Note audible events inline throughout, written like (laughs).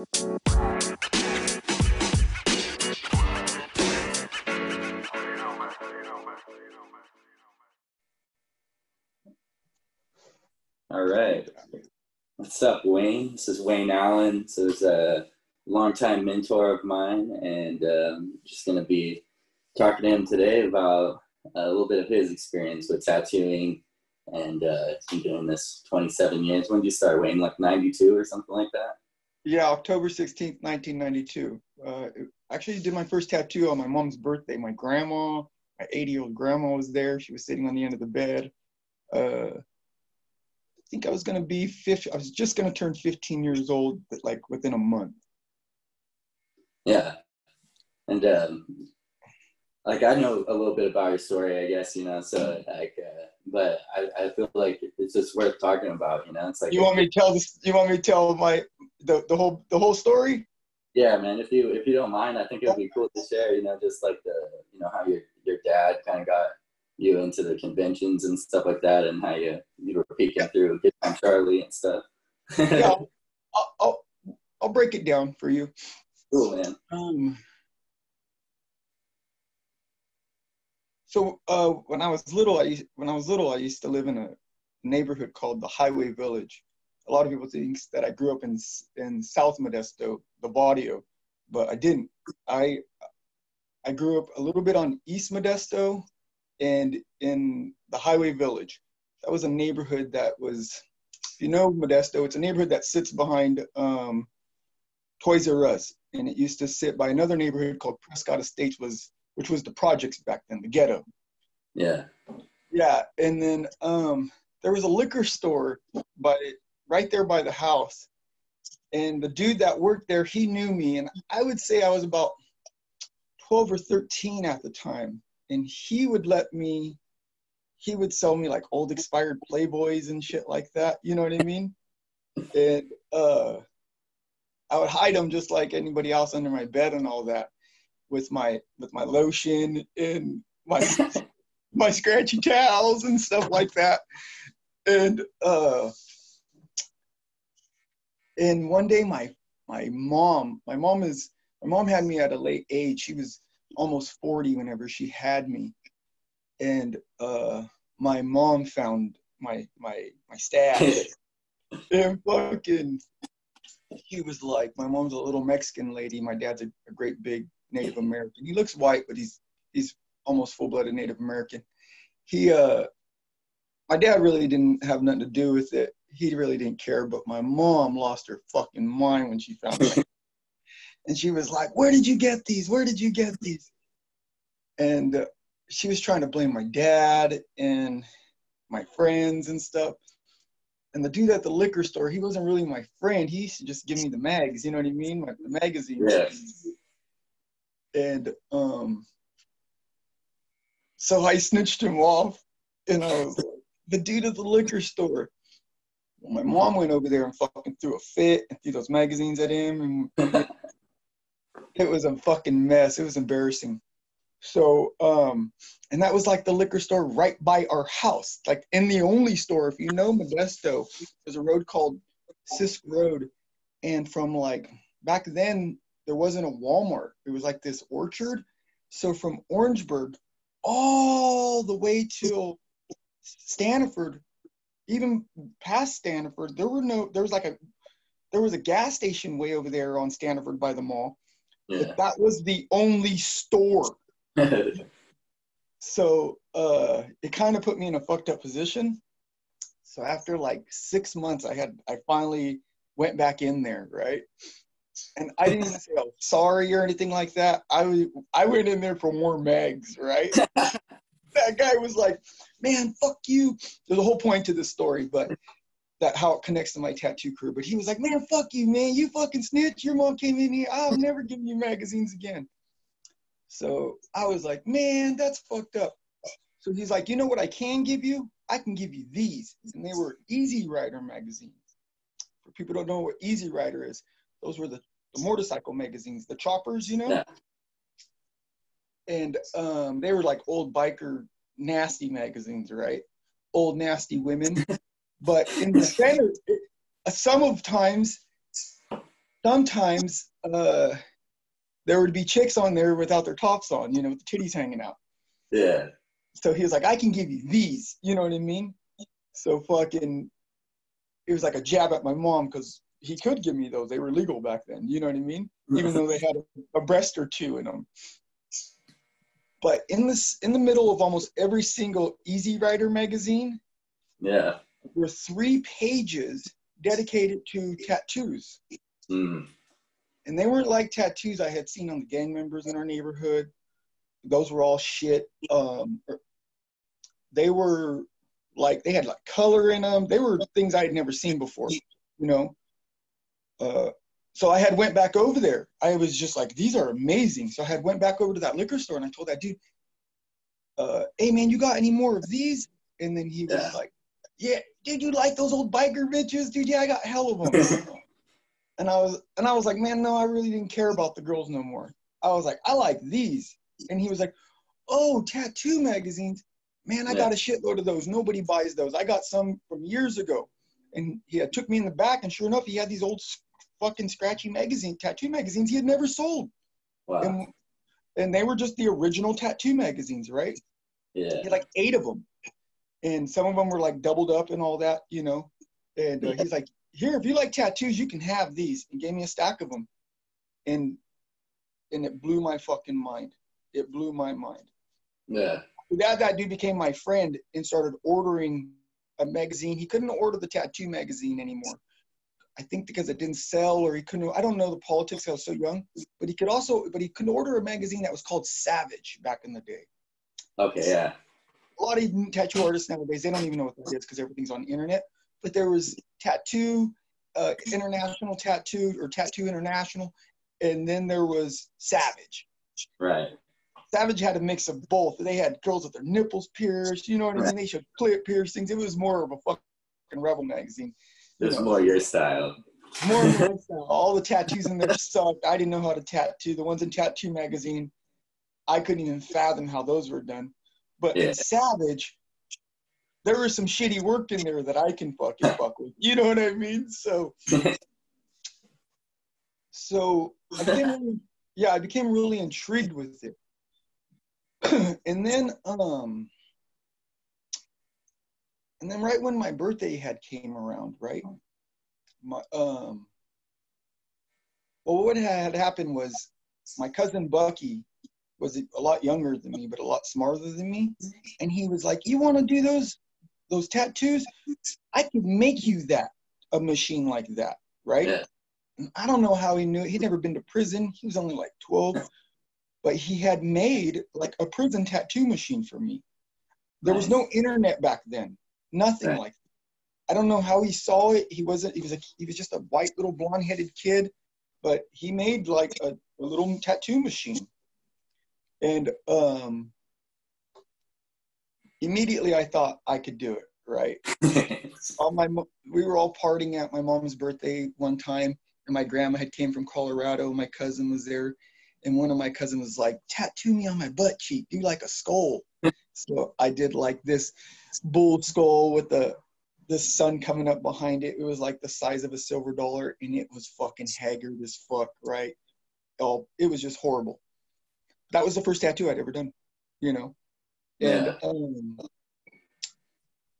All right. What's up, Wayne? This is Wayne Allen. This is a longtime mentor of mine, and um, just going to be talking to him today about a little bit of his experience with tattooing. And uh, he's been doing this 27 years. When did you start, Wayne? Like 92 or something like that? Yeah, October 16th, 1992. Uh, actually did my first tattoo on my mom's birthday. My grandma, my 80 year old grandma was there. She was sitting on the end of the bed. Uh, I think I was gonna be 50. I was just gonna turn 15 years old, like within a month. Yeah, and um, like I know a little bit about your story, I guess you know. So like, uh, but I, I feel like it's just worth talking about. You know, it's like you want me to tell this. You want me to tell my the, the whole the whole story? Yeah, man. If you if you don't mind, I think it'd be cool to share. You know, just like the you know how your your dad kind of got you into the conventions and stuff like that, and how you you were peeking through Good Time Charlie and stuff. yeah, (laughs) I'll, I'll, I'll break it down for you. Cool, man. Um, so uh, when I was little, I used, when I was little, I used to live in a neighborhood called the Highway Village. A lot of people think that I grew up in in South Modesto, the barrio, but I didn't. I I grew up a little bit on East Modesto, and in the Highway Village. That was a neighborhood that was, if you know, Modesto. It's a neighborhood that sits behind um, Toys R Us, and it used to sit by another neighborhood called Prescott Estates, was which was the projects back then, the ghetto. Yeah. Yeah, and then um, there was a liquor store, but right there by the house, and the dude that worked there, he knew me, and I would say I was about 12 or 13 at the time and he would let me he would sell me like old expired playboys and shit like that you know what i mean and uh i would hide them just like anybody else under my bed and all that with my with my lotion and my (laughs) my scratchy towels and stuff like that and uh and one day my my mom my mom is my mom had me at a late age she was almost 40 whenever she had me. And uh, my mom found my my my stash. (laughs) and fucking he was like, my mom's a little Mexican lady. My dad's a, a great big Native American. He looks white, but he's he's almost full blooded Native American. He uh my dad really didn't have nothing to do with it. He really didn't care, but my mom lost her fucking mind when she found me (laughs) and she was like, "Where did you get these? Where did you get these?" And uh, she was trying to blame my dad and my friends and stuff. And the dude at the liquor store, he wasn't really my friend. He used to just give me the mags, you know what I mean? My, the magazines. And um, so I snitched him off, and I was like, the dude at the liquor store. my mom went over there and fucking threw a fit and threw those magazines at him, and it was a fucking mess. It was embarrassing. So, um, and that was like the liquor store right by our house, like in the only store. If you know Modesto, there's a road called Sisk Road, and from like back then there wasn't a Walmart. It was like this orchard. So from Orangeburg all the way to Standiford, even past Standiford, there were no. There was like a there was a gas station way over there on Standiford by the mall yeah. that was the only store. (laughs) so uh, it kind of put me in a fucked up position. So after like six months, I had I finally went back in there, right? And I didn't say oh, sorry or anything like that. I I went in there for more mags, right? (laughs) that guy was like, "Man, fuck you." There's a whole point to this story, but that how it connects to my tattoo career. But he was like, man, fuck you, man. You fucking snitch. Your mom came in here. I'll never give you magazines again. So I was like, man, that's fucked up. So he's like, you know what I can give you? I can give you these. And they were Easy Rider magazines. For people don't know what Easy Rider is, those were the, the motorcycle magazines, the choppers, you know? Yeah. And um, they were like old biker nasty magazines, right? Old nasty women. (laughs) But in the center, some of times sometimes uh, there would be chicks on there without their tops on, you know, with the titties hanging out. Yeah. So he was like, I can give you these. You know what I mean? So fucking, it was like a jab at my mom because he could give me those. They were legal back then. You know what I mean? Even though they had a, a breast or two in them. But in this, in the middle of almost every single Easy Rider magazine, Yeah. were three pages dedicated to tattoos. Mm. And they weren't like tattoos I had seen on the gang members in our neighborhood. Those were all shit. Um, they were like they had like color in them. They were things I had never seen before, you know. Uh, so I had went back over there. I was just like, these are amazing. So I had went back over to that liquor store and I told that dude, uh, "Hey man, you got any more of these?" And then he was Yeah. like, "Yeah, dude, you like those old biker bitches, dude? Yeah, I got hell of them." (laughs) and I was and I was like, "Man, no, I really didn't care about the girls no more." I was like, "I like these," and he was like, "Oh, tattoo magazines." Man, I Yeah. got a shitload of those. Nobody buys those. I got some from years ago. And he had took me in the back, and sure enough, he had these old fucking scratchy magazine tattoo magazines he had never sold. Wow. And, and they were just the original tattoo magazines, right? He Yeah. had like eight of them. And some of them were like doubled up and all that, you know. And uh, he's like, here, if you like tattoos, you can have these. And gave me a stack of them. And and it blew my fucking mind. It blew my mind. Yeah. that that dude became my friend and started ordering a magazine. He couldn't order the tattoo magazine anymore. I think because it didn't sell or he couldn't I don't know the politics, I was so young. But he could also but he could order a magazine that was called Savage back in the day. Okay. Yeah. A lot of tattoo artists nowadays, they don't even know what that is because everything's on the internet. But there was tattoo, uh, international tattoo or tattoo international, and then there was Savage. Right. Savage had a mix of both. They had girls with their nipples pierced, you know what I mean? Right. They showed clear piercings. It was more of a fucking rebel magazine. You There's know, more your style. more of my (laughs) style. All the tattoos in there sucked. I didn't know how to tattoo. The ones in Tattoo Magazine, I couldn't even fathom how those were done. But Yeah. in Savage, there was some shitty work in there that I can fucking fuck with. You know what I mean? So, so I became (laughs) yeah, I became really intrigued with it. (clears throat) and then, um, and then right when my birthday had came around, right? My um, well, what had happened was my cousin Bucky was a lot younger than me, but a lot smarter than me, and he was like, "You want to do those those tattoos? I could make you that a machine like that, right?" Yeah. And I don't know how he knew. it. He'd never been to prison. He was only like twelve, but he had made like a prison tattoo machine for me. There was no internet back then. Nothing Right. like. I don't know how he saw it. He wasn't. He was a. He was just a white little blonde-headed kid, but he made like a, a little tattoo machine. And um, immediately I thought I could do it. Right. (laughs) All my we were all partying at my mom's birthday one time, and my grandma had came from Colorado. My cousin was there, and one of my cousins was like, "Tattoo me on my butt cheek, do like a skull." So I did like this bull skull with the the sun coming up behind it. It was like the size of a silver dollar, and it was fucking haggard as fuck, right? Oh, it was just horrible. That was the first tattoo I'd ever done, you know. And Yeah. um,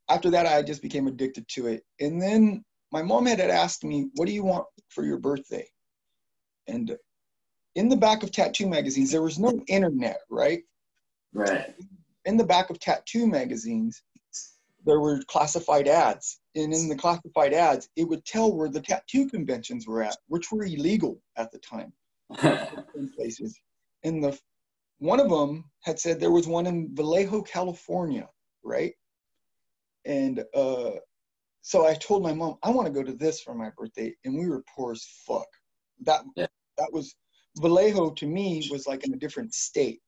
after that, I just became addicted to it. And then my mom had asked me, "What do you want for your birthday?" And in the back of tattoo magazines, there was no internet, right? right. In the back of tattoo magazines, there were classified ads. And in the classified ads, it would tell where the tattoo conventions were at, which were illegal at the time (laughs) in places. And the one of them had said there was one in Vallejo, California, right? And uh, so I told my mom, I want to go to this for my birthday, and we were poor as fuck. That Yeah. that was Vallejo to me was like in a different state,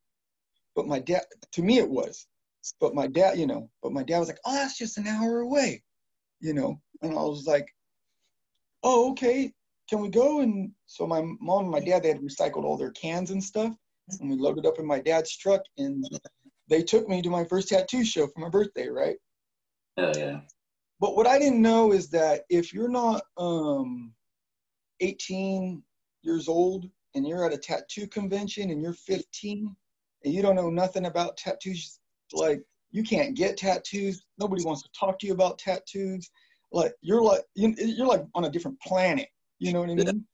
but my dad to me it was, but my dad, you know, but my dad was like, oh, that's just an hour away, you know, and I was like, oh, okay, can we go? And so my mom and my dad they had recycled all their cans and stuff, and we loaded up in my dad's truck, and they took me to my first tattoo show for my birthday, right? Oh, yeah. But what I didn't know is that if you're not um, 18 years old and you're at a tattoo convention and you're 15 and you don't know nothing about tattoos, like you can't get tattoos. Nobody wants to talk to you about tattoos. Like you're like you're like on a different planet. You know what I mean?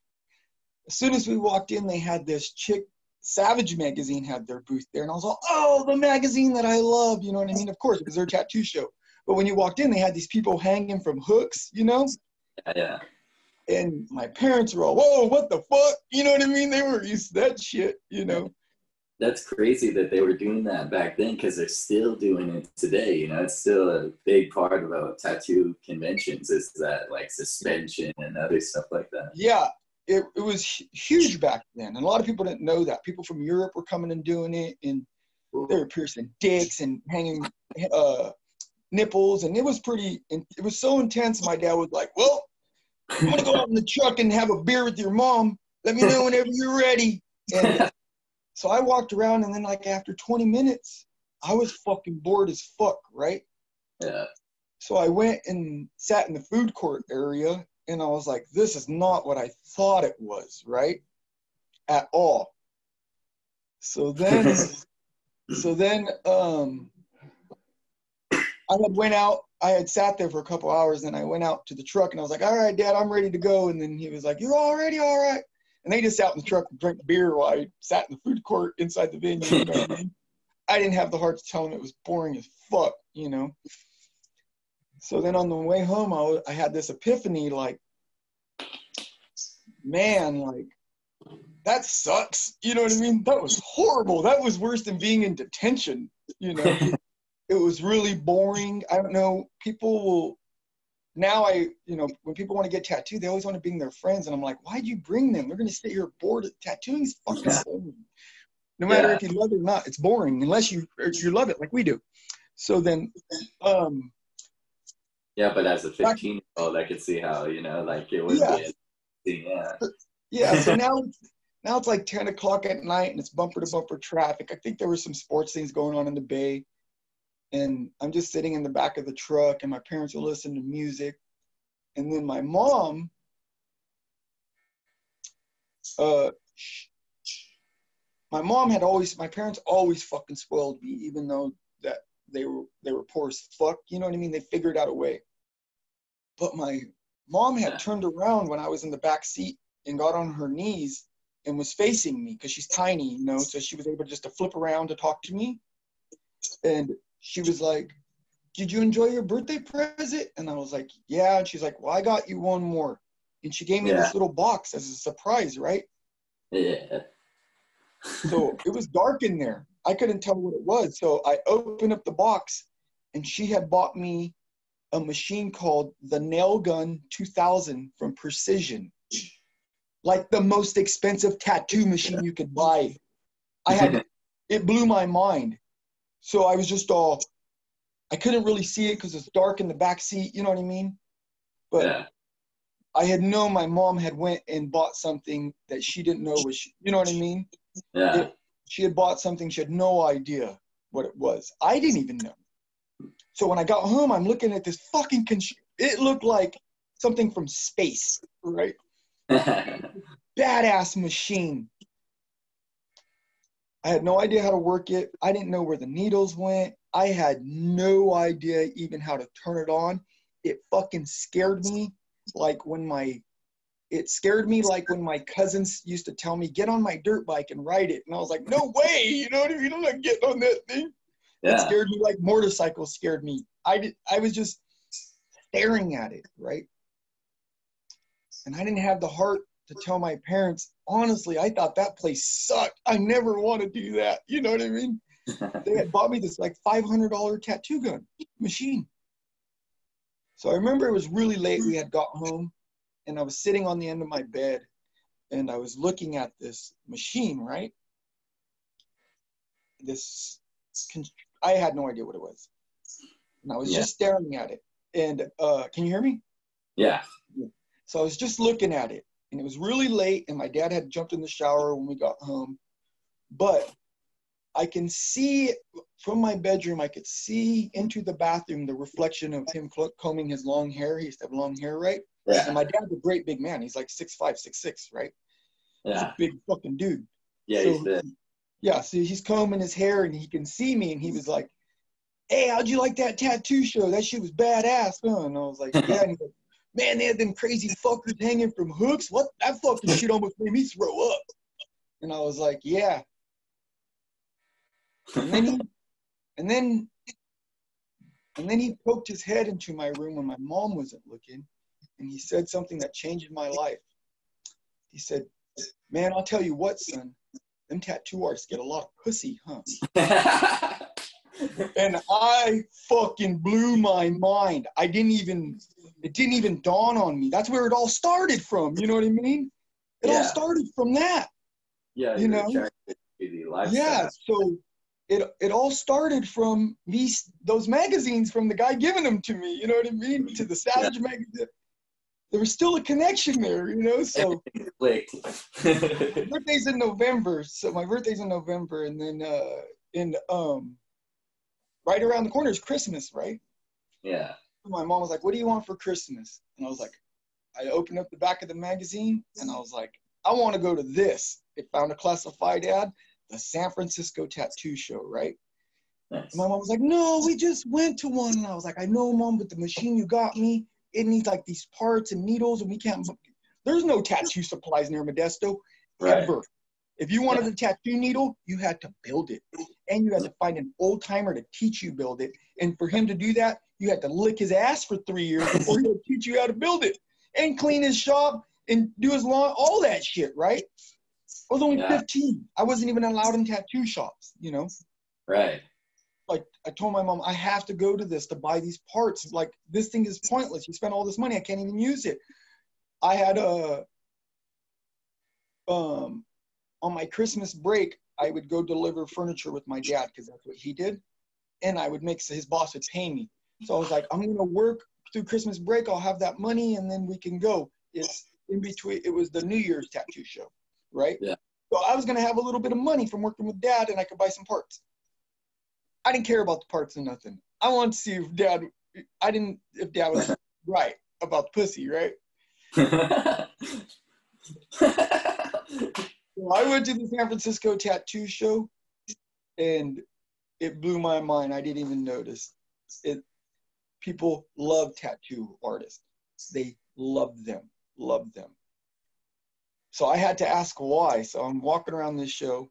As soon as we walked in, they had this chick. Savage magazine had their booth there, and I was like, "Oh, the magazine that I love." You know what I mean? Of course, it was their tattoo show. But when you walked in, they had these people hanging from hooks. You know? Yeah. And my parents were all, "Whoa, what the fuck?" You know what I mean? They were used to that shit. You know? That's crazy that they were doing that back then because they're still doing it today. You know, it's still a big part of about tattoo conventions is that like suspension and other stuff like that. Yeah, it, it was huge back then. And a lot of people didn't know that. People from Europe were coming and doing it, and they were piercing dicks and hanging uh, nipples. And it was pretty, it was so intense. My dad was like, Well, I'm going to go out in the truck and have a beer with your mom. Let me know whenever you're ready. (laughs) And so I walked around, and then like after 20 minutes, I was fucking bored as fuck, right? Yeah. So I went and sat in the food court area, and I was like, this is not what I thought it was, right? At all. So then, (laughs) so then, um, I had went out. I had sat there for a couple hours, and I went out to the truck, and I was like, "All right, Dad, I'm ready to go." And then he was like, "You're already all right." And they just sat in the truck and drank beer while I sat in the food court inside the venue. You know I, mean? I didn't have the heart to tell them it was boring as fuck, you know. So then on the way home, I, I had this epiphany like, man, like, that sucks. You know what I mean? That was horrible. That was worse than being in detention, you know. (laughs) it was really boring. I don't know. People will now I, you know, when people want to get tattooed, they always want to bring their friends, and I'm like, why'd you bring them? They're going to sit here bored. Tattooing's fucking yeah. boring. No matter yeah. if you love it or not, it's boring unless you you love it like we do. So then, um, yeah, but as a 15 year old, I could see how you know, like it was. Yeah. yeah. Yeah. So (laughs) now, now it's like 10 o'clock at night, and it's bumper to bumper traffic. I think there were some sports things going on in the bay and I'm just sitting in the back of the truck, and my parents are listening to music, and then my mom, uh, my mom had always, my parents always fucking spoiled me, even though that they were they were poor as fuck. You know what I mean? They figured out a way. But my mom had turned around when I was in the back seat and got on her knees and was facing me because she's tiny, you know, so she was able just to flip around to talk to me. And she was like, Did you enjoy your birthday present? And I was like, Yeah. And she's like, Well, I got you one more. And she gave me yeah. this little box as a surprise, right? Yeah. so (laughs) it was dark in there. I couldn't tell what it was. So I opened up the box and she had bought me a machine called the Nail Gun 2000 from Precision. Like the most expensive tattoo machine you could buy. I had (laughs) it blew my mind. So I was just all, I couldn't really see it because it's dark in the back seat. You know what I mean? But yeah. I had known my mom had went and bought something that she didn't know was, you know what I mean? Yeah. It, she had bought something she had no idea what it was. I didn't even know. So when I got home, I'm looking at this fucking. It looked like something from space, right? (laughs) Badass machine. I had no idea how to work it. I didn't know where the needles went. I had no idea even how to turn it on. It fucking scared me like when my it scared me like when my cousins used to tell me, get on my dirt bike and ride it. And I was like, no way, you know what I mean? I'm not getting on that thing. Yeah. It scared me like motorcycles scared me. I did I was just staring at it, right? And I didn't have the heart to tell my parents, honestly, I thought that place sucked. I never want to do that. You know what I mean? (laughs) they had bought me this like $500 tattoo gun machine. So I remember it was really late. We had got home and I was sitting on the end of my bed and I was looking at this machine, right? This, I had no idea what it was. And I was yeah. just staring at it. And uh, can you hear me? Yeah. So I was just looking at it and it was really late and my dad had jumped in the shower when we got home but i can see from my bedroom i could see into the bathroom the reflection of him combing his long hair he used to have long hair right yeah. and my dad's a great big man he's like six five six six right Yeah. big fucking dude. Yeah, So- he's big. Yeah, so he's combing his hair and he can see me and he was like, Hey, how'd you like that tattoo show? That shit was badass, huh? And I was like, (laughs) Yeah, and he's like, Man, they had them crazy fuckers hanging from hooks. What that fucking shit almost made me throw up. And I was like, Yeah. And then he and then and then he poked his head into my room when my mom wasn't looking and he said something that changed my life. He said, Man, I'll tell you what, son, them tattoo artists get a lot of pussy, huh? (laughs) And I fucking blew my mind. I didn't even, it didn't even dawn on me. That's where it all started from. You know what I mean? It all started from that. yeah, You know? attracted to the lifestyle. Yeah. So it it all started from these those magazines from the guy giving them to me. You know what I mean? To the Savage magazine. There was still a connection there, you know. So Clicked. my birthday's in November. So my birthday's in November, and then uh in um right around the corner is Christmas, right? yeah. My mom was like, "What do you want for Christmas?" And I was like, I opened up the back of the magazine and I was like, "I want to go to this." It found a classified ad, the San Francisco Tattoo Show, right? Nice. My mom was like, "No, we just went to one." And I was like, "I know, mom, but the machine you got me, it needs like these parts and needles, and we can't. There's no tattoo supplies near Modesto Right. ever. If you wanted a tattoo needle, you had to build it, and you had to find an old timer to teach you build it. And for him to do that, you had to lick his ass for three years before he would teach you how to build it and clean his shop and do his lawn, all that shit, right? I was only Yeah. 15. I wasn't even allowed in tattoo shops, you know? Right. Like, I told my mom, I have to go to this to buy these parts. Like, this thing is pointless. You spent all this money, I can't even use it. I had a, um, on my Christmas break, I would go deliver furniture with my dad because that's what he did. And I would make, so his boss would pay me. So I was like, I'm going to work through Christmas break. I'll have that money and then we can go. It's in between, it was the New Year's tattoo show, right? Yeah. So I was going to have a little bit of money from working with dad and I could buy some parts. I didn't care about the parts or nothing. I wanted to see if dad, I didn't, if dad was (laughs) right about pussy, right? (laughs) So I went to the San Francisco tattoo show and it blew my mind. I didn't even notice. It people love tattoo artists. They love them, love them. So I had to ask why. So I'm walking around this show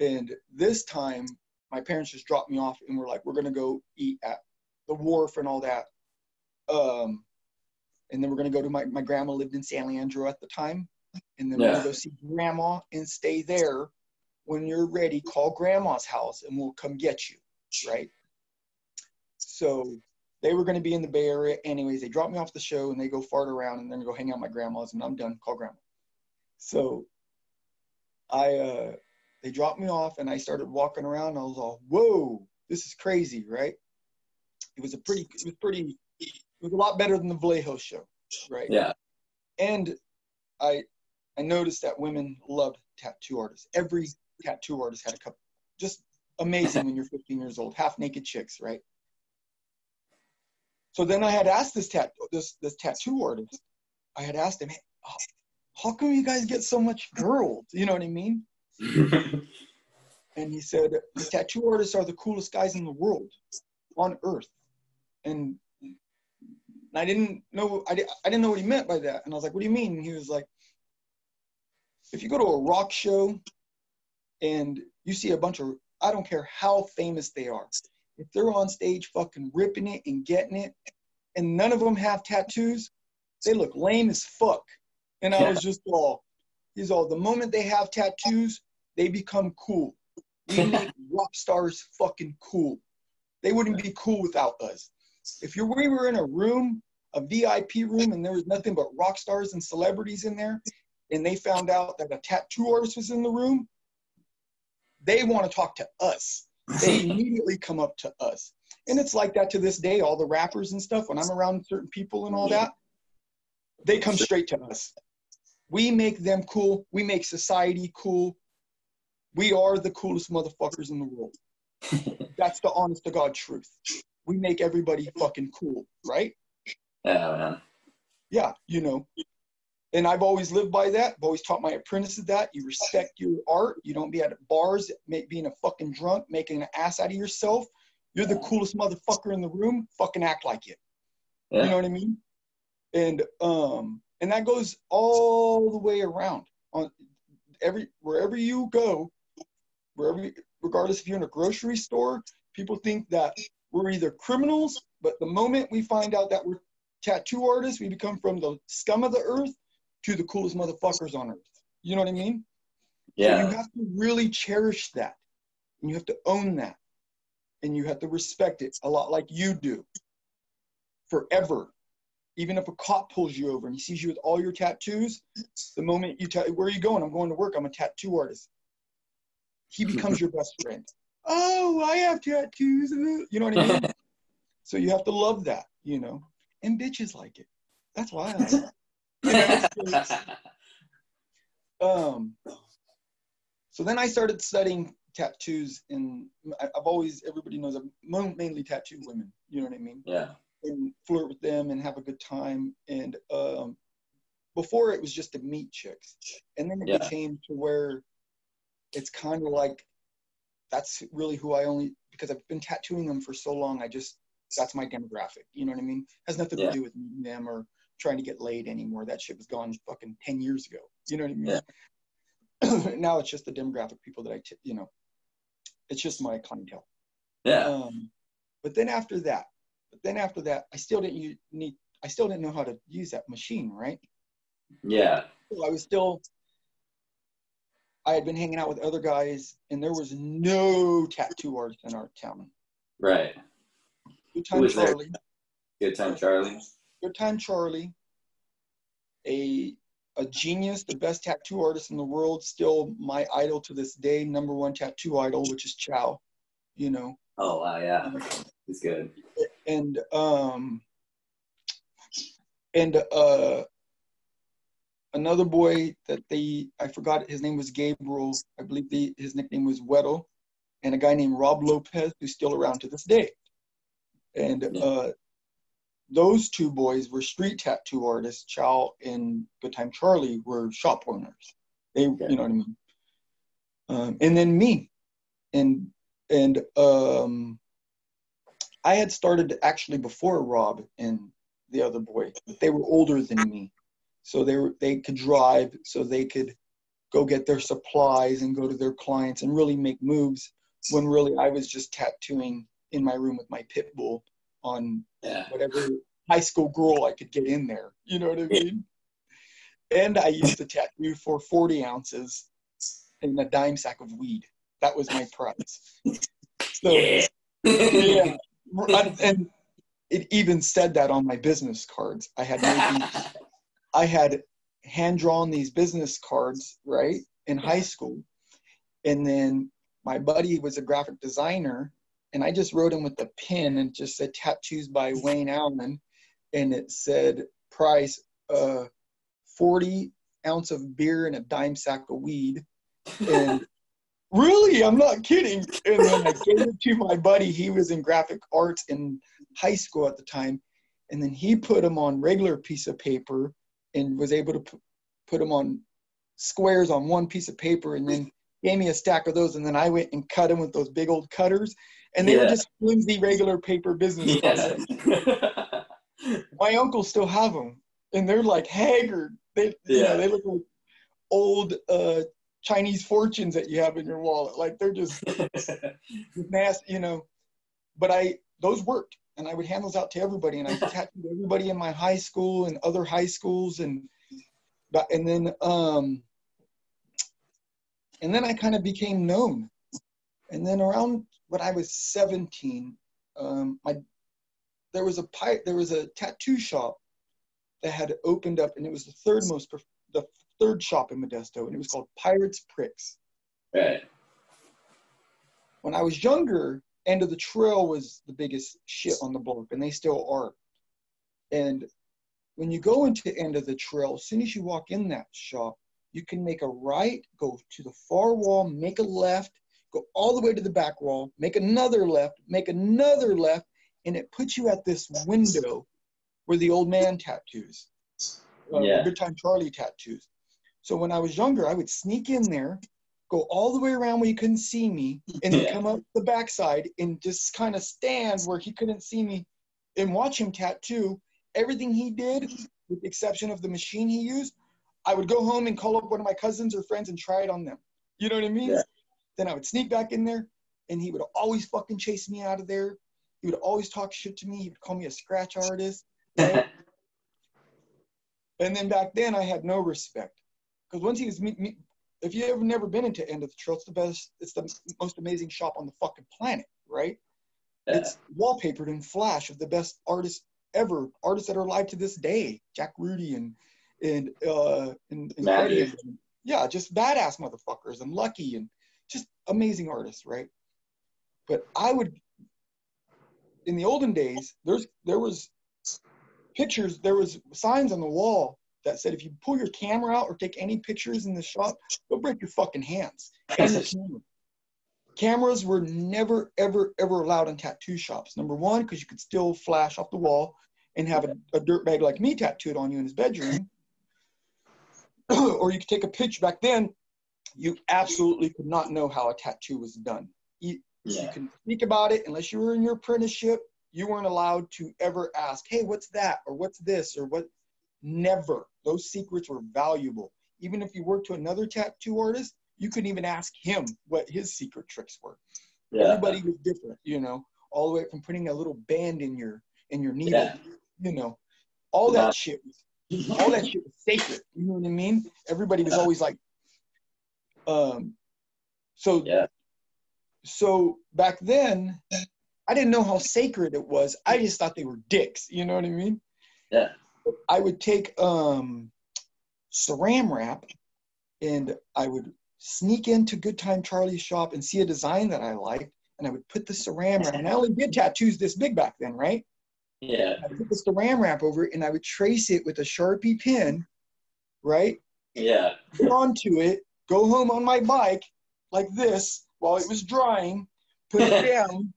and this time my parents just dropped me off and were like, we're gonna go eat at the wharf and all that. Um and then we're gonna go to my, my grandma lived in San Leandro at the time and then we're gonna go see grandma and stay there. When you're ready, call grandma's house and we'll come get you, right? So they were gonna be in the Bay Area anyways. They dropped me off the show and they go fart around and then go hang out my grandma's and I'm done. Call grandma. So I uh they dropped me off and I started walking around. And I was all, whoa, this is crazy, right? It was a pretty it was pretty it was a lot better than the Vallejo show, right? yeah. And I I noticed that women loved tattoo artists. Every tattoo artist had a couple. Just amazing when you're 15 years old, half naked chicks, right? So then I had asked this tat this this tattoo artist. I had asked him, hey, how, how come you guys get so much girls? You know what I mean? (laughs) And he said, the tattoo artists are the coolest guys in the world, on earth. And I didn't know I, di- I didn't know what he meant by that. And I was like, what do you mean? And he was like, if you go to a rock show and you see a bunch of I don't care how famous they are, if they're on stage fucking ripping it and getting it, and none of them have tattoos, they look lame as fuck. And I was just all, he's all, the moment they have tattoos, they become cool. We (laughs) make rock stars fucking cool. They wouldn't be cool without us. If you we were in a room, a VIP room, and there was nothing but rock stars and celebrities in there, and they found out that a tattoo artist was in the room, they want to talk to us. They (laughs) immediately come up to us. And it's like that to this day. All the rappers and stuff, when I'm around certain people and all that, they come straight to us. We make them cool. We make society cool. We are the coolest motherfuckers in the world. (laughs) That's the honest to God truth. We make everybody fucking cool, right? yeah, man. Yeah, you know. And I've always lived by that. I've always taught my apprentices that. You respect your art. You don't be at bars being a fucking drunk, making an ass out of yourself. You're the coolest motherfucker in the room. Fucking act like it. Yeah. You know what I mean? And um, and that goes all the way around. On every wherever you go, wherever, regardless if you're in a grocery store, people think that we're either criminals, but the moment we find out that we're tattoo artists, we become from the scum of the earth to the coolest motherfuckers on earth. You know what I mean? Yeah. So you have to really cherish that. And you have to own that. And you have to respect it a lot like you do. Forever. Even if a cop pulls you over and he sees you with all your tattoos, the moment you tell, where are you going? I'm going to work. I'm a tattoo artist. He becomes your best friend. (laughs) Oh, I have tattoos. You know what I mean? (laughs) so you have to love that, you know. And bitches like it. That's why I like it (laughs) um, so then I started studying tattoos, and I've always everybody knows I'm mainly tattoo women. You know what I mean? Yeah. And flirt with them and have a good time. And um, before it was just to meet chicks, and then it yeah. became to where it's kind of like that's really who I only because I've been tattooing them for so long. I just that's my demographic. You know what I mean? Has nothing yeah. to do with meeting them or trying to get laid anymore. That shit was gone fucking 10 years ago. You know what I mean? Yeah. (clears throat) now it's just the demographic people that I, t- you know, it's just my clientele. Yeah. Um, but then after that, but then after that, I still didn't need, I still didn't know how to use that machine, right? Yeah. So I was still, I had been hanging out with other guys, and there was no tattoo artist in our town. Right. Good time, Charlie. There? Good time, Charlie. Good Time Charlie, a a genius, the best tattoo artist in the world, still my idol to this day, number one tattoo idol, which is Chow. You know. Oh wow, yeah, he's good. And um, and uh, another boy that they I forgot his name was Gabriel. I believe the, his nickname was Weddle, and a guy named Rob Lopez who's still around to this day. And uh, those two boys were street tattoo artists. Chow and Good Time Charlie were shop owners. They, okay. you know what I mean. Um, and then me, and and um, I had started actually before Rob and the other boy. They were older than me, so they were they could drive, so they could go get their supplies and go to their clients and really make moves. When really I was just tattooing in my room with my pit bull on yeah. whatever high school girl I could get in there. You know what I mean? and I used to tattoo for 40 ounces in a dime sack of weed. That was my price. So, yeah. yeah. And it even said that on my business cards. I had maybe, (laughs) I had hand drawn these business cards, right, in high school. And then my buddy was a graphic designer and I just wrote him with a pen and just said tattoos by Wayne Allen, and it said price uh, 40 ounce of beer and a dime sack of weed. And (laughs) really, I'm not kidding. And then I gave it to my buddy. He was in graphic arts in high school at the time, and then he put them on regular piece of paper and was able to p- put them on squares on one piece of paper, and then gave me a stack of those, and then I went and cut them with those big old cutters, and they yeah. were just flimsy regular paper business cards. Yeah. My uncles still have them, and they're like haggard. They, yeah. you know, they look like old uh, Chinese fortunes that you have in your wallet. Like they're just (laughs) nasty, you know. But I those worked, and I would hand those out to everybody, and I (laughs) tattooed everybody in my high school and other high schools, and and then um, and then I kind of became known. And then around when I was 17, um, my there was a pi- there was a tattoo shop that had opened up, and it was the third most the third shop in Modesto, and it was called Pirates Pricks. Right. When I was younger, End of the Trail was the biggest shit on the block, and they still are. And when you go into End of the Trail, as soon as you walk in that shop, you can make a right, go to the far wall, make a left, go all the way to the back wall, make another left, make another left, and it puts you at this window where the old man tattoos. uh, Yeah. Good Time Charlie tattoos. So when I was younger, I would sneak in there, go all the way around where he couldn't see me, and then Yeah. come up the backside and just kind of stand where he couldn't see me and watch him tattoo. Everything he did, with the exception of the machine he used, I would go home and call up one of my cousins or friends and try it on them. You know what I mean? Yeah. Then I would sneak back in there, and he would always fucking chase me out of there. He would always talk shit to me. He would call me a scratch artist. Right? (laughs) And then back then, I had no respect because once he was me, me, if you ever never been into End of the Trail, it's the best, it's the most amazing shop on the fucking planet, right? Yeah. It's wallpapered in flash of the best artists ever, artists that are alive to this day, Jack Rudy and and uh and, and Matt Eddie Duke. and- yeah, just badass motherfuckers and Lucky and just amazing artists, right? But I would in the olden days, there's there was pictures, there was signs on the wall that said if you pull your camera out or take any pictures in the shop, they'll break your fucking hands. Camera. (laughs) Cameras were never, ever, ever allowed in tattoo shops. Number one, because you could still flash off the wall and have a, a dirt bag like me tattooed on you in his bedroom. (clears throat) or you could take a picture. Back then, you absolutely could not know how a tattoo was done. You, you Yeah. can speak about it unless you were in your apprenticeship. You weren't allowed to ever ask, "Hey, what's that?" or "What's this?" or "What?" Never. Those secrets were valuable. Even if you worked to another tattoo artist, you couldn't even ask him what his secret tricks were. Yeah. Everybody was different, you know. All the way from putting a little band in your in your needle, Yeah. you know. All that shit was all that shit was sacred. You know what I mean? Everybody was always like, um, so Yeah. so back then, I didn't know how sacred it was. I just thought they were dicks. You know what I mean? Yeah. I would take um, saran wrap and I would sneak into Good Time Charlie's shop and see a design that I liked, and I would put the saran wrap. And I only did tattoos this big back then, right? Yeah. I put the saran wrap over it, and I would trace it with a sharpie pin, right? Yeah. Put onto it, go home on my bike like this while it was drying, put it (laughs) down.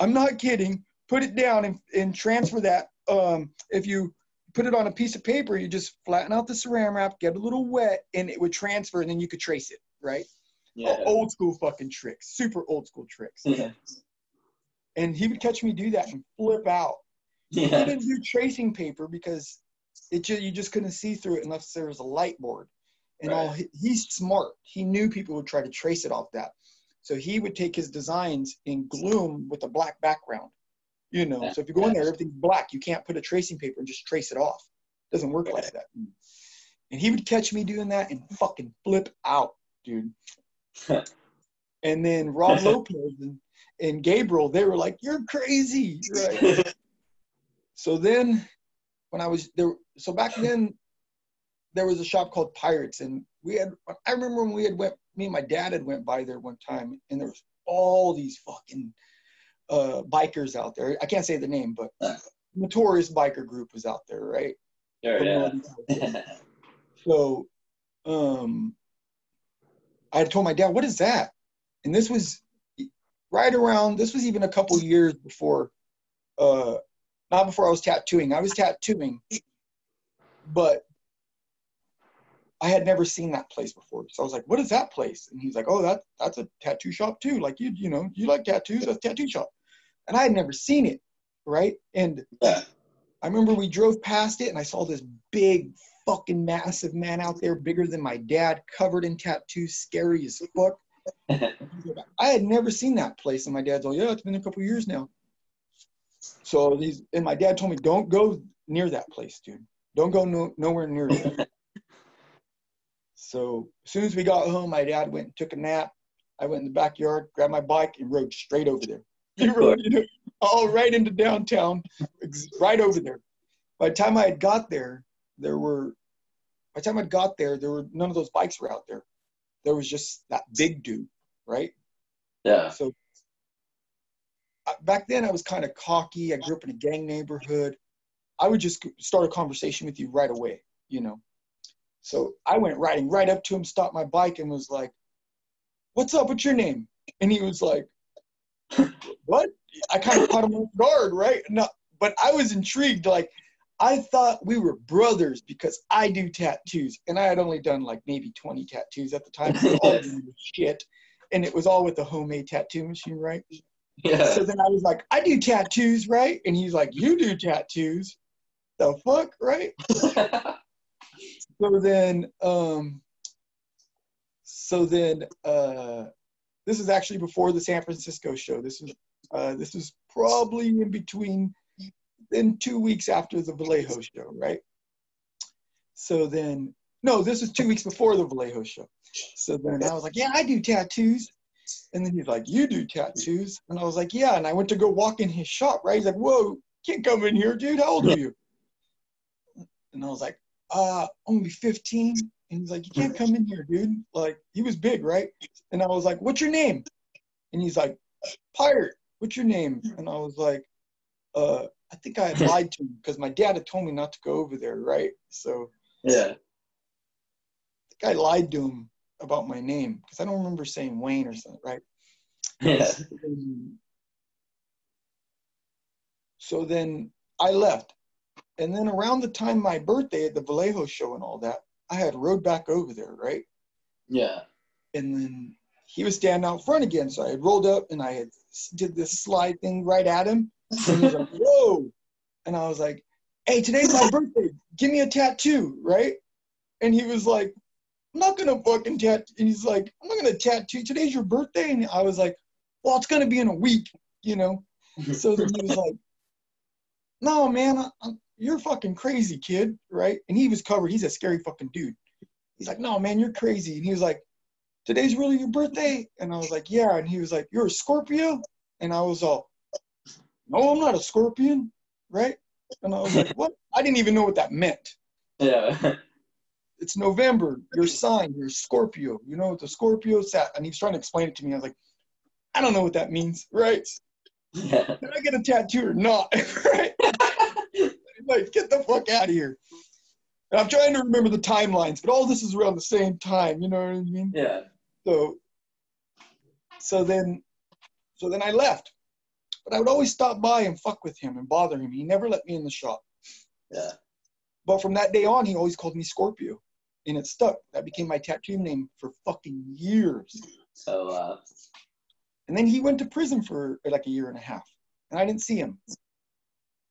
I'm not kidding. Put it down and, and transfer that. Um, if you put it on a piece of paper, you just flatten out the saran wrap, get a little wet, and it would transfer, and then you could trace it, right? Yeah. Old school fucking tricks, super old school tricks. Yeah. And he would catch me do that and flip out. He Yeah. didn't do tracing paper because it ju- you just couldn't see through it unless there was a light board. And all Right. he, he's smart. He knew people would try to trace it off that. So he would take his designs in gloom with a black background. You know, Yeah. so if you go in there, everything's black. You can't put a tracing paper and just trace it off. doesn't work like that. And he would catch me doing that and fucking flip out, dude. (laughs) and then Rob (laughs) Lopez and, and Gabriel, they were like, "You're crazy," right? (laughs) So then, when I was there, so back then, there was a shop called Pirates, and we had. I remember when we had went. Me and my dad had went by there one time, and there was all these fucking uh, bikers out there. I can't say the name, but (clears throat) notorious biker group was out there, right? Sure, yeah. So, um, I told my dad, "What is that?" And this was right around. This was even a couple years before, uh, not before I was tattooing. I was tattooing, but I had never seen that place before. So I was like, "What is that place?" And he's like, "Oh, that that's a tattoo shop too. Like you, you know, you like tattoos? That's a tattoo shop." And I had never seen it, right? And I remember we drove past it and I saw this big fucking massive man out there, bigger than my dad, covered in tattoos, scary as fuck. (laughs) I had never seen that place, and my dad's like, "Yeah, it's been a couple years now." So these, and my dad told me, "Don't go near that place, dude. Don't go no, nowhere near it." (laughs) so as soon as we got home, my dad went and took a nap. I went in the backyard, grabbed my bike, and rode straight over there. (laughs) He rode, you know, all right into downtown, right over there. By the time I had got there, there were. By the time I got there, there were none of those bikes were out there. There was just that big dude, right? Yeah. So back then I was kind of cocky. I grew up in a gang neighborhood. I would just start a conversation with you right away, you know. So I went riding right up to him, stopped my bike, and was like, "What's up? What's your name?" And he was like, (laughs) "What?" I kind of caught him off guard, right? No, but I was intrigued. Like, I thought we were brothers because I do tattoos, and I had only done like maybe 20 tattoos at the time. all (laughs) shit, and it was all with the homemade tattoo machine, right? Yeah. So then I was like, I do tattoos, right? And he's like, You do tattoos? The fuck, right? (laughs) so then, um, so then, uh, this is actually before the San Francisco show. This is uh, this is probably in between, in two weeks after the Vallejo show, right? So then, no, this is two weeks before the Vallejo show. So then I was like, yeah, I do tattoos. And then he's like, you do tattoos? And I was like, yeah. And I went to go walk in his shop, right? He's like, whoa, can't come in here, dude. How old are you? And I was like, uh, only 15. And he's like, you can't come in here, dude. Like, he was big, right? And I was like, what's your name? And he's like, Pirate, what's your name? And I was like, uh, I think I had (laughs) lied to him because my dad had told me not to go over there, right? So, yeah. I think I lied to him about my name because I don't remember saying Wayne or something, right? Yeah. So then I left. And then around the time my birthday at the Vallejo show and all that, I had rode back over there, right? Yeah. And then he was standing out front again. So I had rolled up and I had did this slide thing right at him. And he was like, (laughs) whoa. And I was like, hey, today's my birthday. Give me a tattoo, right? And he was like, I'm not gonna fucking tattoo. And he's like, I'm not gonna tattoo. Today's your birthday. And I was like, well, it's gonna be in a week, you know? so then he was like, no, man, I, you're fucking crazy, kid, right? And he was covered. He's a scary fucking dude. He's like, no, man, you're crazy. And he was like, today's really your birthday? And I was like, yeah. And he was like, you're a Scorpio? And I was all, no, I'm not a scorpion, right? And I was like, what? I didn't even know what that meant. Yeah. (laughs) it's November. Your sign, you're Scorpio. You know what the Scorpio sat? And he was trying to explain it to me. I was like, I don't know what that means, right? Yeah. Did I get a tattoo or not? (laughs) right? (laughs) like, get the fuck out of here. And I'm trying to remember the timelines, but all this is around the same time. You know what I mean? Yeah. So, so then, so then I left. But I would always stop by and fuck with him and bother him. He never let me in the shop. Yeah. But from that day on, he always called me Scorpio, and it stuck. That became my tattoo name for fucking years. So. Uh... And then he went to prison for like a year and a half, and I didn't see him.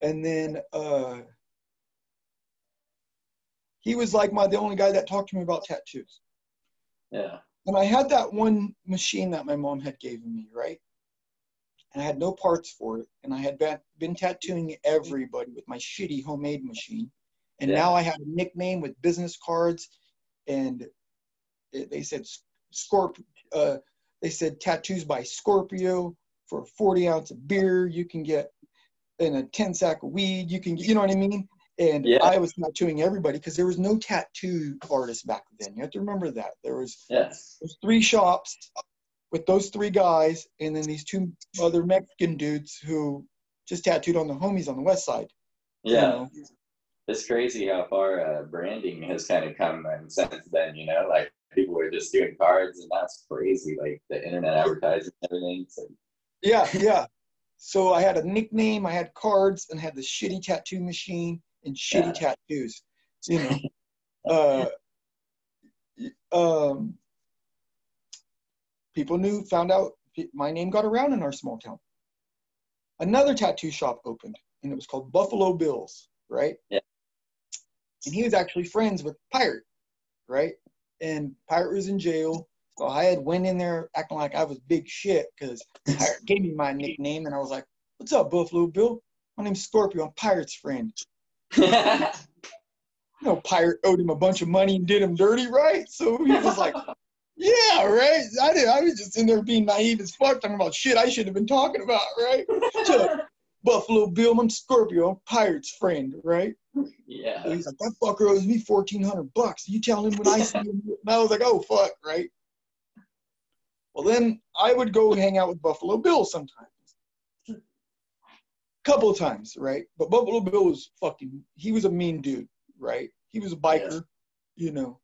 And then uh, he was like my the only guy that talked to me about tattoos. Yeah. And I had that one machine that my mom had given me, right? And I had no parts for it, and I had been, been tattooing everybody with my shitty homemade machine. And yeah. now I have a nickname with business cards, and they said Scorp. Uh, they said tattoos by Scorpio for a 40 ounce of beer. You can get in a 10 sack of weed. You can, you know what I mean? And yeah. I was tattooing everybody because there was no tattoo artist back then. You have to remember that. There was, yes. there was three shops with those three guys and then these two other Mexican dudes who just tattooed on the homies on the west side. Yeah. You know? It's crazy how far uh, branding has kind of come and since then, you know, like people were just doing cards and that's crazy, like the internet advertising and everything. So. Yeah, yeah. So I had a nickname, I had cards, and had the shitty tattoo machine and shitty yeah. tattoos. You know, uh, um, people knew, found out my name got around in our small town. Another tattoo shop opened, and it was called Buffalo Bills, right? Yeah. And he was actually friends with Pirate, right? And Pirate was in jail. So I had went in there acting like I was big shit because Pirate (laughs) gave me my nickname, and I was like, "What's up, Buffalo Bill? My name's Scorpio. I'm Pirate's friend." (laughs) you know, Pirate owed him a bunch of money and did him dirty, right? So he was like, (laughs) yeah, right. I did. I was just in there being naive as fuck, talking about shit I should have been talking about, right? to Buffalo Bill, I'm Scorpio, I'm Pirate's friend, right? Yeah. So he's like, that fucker owes me fourteen hundred bucks. You tell him when I see him. And I was like, oh fuck, right? Well, then I would go hang out with Buffalo Bill sometimes. Couple of times, right? But Buffalo Bill was fucking. He was a mean dude, right? He was a biker, you know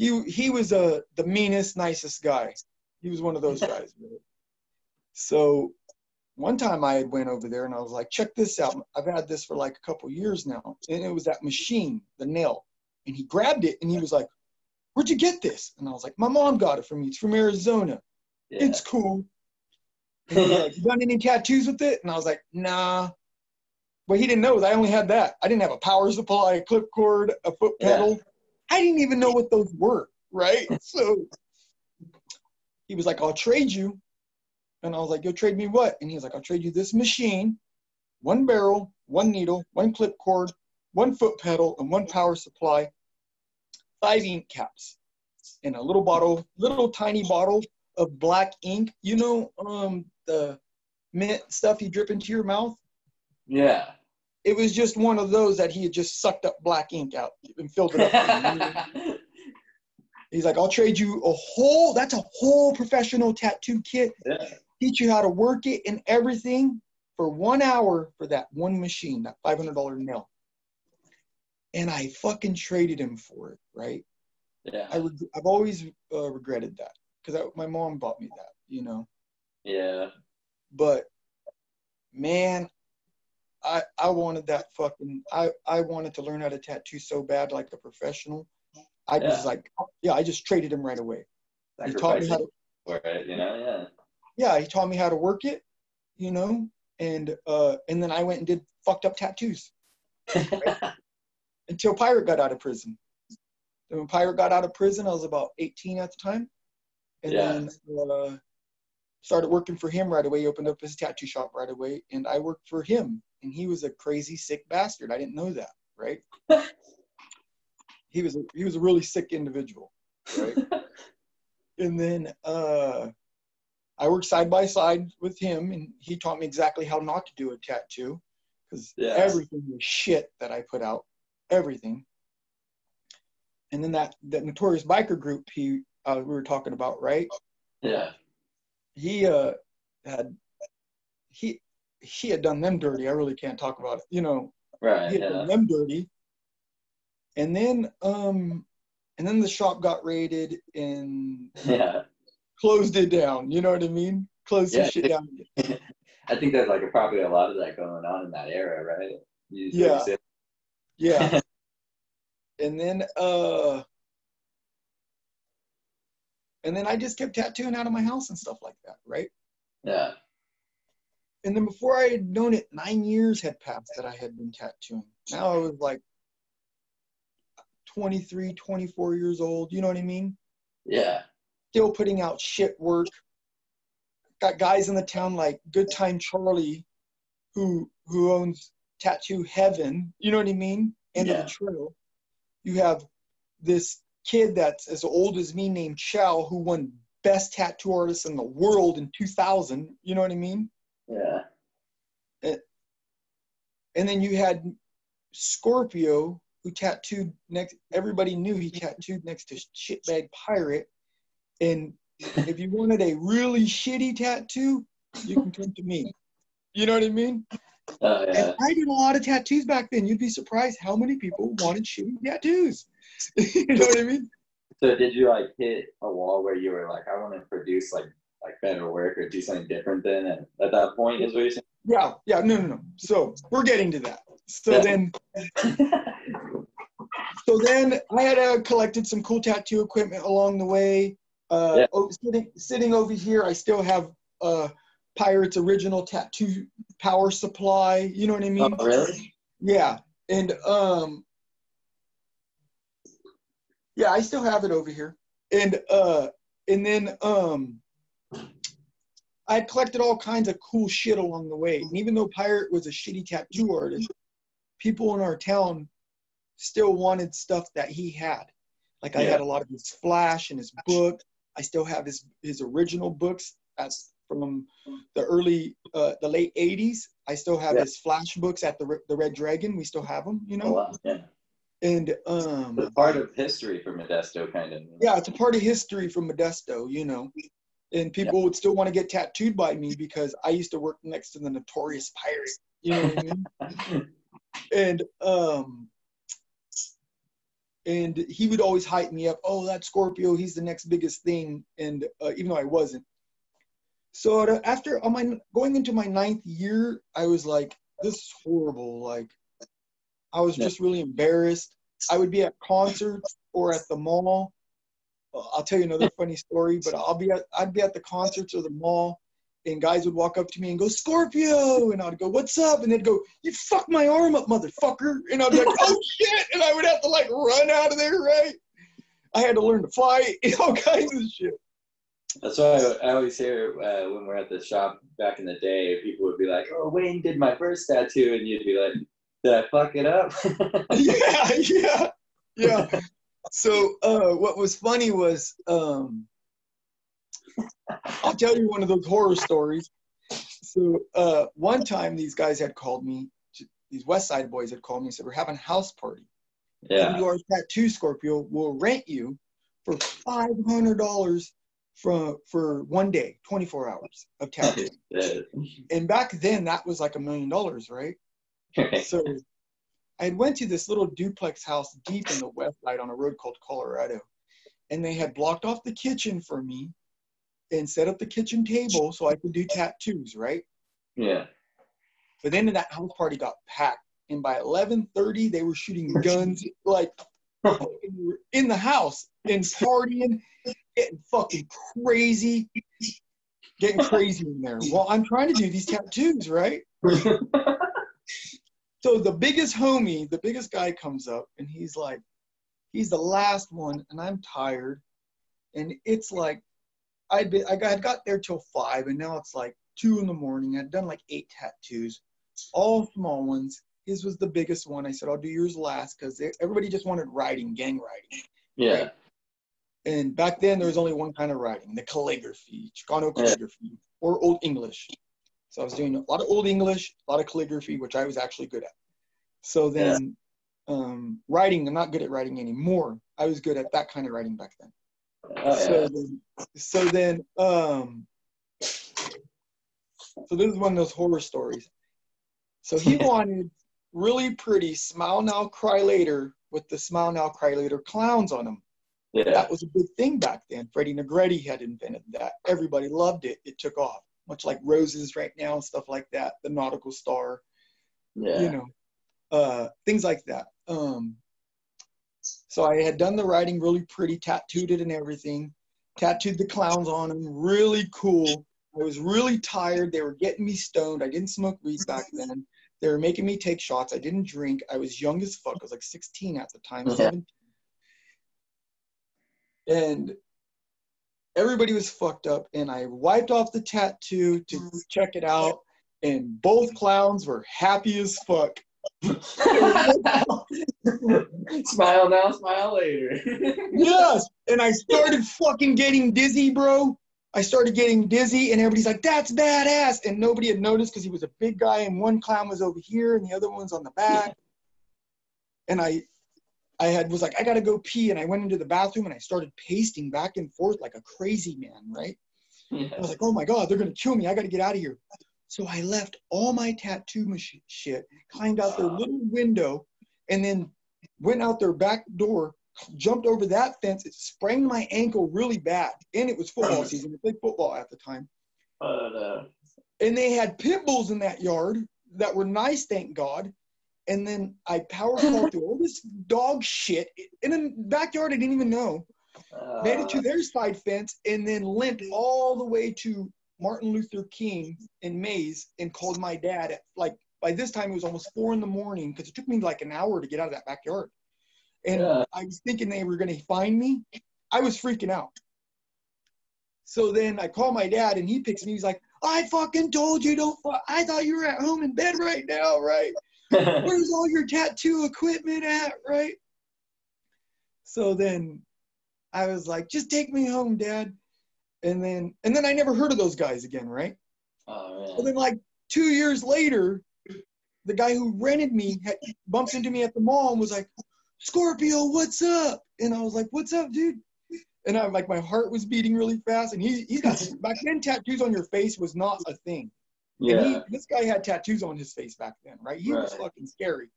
he he was a uh, the meanest, nicest guy. He was one of those (laughs) guys. so one time I had went over there and I was like, check this out. I've had this for like a couple years now. And it was that machine, the nail. And he grabbed it and he was like, Where'd you get this? And I was like, My mom got it from me. It's from Arizona. Yeah. It's cool. (laughs) And he was like, You done any tattoos with it? And I was like, Nah. But he didn't know is I only had that. I didn't have a power supply, a clip cord, a foot Yeah. pedal. I didn't even know what those were, right? (laughs) So he was like, I'll trade you. And I was like, You'll trade me what? And he was like, I'll trade you this machine, one barrel, one needle, one clip cord, one foot pedal, and one power supply, five ink caps, and a little bottle, little tiny bottle of black ink. You know, um, the mint stuff you drip into your mouth? yeah. It was just one of those that he had just sucked up black ink out and filled it up. (laughs) He's like, I'll trade you a whole, that's a whole professional tattoo kit, yeah. teach you how to work it and everything for one hour for that one machine, that $500 nail. And I fucking traded him for it, right? I Yeah. reg- I've always uh, regretted that because my mom bought me that, you know. Yeah. But man, I I wanted that fucking I I wanted to learn how to tattoo so bad like a professional. I was like, yeah, I just traded him right away. He taught me how to for it, you know, yeah. yeah, he taught me how to work it, you know, and uh and then I went and did fucked up tattoos (laughs) until Pirate got out of prison. And when Pirate got out of prison, I was about 18 at the time. And Yeah. then uh, started working for him right away. He opened up his tattoo shop right away. And I worked for him. And he was a crazy, sick bastard. I didn't know that, right? (laughs) he was a, he was a really sick individual, right? (laughs) and then uh, I worked side by side with him, and he taught me exactly how not to do a tattoo, because Yeah. everything was shit that I put out, everything. And then that that notorious biker group he uh, we were talking about, right? yeah. He uh, had he he had done them dirty. I really can't talk about it, you know. Right. He had Yeah. done them dirty. And then um, and then the shop got raided and Yeah. closed it down. You know what I mean? Closed Yeah, the shit down. (laughs) I think there's like probably a lot of that going on in that era, right? You, Yeah. Yeah. (laughs) and then uh and then I just kept tattooing out of my house and stuff like that, right? yeah. And then before I had known it, nine years had passed that I had been tattooing. Now I was like 23, 24 years old. You know what I mean? Yeah. Still putting out shit work. Got guys in the town like Good Time Charlie, who who owns Tattoo Heaven. You know what I mean? End Yeah. of the trail. You have this kid that's as old as me named Chow, who won best tattoo artist in the world in 2000. You know what I mean? Yeah. Eh. And then you had Scorpio, who tattooed next. Everybody knew he tattooed next to Shitbag Pirate. And if you wanted a really shitty tattoo, you can come to me. You know what I mean? Oh yeah. And I did a lot of tattoos back then. You'd be surprised how many people wanted shitty tattoos. (laughs) you know what I mean? So did you like hit a wall where you were like, I want to produce like like better work or do something different then? And at that point, is what you're Yeah, yeah, no, no, no. So we're getting to that. So Yeah. then, (laughs) so then I had uh, collected some cool tattoo equipment along the way. Uh, Yeah. oh, sitting, sitting over here, I still have uh, Pirate's original tattoo power supply. You know what I mean? oh really? Yeah, and um, yeah, I still have it over here, and uh, and then um, I had collected all kinds of cool shit along the way. And even though Pirate was a shitty tattoo artist, people in our town still wanted stuff that he had. Like I Yeah. had a lot of his flash and his book. I still have his his original books as from the early uh, the late 80s. I still have Yeah. his flash books at the the Red Dragon. We still have them, you Oh, know. wow. Yeah. And um, It's part of history for Modesto, kind of. yeah, it's a part of history from Modesto, you know. And people would still want to get tattooed by me because I used to work next to the notorious pirate. You know what I mean? (laughs) and um and he would always hype me up oh that scorpio he's the next biggest thing and uh, even though i wasn't So after on my going into my ninth year, I was like, this is horrible. Like, I was just really embarrassed. I would be at concerts or at the mall. I'll tell you another (laughs) funny story, but I'll be at I'd be at the concerts or the mall, and guys would walk up to me and go Scorpio, and I'd go, "What's up?" And they'd go, "You fucked my arm up, motherfucker!" And I'd be like, "Oh (laughs) shit!" And I would have to like run out of there, right? I had to learn to fight, (laughs) all kinds of shit. That's why I, I always hear uh, when we're at the shop back in the day, people would be like, "Oh, Wayne did my first tattoo," and you'd be like, "Did I fuck it up?" (laughs) yeah, yeah, yeah. So uh, what was funny was um, I'll tell you one of those horror stories. So uh, one time these guys had called me, these West Side boys had called me and said, We're having a house party. yeah. Your tattoo Scorpio will rent you for five hundred dollars for for one day, 24 hours of (laughs) tattoo. Yeah. and back then that was like a million dollars, right? (laughs) so I had went to this little duplex house deep in the west side on a road called Colorado, and they had blocked off the kitchen for me and set up the kitchen table so I could do tattoos, right? yeah. But then that house party got packed, and by 11:30 they were shooting guns like in the house and partying, getting fucking crazy, getting crazy in there. Well, I'm trying to do these tattoos, right? (laughs) So the biggest homie, the biggest guy comes up and he's like, he's the last one, and I'm tired. And it's like, I'd been, I got, got there till five, and now it's like two in the morning. I'd done like eight tattoos, all small ones. His was the biggest one. I said, I'll do yours last because everybody just wanted writing, gang writing. yeah. And back then, there was only one kind of writing, the calligraphy, Chicano calligraphy, or Old English. So I was doing a lot of Old English, a lot of calligraphy, which I was actually good at. So then, um, writing, I'm not good at writing anymore. I was good at that kind of writing back then. Oh, So yeah. then, so then, um, so this is one of those horror stories. So he (laughs) wanted really pretty smile now, cry later with the smile now, cry later clowns on them Yeah. that was a big thing back then. Freddy Negrete had invented that. Everybody loved it. It took off, much like roses right now and stuff like that. The nautical star, Yeah. you know, uh, things like that. Um, so I had done the writing really pretty, tattooed it and everything, tattooed the clowns on them, really cool. I was really tired. They were getting me stoned. I didn't smoke weed back then. They were making me take shots. I didn't drink. I was young as fuck. I was like 16 at the time, Yeah. 17 and everybody was fucked up and i wiped off the tattoo to mm. check it out and both clowns were happy as fuck (laughs) smile now, smile later. yes and i started fucking getting dizzy bro i started getting dizzy and everybody's like that's badass. And nobody had noticed because he was a big guy and one clown was over here and the other one's on the back. And i i had was like i gotta go pee. And i went into the bathroom and i started pacing back and forth like a crazy man right? I was like, oh my God, they're going to kill me. I got to get out of here. So I left all my tattoo mach- shit, climbed out their little window, and then went out their back door, jumped over that fence. It sprained my ankle really bad. And it was football season. I played football at the time. But, uh, And they had pit bulls in that yard that were nice, thank God. And then I power (laughs) crawled through all this dog shit in a backyard I didn't even know uh, made it to their side fence and then limped all the way to Martin Luther King in Maze and called my dad at like by this time it was almost four in the morning because it took me like an hour to get out of that backyard. And Yeah. I was thinking they were gonna find me. I was freaking out. So then I call my dad and he picks me. He's like, I fucking told you don't. Fu- I thought you were at home in bed right now, right? (laughs) where's all your tattoo equipment at, right? So then I was like, just take me home, Dad. And then and then I never heard of those guys again, right? oh, And man. then like two years later, the guy who rented me had, bumps into me at the mall and was like, Scorpio, what's up? And I was like, what's up, dude? And I'm like, my heart was beating really fast. And he, he got (laughs) back then, tattoos on your face was not a thing. And Yeah. he, this guy had tattoos on his face back then, right? He was fucking scary.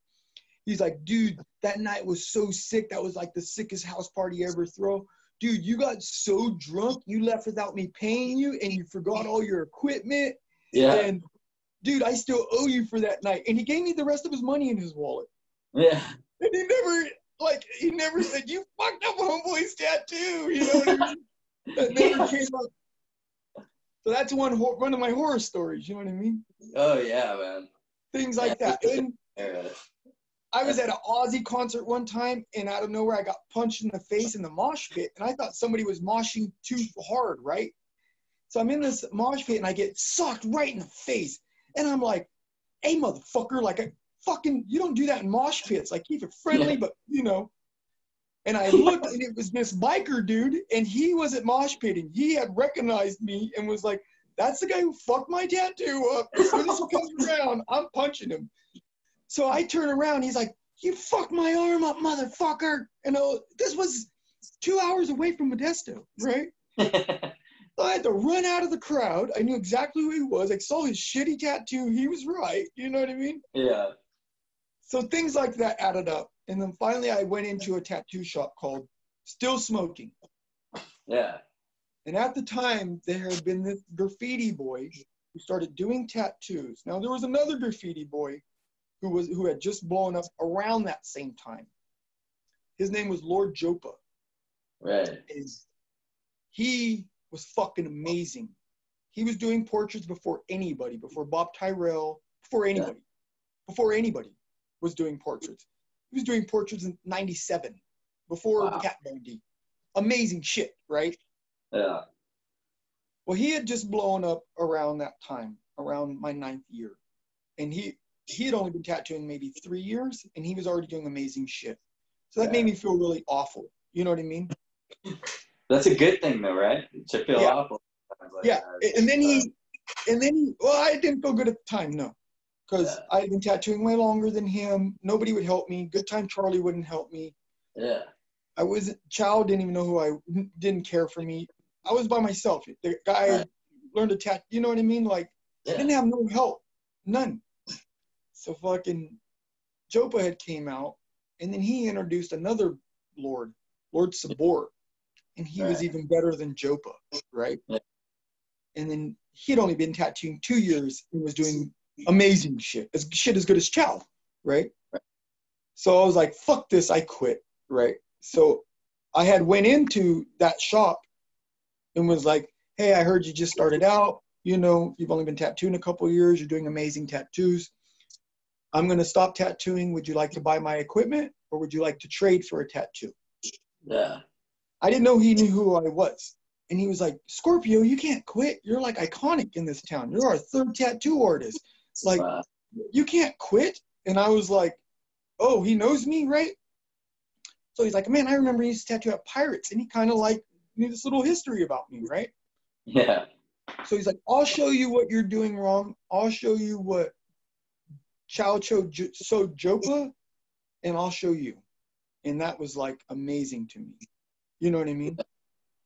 He's like, dude, that night was so sick. That was like the sickest house party ever throw. dude, you got so drunk, you left without me paying you, and you forgot all your equipment. Yeah. And dude, I still owe you for that night. And he gave me the rest of his money in his wallet. Yeah. And he never, like, he never said, you fucked up homeboy's tattoo. You know what I mean? (laughs) That never came up. So that's one hor- one of my horror stories. You know what I mean? Oh yeah, man. Things like that. And Yeah. I was at an Ozzy concert one time, and out of nowhere, I got punched in the face in the mosh pit, and I thought somebody was moshing too hard, right? So I'm in this mosh pit, and I get socked right in the face, and I'm like, "Hey, motherfucker! Like, I fucking, you don't do that in mosh pits. Like, keep it friendly, Yeah. but you know." And I (laughs) looked, and it was this biker dude, and he was at mosh pitting. He had recognized me and was like, "That's the guy who fucked my tattoo up." As soon as he comes (laughs) around, I'm punching him. So I turn around. He's like, "You fucked my arm up, motherfucker!" And uh, this was two hours away from Modesto, right? (laughs) So I had to run out of the crowd. I knew exactly who he was. I saw his shitty tattoo. He was right. You know what I mean? yeah. So things like that added up. And then finally, I went into a tattoo shop called Still Smoking. Yeah. And at the time, there had been this graffiti boy who started doing tattoos. Now there was another graffiti boy who was who had just blown up around that same time. His name was Lord Jopa. Right. Is he was fucking amazing. He was doing portraits before anybody, before Bob Tyrrell, before anybody, before anybody was doing portraits. He was doing portraits in '97, before Wow. Kat Von D. Amazing shit, right? Yeah. Well, he had just blown up around that time, around my ninth year, and he he had only been tattooing maybe three years, and he was already doing amazing shit. So that Yeah. made me feel really awful. You know what I mean? That's a good thing though, right? To feel Yeah. awful. Like yeah. that. And then he, and then he, well, I didn't feel good at the time, no, because Yeah. I had been tattooing way longer than him. Nobody would help me. Good time Charlie wouldn't help me. Yeah. I wasn't, Chow didn't even know who I didn't care for me. I was by myself. The guy Right. learned to tat. You know what I mean? Like I didn't have no help, none. So fucking Jopa had came out, and then he introduced another Lord, Lord Sabor, and he was even better than Jopa, right? Yeah. And then he'd only been tattooing two years and was doing amazing shit, as shit as good as Chow, right? So I was like, fuck this, I quit, right? So I had went into that shop and was like, hey, I heard you just started out. You know, you've only been tattooing a couple years. You're doing amazing tattoos. I'm going to stop tattooing. Would you like to buy my equipment or would you like to trade for a tattoo? Yeah. I didn't know he knew who I was. And he was like, Scorpio, you can't quit. You're like iconic in this town. You're our third tattoo artist. Like, Wow. you can't quit. And I was like, oh, he knows me, right? So he's like, man, I remember he used to tattoo at Pirates. And he kind of like knew this little history about me, right? Yeah. So he's like, I'll show you what you're doing wrong. I'll show you what Chow Cho J- So Jopa, and I'll show you. And that was like amazing to me. You know what I mean?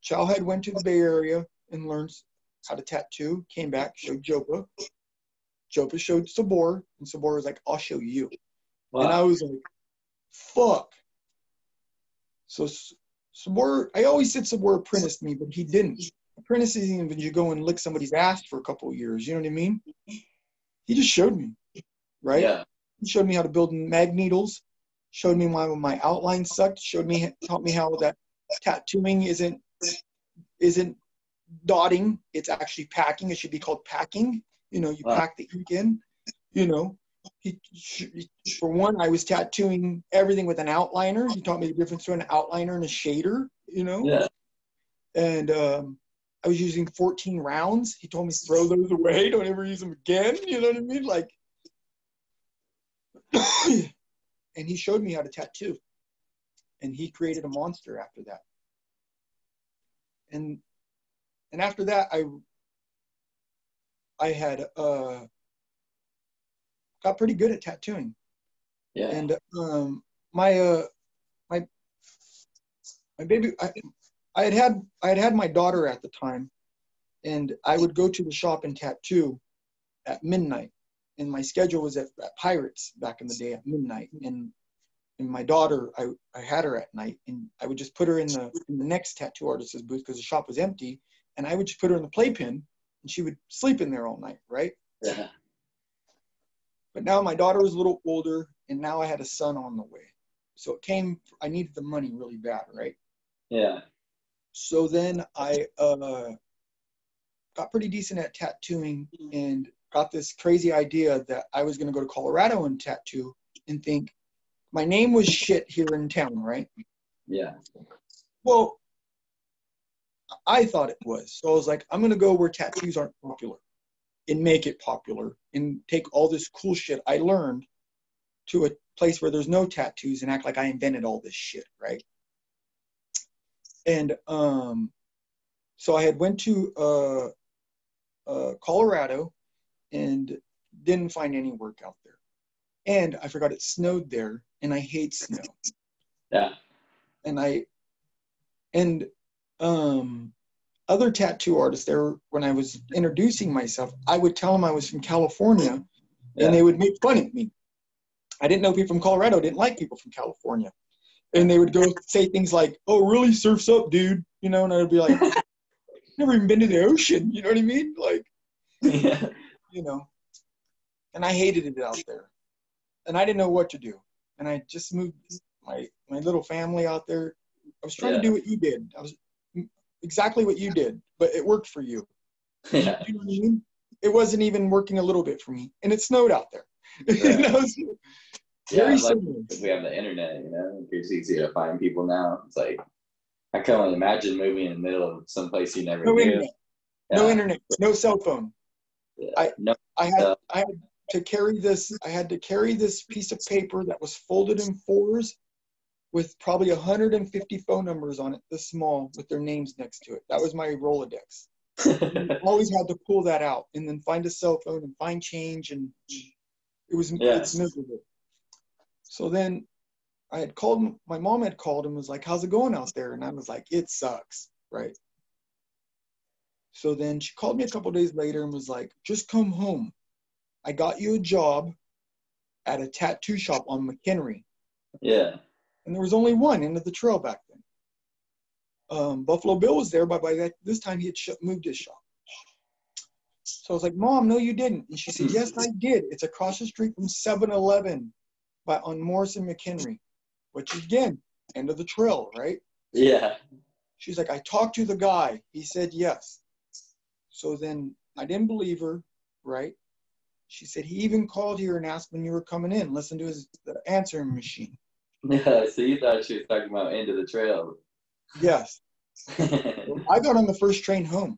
Chow had went to the Bay Area and learned how to tattoo, came back, showed Jopa. Jopa showed Sabor, and Sabor was like, I'll show you. And I was like, fuck. So Sabor, I always said Sabor apprenticed me, but he didn't. Apprentice isn't when you go and lick somebody's ass for a couple of years. You know what I mean? He just showed me, right? Yeah. He showed me how to build mag needles, showed me why my outline sucked, showed me, taught me how that tattooing isn't isn't dotting, it's actually packing. It should be called packing. You know, you Wow. pack the ink in. You know, he, for one, I was tattooing everything with an outliner. He taught me the difference between an outliner and a shader. You know, Yeah. and um, I was using 14 rounds. He told me throw those away, (laughs) don't ever use them again. You know what I mean? Like, (coughs) and he showed me how to tattoo, and he created a monster after that. And and after that, I I had uh, got pretty good at tattooing. Yeah. and um, my uh, my my baby, I, I had had I had had my daughter at the time, and I would go to the shop and tattoo at midnight, and my schedule was at, at Pirates back in the day at midnight, and and my daughter, I, I had her at night, and I would just put her in the in the next tattoo artist's booth because the shop was empty, and I would just put her in the playpen, and she would sleep in there all night, right? Yeah. But now my daughter was a little older, and now I had a son on the way, so it came. I needed the money really bad, right? Yeah. So then I uh, got pretty decent at tattooing, and got this crazy idea that I was going to go to Colorado and tattoo, and think my name was shit here in town, right? Yeah. Well, I thought it was. So I was like, I'm gonna go where tattoos aren't popular and make it popular and take all this cool shit I learned to a place where there's no tattoos and act like I invented all this shit, right? And um so I had went to uh, uh Colorado and didn't find any work out there. And I forgot it snowed there and I hate snow. Yeah. and I and um other tattoo artists there when I was introducing myself, I would tell them I was from California Yeah. and they would make fun of me. I didn't know people from Colorado didn't like people from California. And they would go say things like, Oh, really surfs up, dude, you know, and I'd be like, (laughs) Never even been to the ocean, you know what I mean? Like, yeah. you know. And I hated it out there. And I didn't know what to do. And I just moved my my little family out there. I was trying Yeah. to do what you did. I was exactly what you did, but it worked for you. (laughs) Yeah. You know what I mean? It wasn't even working a little bit for me. And it snowed out there. Right. (laughs) You know, Yeah, very like we have the internet, you know, it's easier to find people now. It's like I can only imagine moving in the middle of some place you never No knew. internet. No Yeah. internet. No cell phone. Yeah. I- no, I had Uh, I had to carry this I had to carry this piece of paper that was folded in fours with probably 150 phone numbers on it, this small, with their names next to it. That was my Rolodex. (laughs) Always had to pull that out and then find a cell phone and find change and it was Yes. it's miserable. So then I had called my mom had called and was like, How's it going out there? And I was like, It sucks, right? So then she called me a couple days later and was like, just come home. I got you a job at a tattoo shop on McHenry. yeah. And there was only one end of the trail back then. Um, Buffalo Bill was there, but by that this time he had sh- moved his shop. So I was like, Mom, no, you didn't. And she said, Yes, I did. It's across the street from 7 Eleven by on Morrison McHenry, which again, end of the trail, right? Yeah. She's like, I talked to the guy. He said yes. So then I didn't believe her, right? She said he even called here and asked when you were coming in. Listen to his the answering machine. Yeah. (laughs) So you thought she was talking about end of the trail. Yes. (laughs) I got on the first train home.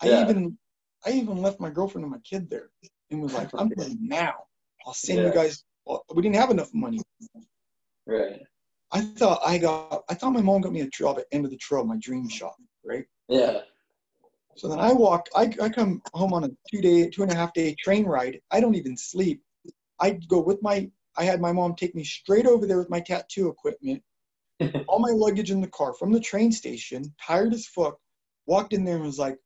I Yeah. even I even left my girlfriend and my kid there and was like, I'm going (laughs) now. I'll send you guys. Well, we didn't have enough money. right. I thought I got. I thought my mom got me a job at end of the trail, my dream shop, right? Yeah. So then I walk, I, I come home on a two day, two and a half day train ride. I don't even sleep. I go with my, I had my mom take me straight over there with my tattoo equipment, (laughs) all my luggage in the car from the train station, tired as fuck, walked in there and was like,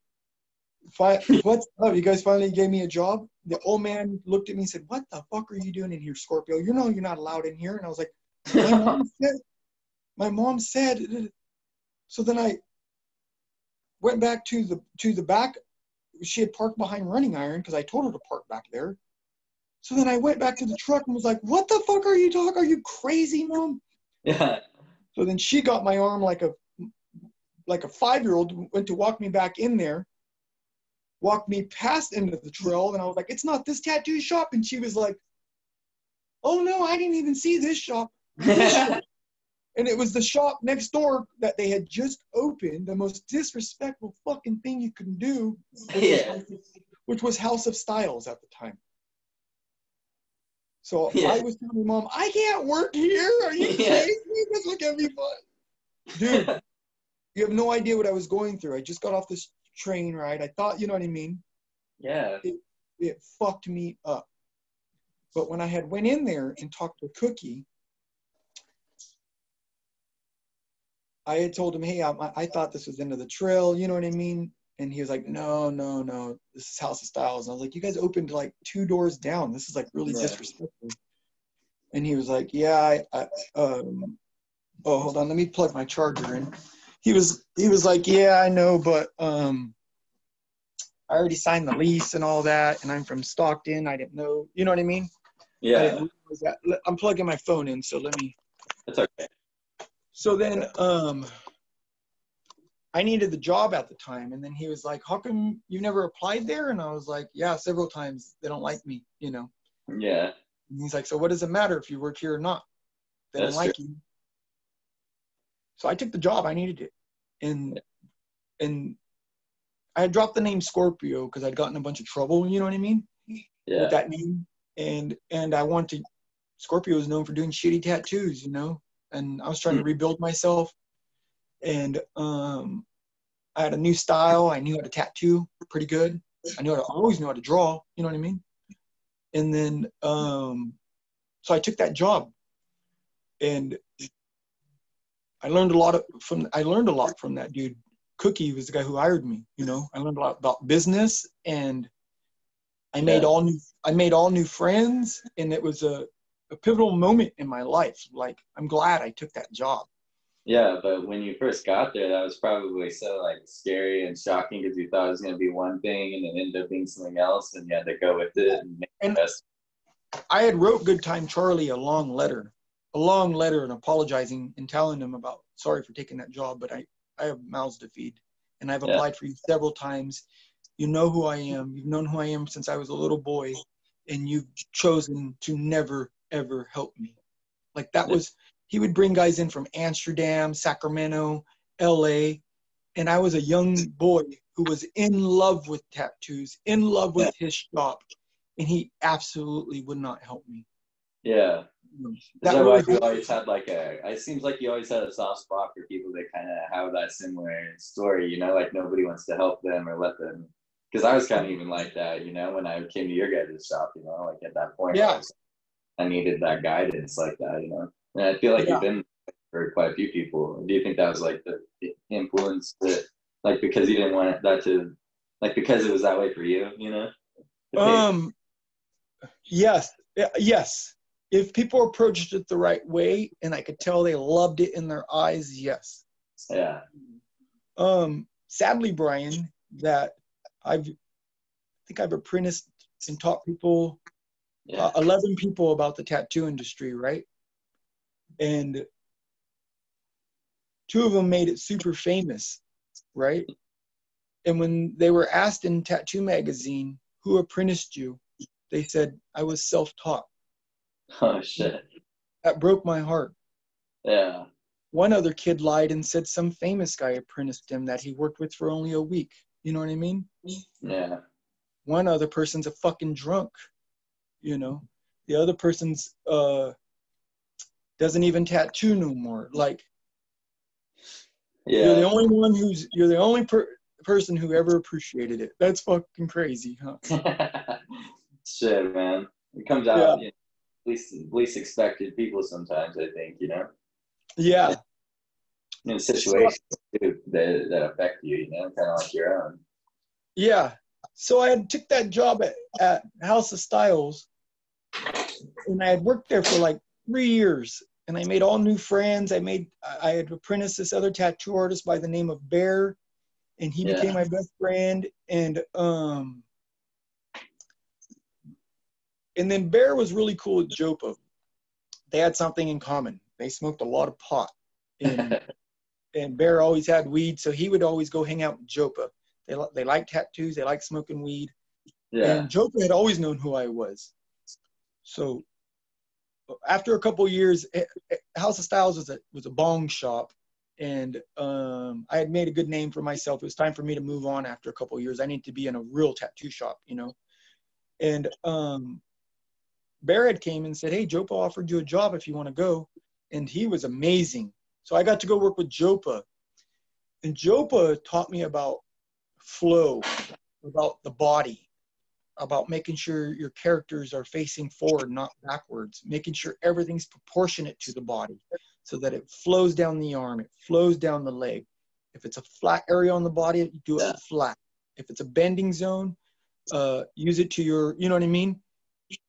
(laughs) what's up? You guys finally gave me a job? The old man looked at me and said, what the fuck are you doing in here, Scorpio? You know you're not allowed in here. And I was like, my (laughs) mom said, my mom said, so then I went back to the to the back. She had parked behind running iron because I told her to park back there. So then I went back to the truck and was like, "What the fuck are you talking? Are you crazy, mom?" Yeah. So then she got my arm like a like a five year old went to walk me back in there, walked me past into the trail, and I was like, "It's not this tattoo shop," and she was like, "Oh no, I didn't even see this shop." This (laughs) shop. And it was the shop next door that they had just opened, the most disrespectful fucking thing you can do, Yeah. which was House of Styles at the time. So (laughs) Yeah. I was telling my mom, I can't work here. Are you (laughs) Yeah. crazy? This will me fun. Dude, (laughs) you have no idea what I was going through. I just got off this train ride. I thought, you know what I mean? yeah. It fucked me up. But when I had went in there and talked to Cookie, I had told him, hey, I, I thought this was the end of the trail. You know what I mean? And he was like, no, no, no. This is House of Styles. And I was like, you guys opened like two doors down. This is like really Right. disrespectful. and he was like, "Yeah, I, I um, oh, hold on, let me plug my charger in." He was he was like, "Yeah, I know, but um, I already signed the lease and all that, and I'm from Stockton. I didn't know, you know what I mean?" Yeah, I'm plugging my phone in, so let me. that's okay. So then, um, I needed the job at the time, and then he was like, "How come you never applied there?" And I was like, "Yeah, several times. They don't like me, you know." Yeah, And he's like, "So what does it matter if you work here or not? They That's don't like you." So I took the job. I needed it, and and I had dropped the name Scorpio because I'd gotten a bunch of trouble. You know what I mean? yeah, With that name, and and I wanted. Scorpio is known for doing shitty tattoos, you know, and I was trying to Hmm. rebuild myself, and um, I had a new style. I knew how to tattoo pretty good. I knew how to, I always knew how to draw. You know what I mean? And then um, so I took that job, and I learned a lot of, from. I learned a lot from that dude. Cookie was the guy who hired me. You know, I learned a lot about business, and I made Yeah. all new. I made all new friends, and it was a, a pivotal moment in my life. Like I'm glad I took that job. Yeah. But when you first got there, that was probably so like scary and shocking because you thought it was gonna be one thing and it ended up being something else, and you had to go with it and make And- the best. I had wrote Good Time Charlie a long letter, a long letter, and apologizing and telling him about sorry for taking that job, but I I have mouths to feed, and I've Yeah. applied for you several times. You know who I am. You've known who I am since I was a little boy, and you've chosen to never ever help me. Like that Yeah. was he would bring guys in from Amsterdam, Sacramento, L.A., and I was a young boy who was in love with tattoos, in love with his shop, and he absolutely would not help me. Yeah. That that why you always had like a? It seems like you always had a soft spot for people that kind of have that similar story. You know, like nobody wants to help them or let them. Because I was kind of even like that, you know, when I came to your guys' shop. You know, like at that point, I, Yeah. was- I needed that guidance like that. You know, and I feel like Yeah. you've been for quite a few people. Do you think that was like the the influence that, like, because you didn't want that to, like, because it was that way for you? You know. Um, yes, yes. If people approached it the right way, and I could tell they loved it in their eyes, yes. yeah. Um, sadly, Brian, that I've, I think I've apprenticed and taught people, Yeah. uh, eleven people about the tattoo industry, right? And two of them made it super famous, right? And when they were asked in Tattoo Magazine, who apprenticed you? They said, I was self taught. (laughs) oh shit. That broke my heart. Yeah. One other kid lied and said some famous guy apprenticed him that he worked with for only a week. You know what I mean? Yeah. One other person's a fucking drunk. You know, the other person's uh doesn't even tattoo no more. Like Yeah. you're the only one who's you're the only per- person who ever appreciated it. That's fucking crazy, huh? (laughs) Shit, man. It comes out you know, least least expected people sometimes. I think you know, Yeah. in situations too, that that affect you. You know, kind of like your own. Yeah. So I had took that job at, at House of Styles and I had worked there for like three years and I made all new friends. I made I had apprenticed this other tattoo artist by the name of Bear and he Yeah. became my best friend and um and then Bear was really cool with Jopa. They had something in common. They smoked a lot of pot. And (laughs) and Bear always had weed, so he would always go hang out with Jopa. They they like tattoos, they like smoking weed, yeah. and Jopa had always known who I was. So after a couple years, eh, eh, House of Styles was a was a bong shop, and um, I had made a good name for myself. It was time for me to move on after a couple years. I need to be in a real tattoo shop, you know. And um, Barrett came and said, "Hey, Jopa offered you a job if you want to go," and he was amazing. So I got to go work with Jopa, and Jopa taught me about flow, about the body, about making sure your characters are facing forward, not backwards, making sure everything's proportionate to the body so that it flows down the arm, it flows down the leg. If it's a flat area on the body, you do it Yeah. flat. If it's a bending zone, uh, use it to your, you know what I mean?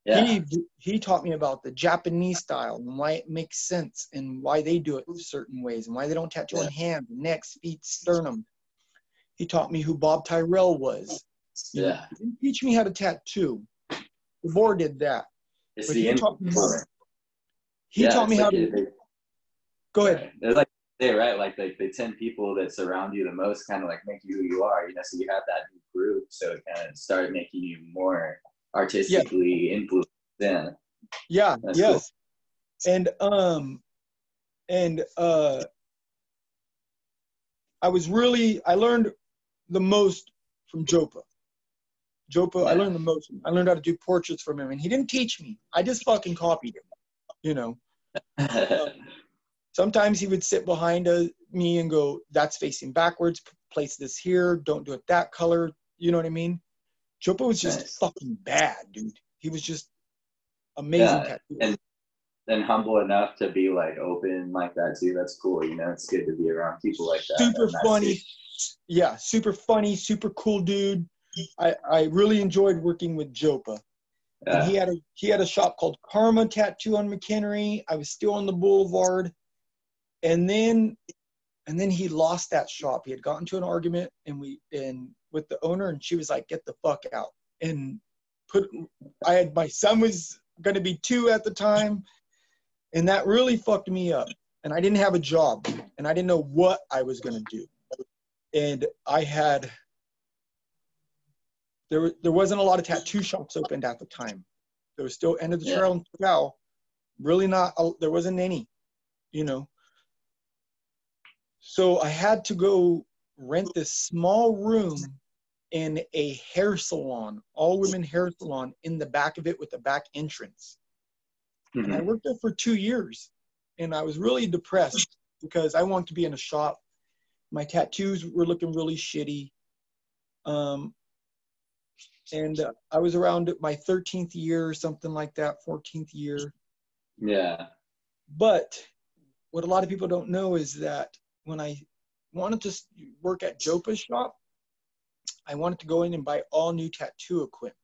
Yeah. He he taught me about the Japanese style and why it makes sense and why they do it certain ways and why they don't tattoo on hands, necks, feet, sternum. He taught me who Bob Tyrrell was. Yeah. He didn't teach me how to tattoo. The board did that. It's But the he taught me He Yeah, taught me it's how to. they- Go ahead. They're like they right, like like the ten people that surround you the most kind of like make you who you are, you know. So you have that group, so it kind of started making you more artistically influenced. Yeah, Yeah. That's yes. And um, and uh, I was really I learned the most from Jopa. Jopa, I learned the most. I learned how to do portraits from him, and he didn't teach me. I just fucking copied him. You know. (laughs) Sometimes he would sit behind uh, me and go, "That's facing backwards. Place this here. Don't do it that color." You know what I mean? Jopa was just Nice. fucking bad, dude. He was just amazing. Yeah, tattoo. and- then humble enough to be like open like that too. That's cool. You know, it's good to be around people like that. super funny. Yeah, super funny, super cool dude. I, I really enjoyed working with Jopa. And Yeah. he had a he had a shop called Karma Tattoo on McHenry. I was still on the boulevard. And then and then he lost that shop. He had gotten to an argument and we and with the owner and she was like, get the fuck out. And put I had my son was gonna be two at the time. And that really fucked me up. And I didn't have a job and I didn't know what I was gonna do. And I had there, there wasn't a lot of tattoo shops opened at the time. There was still end of the Yeah. trail in Cal. Really not, a- there wasn't any, you know. So I had to go rent this small room in a hair salon, all women hair salon in the back of it with a back entrance. And I Mhm. worked there for two years. And I was really depressed because I wanted to be in a shop. My tattoos were looking really shitty. Um, and uh, I was around my 13th year or something like that, 14th year. Yeah. But what a lot of people don't know is that when I wanted to work at Jopa's shop, I wanted to go in and buy all new tattoo equipment.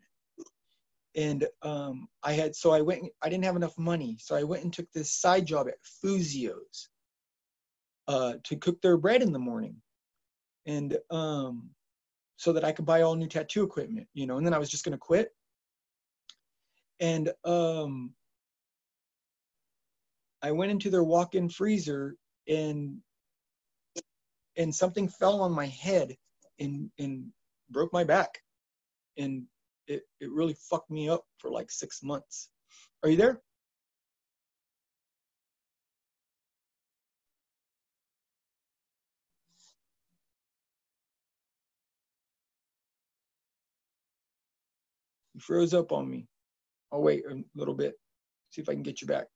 And um, I had, so I went, I didn't have enough money. So I went and took this side job at Fuzio's uh, to cook their bread in the morning. And um, so that I could buy all new tattoo equipment, you know, and then I was just to quit. And um, I went into their walk-in freezer and and something fell on my head and and broke my back. And it, it really fucked me up for like six months. Are you there? You froze up on me. I'll wait a little bit, see if I can get you back.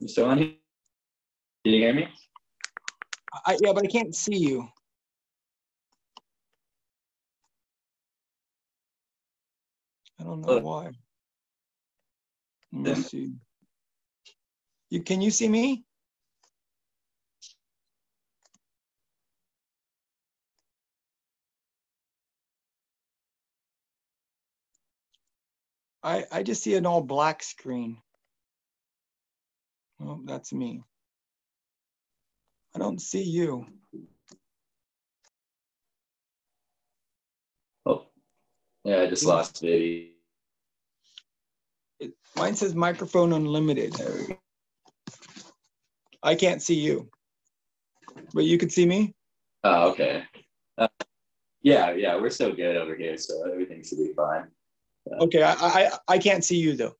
You still on here? Can you hear me? I, yeah, but I can't see you. I don't know Look. why. Let me see. You can you see me? I I just see an all black screen. Oh, that's me. I don't see you. Oh, yeah, I just lost baby. It, mine says microphone unlimited. There we go. I can't see you, but you can see me. Oh, okay. Uh, yeah, yeah, we're so good over here, so everything should be fine. Okay, I I, I can't see you though.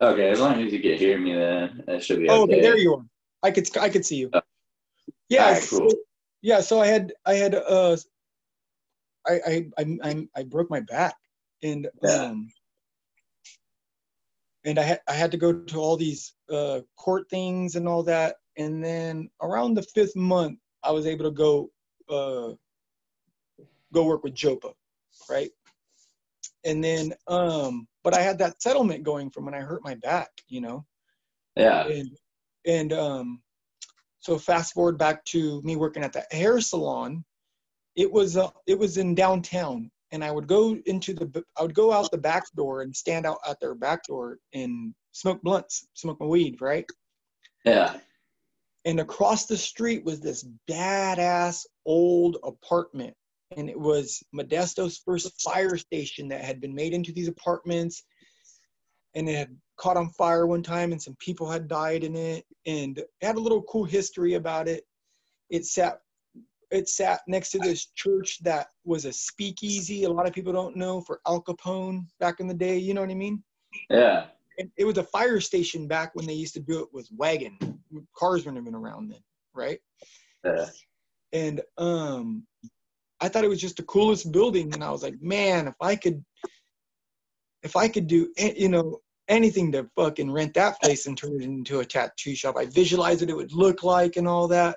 Okay, as long as you can hear me, then it should be Oh, okay. okay, there you are. I could I could see you. Oh. Yeah, Alright, so- cool. yeah. So I had I had uh, I I I I, I broke my back, and Yeah. um, and I had I had to go to all these uh, court things and all that. And then around the fifth month, I was able to go uh, go work with JOPA, right? And then, um, but I had that settlement going from when I hurt my back, you know. Yeah. And and um, so fast forward back to me working at the hair salon. It was uh, it was in downtown, and I would go into the I would go out the back door and stand out at their back door and smoke blunts, smoke my weed, right? Yeah. And across the street was this badass old apartment. And it was Modesto's first fire station that had been made into these apartments. And it had caught on fire one time and some people had died in it. And it had a little cool history about it. It sat it sat next to this church that was a speakeasy. A lot of people don't know for Al Capone back in the day. You know what I mean? Yeah. And it was a fire station back when they used to do it with wagon. Cars weren't even around then, right? Yeah. And um, I thought it was just the coolest building. And I was like, man, if I could, if I could do, you know, anything to fucking rent that place and turn it into a tattoo shop, I visualized what it would look like and all that.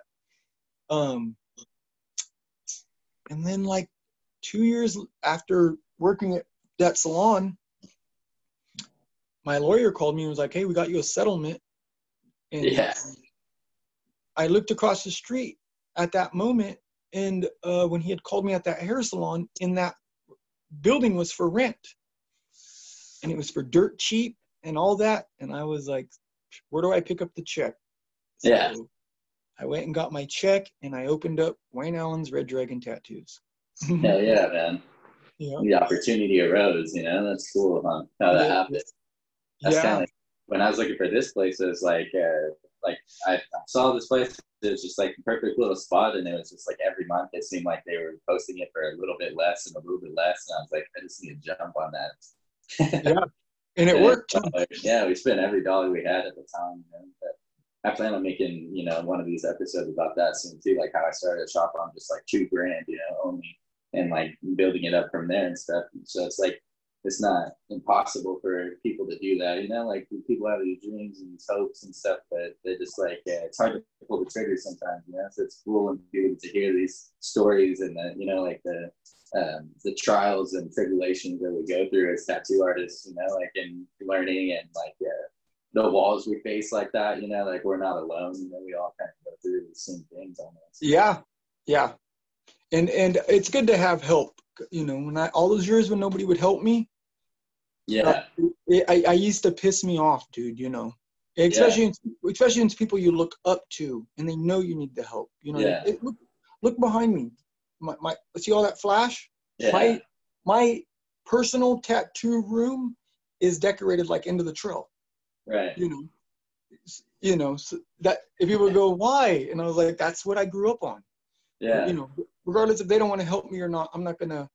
Um, and then like two years after working at that salon, my lawyer called me and was like, "Hey, we got you a settlement." And Yeah. I looked across the street at that moment, and uh, when he had called me at that hair salon, in that building was for rent, and it was for dirt cheap and all that. And I was like, "Where do I pick up the check?" Yeah. I went and got my check, and I opened up Wayne Allen's Red Dragon Tattoos. (laughs) Hell yeah, man. yeah. The opportunity arose, you know? That's cool, huh? How that Yeah. happened. That's Yeah. kind of like when I was looking for this place, it was like, uh, like I, I saw this place. It was just like a perfect little spot, and it was just like every month it seemed like they were posting it for a little bit less and a little bit less, and I was like, I just need to jump on that. Yeah. (laughs) And it Yeah, worked. uh, Yeah, we spent every dollar we had at the time. You know? But I plan on making, you know, one of these episodes about that soon too, like how I started a shop on just like two grand, you know, only, and like building it up from there and stuff. So it's like it's not impossible for people to do that, you know. Like people have these dreams and these hopes and stuff, but they just like yeah, it's hard to pull the trigger sometimes, you know. So it's cool when people to hear these stories and the, you know, like the um, the trials and tribulations that we go through as tattoo artists, you know, like in learning and like uh, the walls we face like that, you know, like we're not alone, you know, we all kind of go through the same things almost. Yeah, yeah, and and it's good to have help. You know, when I all those years when nobody would help me, Yeah, it, I I used to piss me off, dude. You know, especially in, especially in people you look up to and they know you need the help. You know, Yeah. It- look look behind me. My my see all that flash. yeah, My my personal tattoo room is decorated like end of the trail. right, You know, you know so that if people go why, and I was like, that's what I grew up on. yeah, you know, regardless if they don't want to help me or not, I'm not gonna,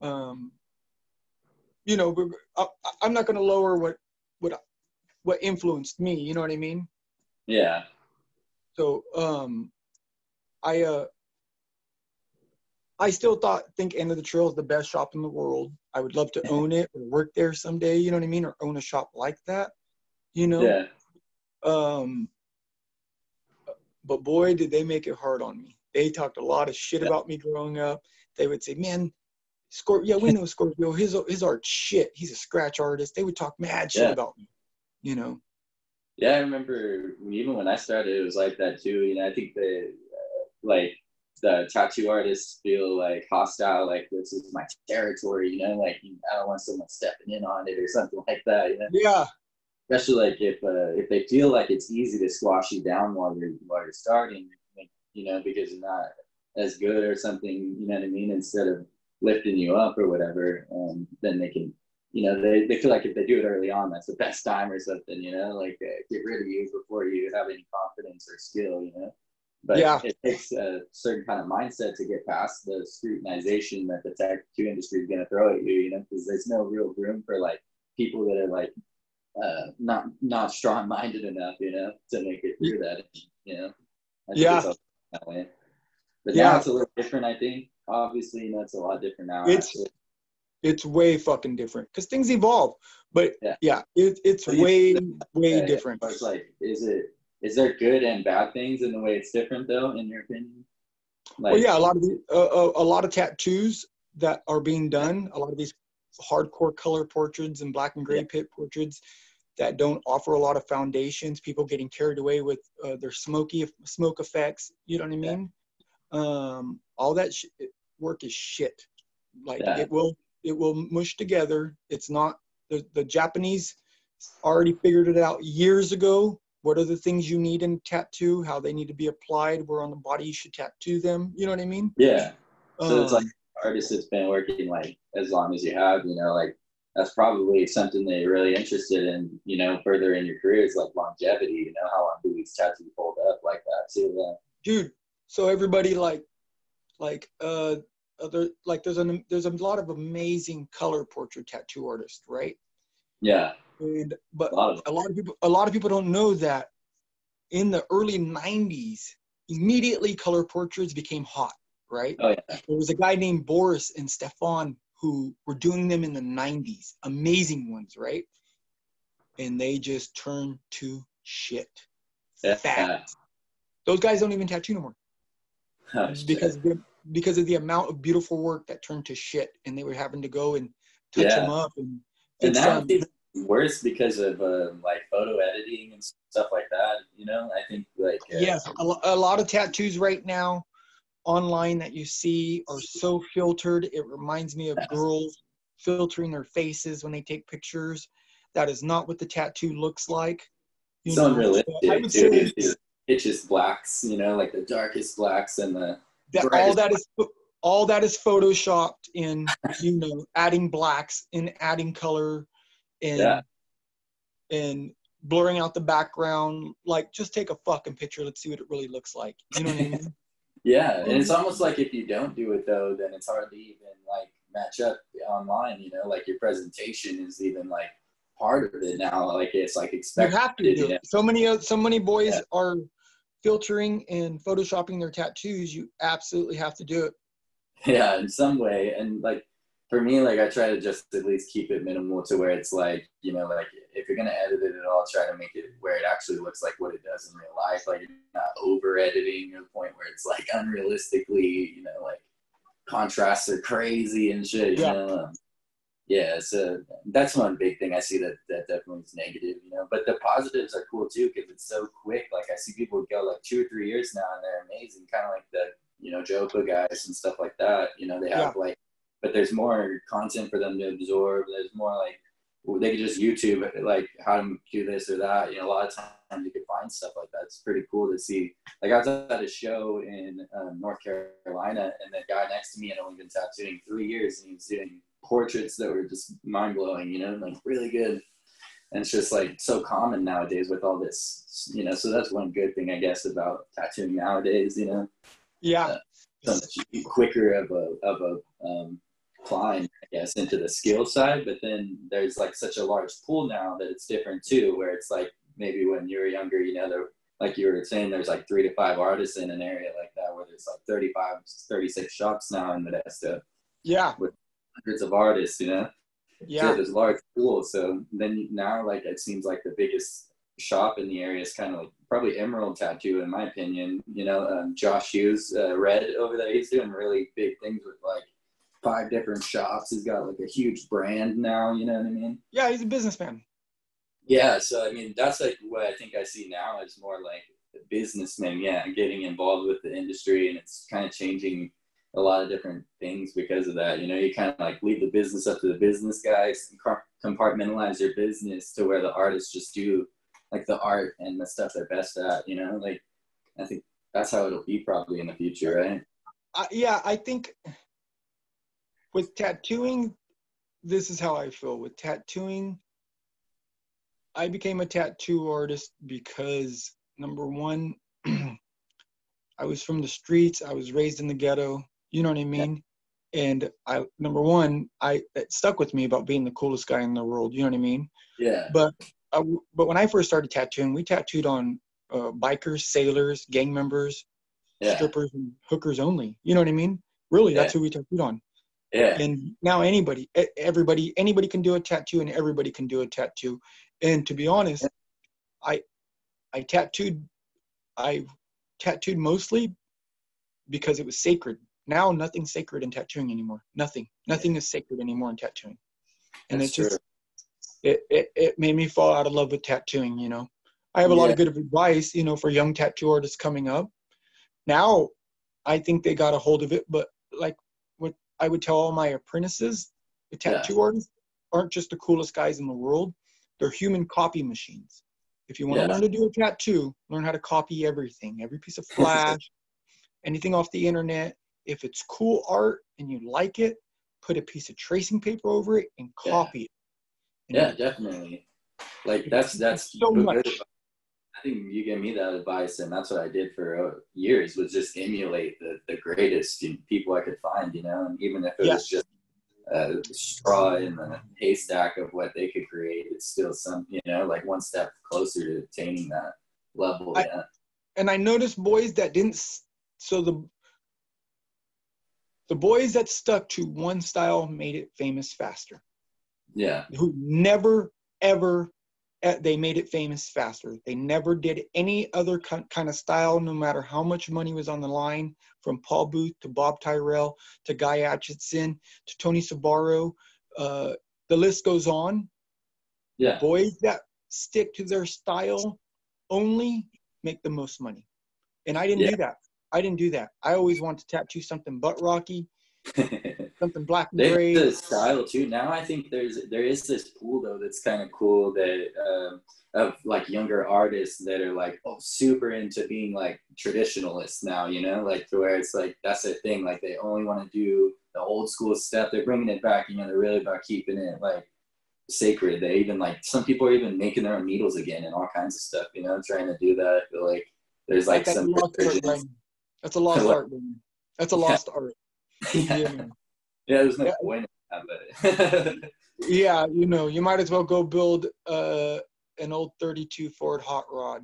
um, you know, I, I'm not gonna lower what what what influenced me. You know what I mean? yeah, So, um, I uh, I still thought think End of the Trail is the best shop in the world. I would love to own it or work there someday. You know what I mean? Or own a shop like that. You know. yeah, Um, but boy, did they make it hard on me. They talked a lot of shit Yeah. about me growing up. They would say, "Man, Scorpio, yeah, we (laughs) know Scorpio. His his art shit. He's a scratch artist." They would talk mad shit Yeah. about me. You know. yeah. I remember even when I started, it was like that too. You know, I think the uh, like the tattoo artists feel like hostile, like this is my territory. You know, like I don't want someone stepping in on it or something like that. You know. Yeah. especially like if uh, if they feel like it's easy to squash you down while you're while you're starting, you know, because you're not as good or something, you know what I mean? Instead of lifting you up or whatever, um, then they can, you know, they, they feel like if they do it early on, that's the best time or something, you know, like uh, get rid of you before you have any confidence or skill, you know. But Yeah. it takes a certain kind of mindset to get past the scrutinization that the tattoo industry is going to throw at you, you know, because there's no real room for like people that are like uh, not not strong minded enough, you know, to make it through that. You know, Yeah. it's that way. But Yeah. now it's a little different. I think obviously, you know, it's a lot different now. It's- actually. it's way fucking different because things evolve. But Yeah. yeah, it, it's But way way different. It's like, is it is there good and bad things in the way it's different though, in your opinion? Like, well, yeah, a lot of the, uh, uh, a lot of tattoos that are being done, a lot of these hardcore color portraits and black and gray Yeah. pit portraits that don't offer a lot of foundations. People getting carried away with uh, their smoky smoke effects. You know what I Yeah. mean? Um, all that sh- work is shit. Like Yeah. it will it will mush together. It's not the the Japanese already figured it out years ago. What are the things you need in tattoo? How they need to be applied? Where on the body you should tattoo them? You know what I mean? Yeah. So it's Um, like artist that's been working like as long as you have, you know, like that's probably something that you're really interested in, you know, further in your career is like longevity, you know, how long do these tattoos hold up like that too. Yeah. dude so everybody like like uh other like there's an there's a lot of amazing color portrait tattoo artists right Yeah. and but A lot of a lot of people a lot of people don't know that in the early 90s immediately color portraits became hot right Oh yeah. there was a guy named boris and stefan who were doing them in the 90s amazing ones right? And they just turned to shit. Fast those guys don't even tattoo no more. Oh, because of the, because of the amount of beautiful work that turned to shit, and they were having to go and touch Yeah. them up and and now them. it's worse because of uh, like photo editing and stuff like that. You know, I think like uh, Yes, a, lo- a lot of tattoos right now online that you see are so filtered. It reminds me of girls filtering their faces when they take pictures. That is not what the tattoo looks like. You it's know, unrealistic so I would too. It's the pitchiest blacks, you know, like the darkest blacks and the that all that is all that is photoshopped in you know adding blacks and adding color and Yeah. and blurring out the background like just take a fucking picture let's see what it really looks like you know what i mean (laughs) Yeah, and it's almost like if you don't do it though, then it's hard to even like match up online. You know, like your presentation is even like part of it now. Like it's like expected. you have to do it so many so many boys Yeah. are filtering and photoshopping their tattoos you absolutely have to do it yeah in some way and like for me like i try to just at least keep it minimal to where it's like you know like if you're gonna edit it at all try to make it where it actually looks like what it does in real life like you're not over editing to the point where it's like unrealistically you know like contrasts are crazy and shit you Yeah. know Um, yeah so that's one big thing i see that that definitely is negative you know but the positives are cool too because it's so quick like i see people go like two or three years now and they're amazing kind of like the you know Jopa guys and stuff like that you know they have like but there's more content for them to absorb. There's more like they could just youtube like how to do this or that. You know a lot of times you could find stuff like that. It's pretty cool to see. Like i was at a show in um, north carolina and the guy next to me had only been tattooing three years and he was doing portraits that were just mind-blowing you know like really good. And it's just like so common nowadays with all this you know so that's one good thing i guess about tattooing nowadays you know? Yeah. So much quicker of a of a um, climb, I guess, into the skill side. But then there's like such a large pool now that it's different too, where it's like maybe when you were younger, you know, there, like you were saying, there's like three to five artists in an area like that, where there's like 35, 36 shops now in Modesto, yeah With hundreds of artists, you know. So yeah there's large pool. So then now, like it seems like the biggest shop in the area is kind of like probably Emerald Tattoo, in my opinion. You know, um, Josh Hughes, uh, Red over there, he's doing really big things with like five different shops. He's got like a huge brand now. You know what I mean? yeah he's a businessman Yeah. So I mean, that's like what I think I see now is more like a businessman. Yeah, getting involved with the industry, and it's kind of changing a lot of different things because of that. You know, you kind of like leave the business up to the business guys, and compartmentalize your business to where the artists just do like the art and the stuff they're best at. You know, like I think that's how it'll be probably in the future, right? I, yeah, I think with tattooing, this is how I feel. With tattooing, I became a tattoo artist because number one, (clears throat) I was from the streets. I was raised in the ghetto. You know what I mean? And I number one, I it stuck with me about being the coolest guy in the world. You know what I mean? Yeah. But I, but when I first started tattooing, we tattooed on uh, bikers, sailors, gang members, Yeah. strippers, and hookers only. You know what I mean? Really, that's who we tattooed on. Yeah. And now anybody, everybody, anybody can do a tattoo, and everybody can do a tattoo. And to be honest, I, I tattooed, I tattooed mostly because it was sacred. Now nothing's sacred in tattooing anymore. Nothing, nothing is sacred anymore in tattooing. And That's it's just, true. it, it, it made me fall out of love with tattooing. You know, I have a lot of good advice, you know, for young tattoo artists coming up. Now, I think they got a hold of it, but like I would tell all my apprentices, the Yeah. tattoo artists aren't just the coolest guys in the world. They're human copy machines. If you want Yeah. to learn to do a tattoo, learn how to copy everything, every piece of flash, (laughs) anything off the internet. If it's cool art and you like it, put a piece of tracing paper over it and Yeah. copy it. And Yeah, definitely. Like that's that's So much. I think you gave me that advice, and that's what I did for uh, years. Was just emulate the the greatest people I could find, you know, and even if it Yeah. was just a straw in the haystack of what they could create, it's still some, you know, like one step closer to attaining that level. I- yeah, and I noticed boys that didn't. So the the boys that stuck to one style made it famous faster. yeah, Who never ever they made it famous faster. They never did any other kind of style, no matter how much money was on the line. From Paul Booth to Bob Tyrrell to Guy Aitchison to Tony Ciavarro, uh, the list goes on. yeah, boys that stick to their style only make the most money. And I didn't Yeah. do that. I didn't do that. I always wanted to tattoo something butt rocky, (laughs) something black and gray. the style too. Now I think there's there is this pool though that's kind of cool that um, of like younger artists that are like oh super into being like traditionalists now. You know, like to where it's like that's their thing. Like they only want to do the old school stuff. They're bringing it back. You know, they're really about keeping it like sacred. They even like some people are even making their own needles again and all kinds of stuff. You know, trying to do that. I feel like there's like That's a some lost art, That's a lost art. That's a Yeah. lost art. (laughs) yeah. Yeah. yeah, there's no Yeah. point in that, but (laughs) yeah, you know, you might as well go build uh, an old 32 Ford hot rod.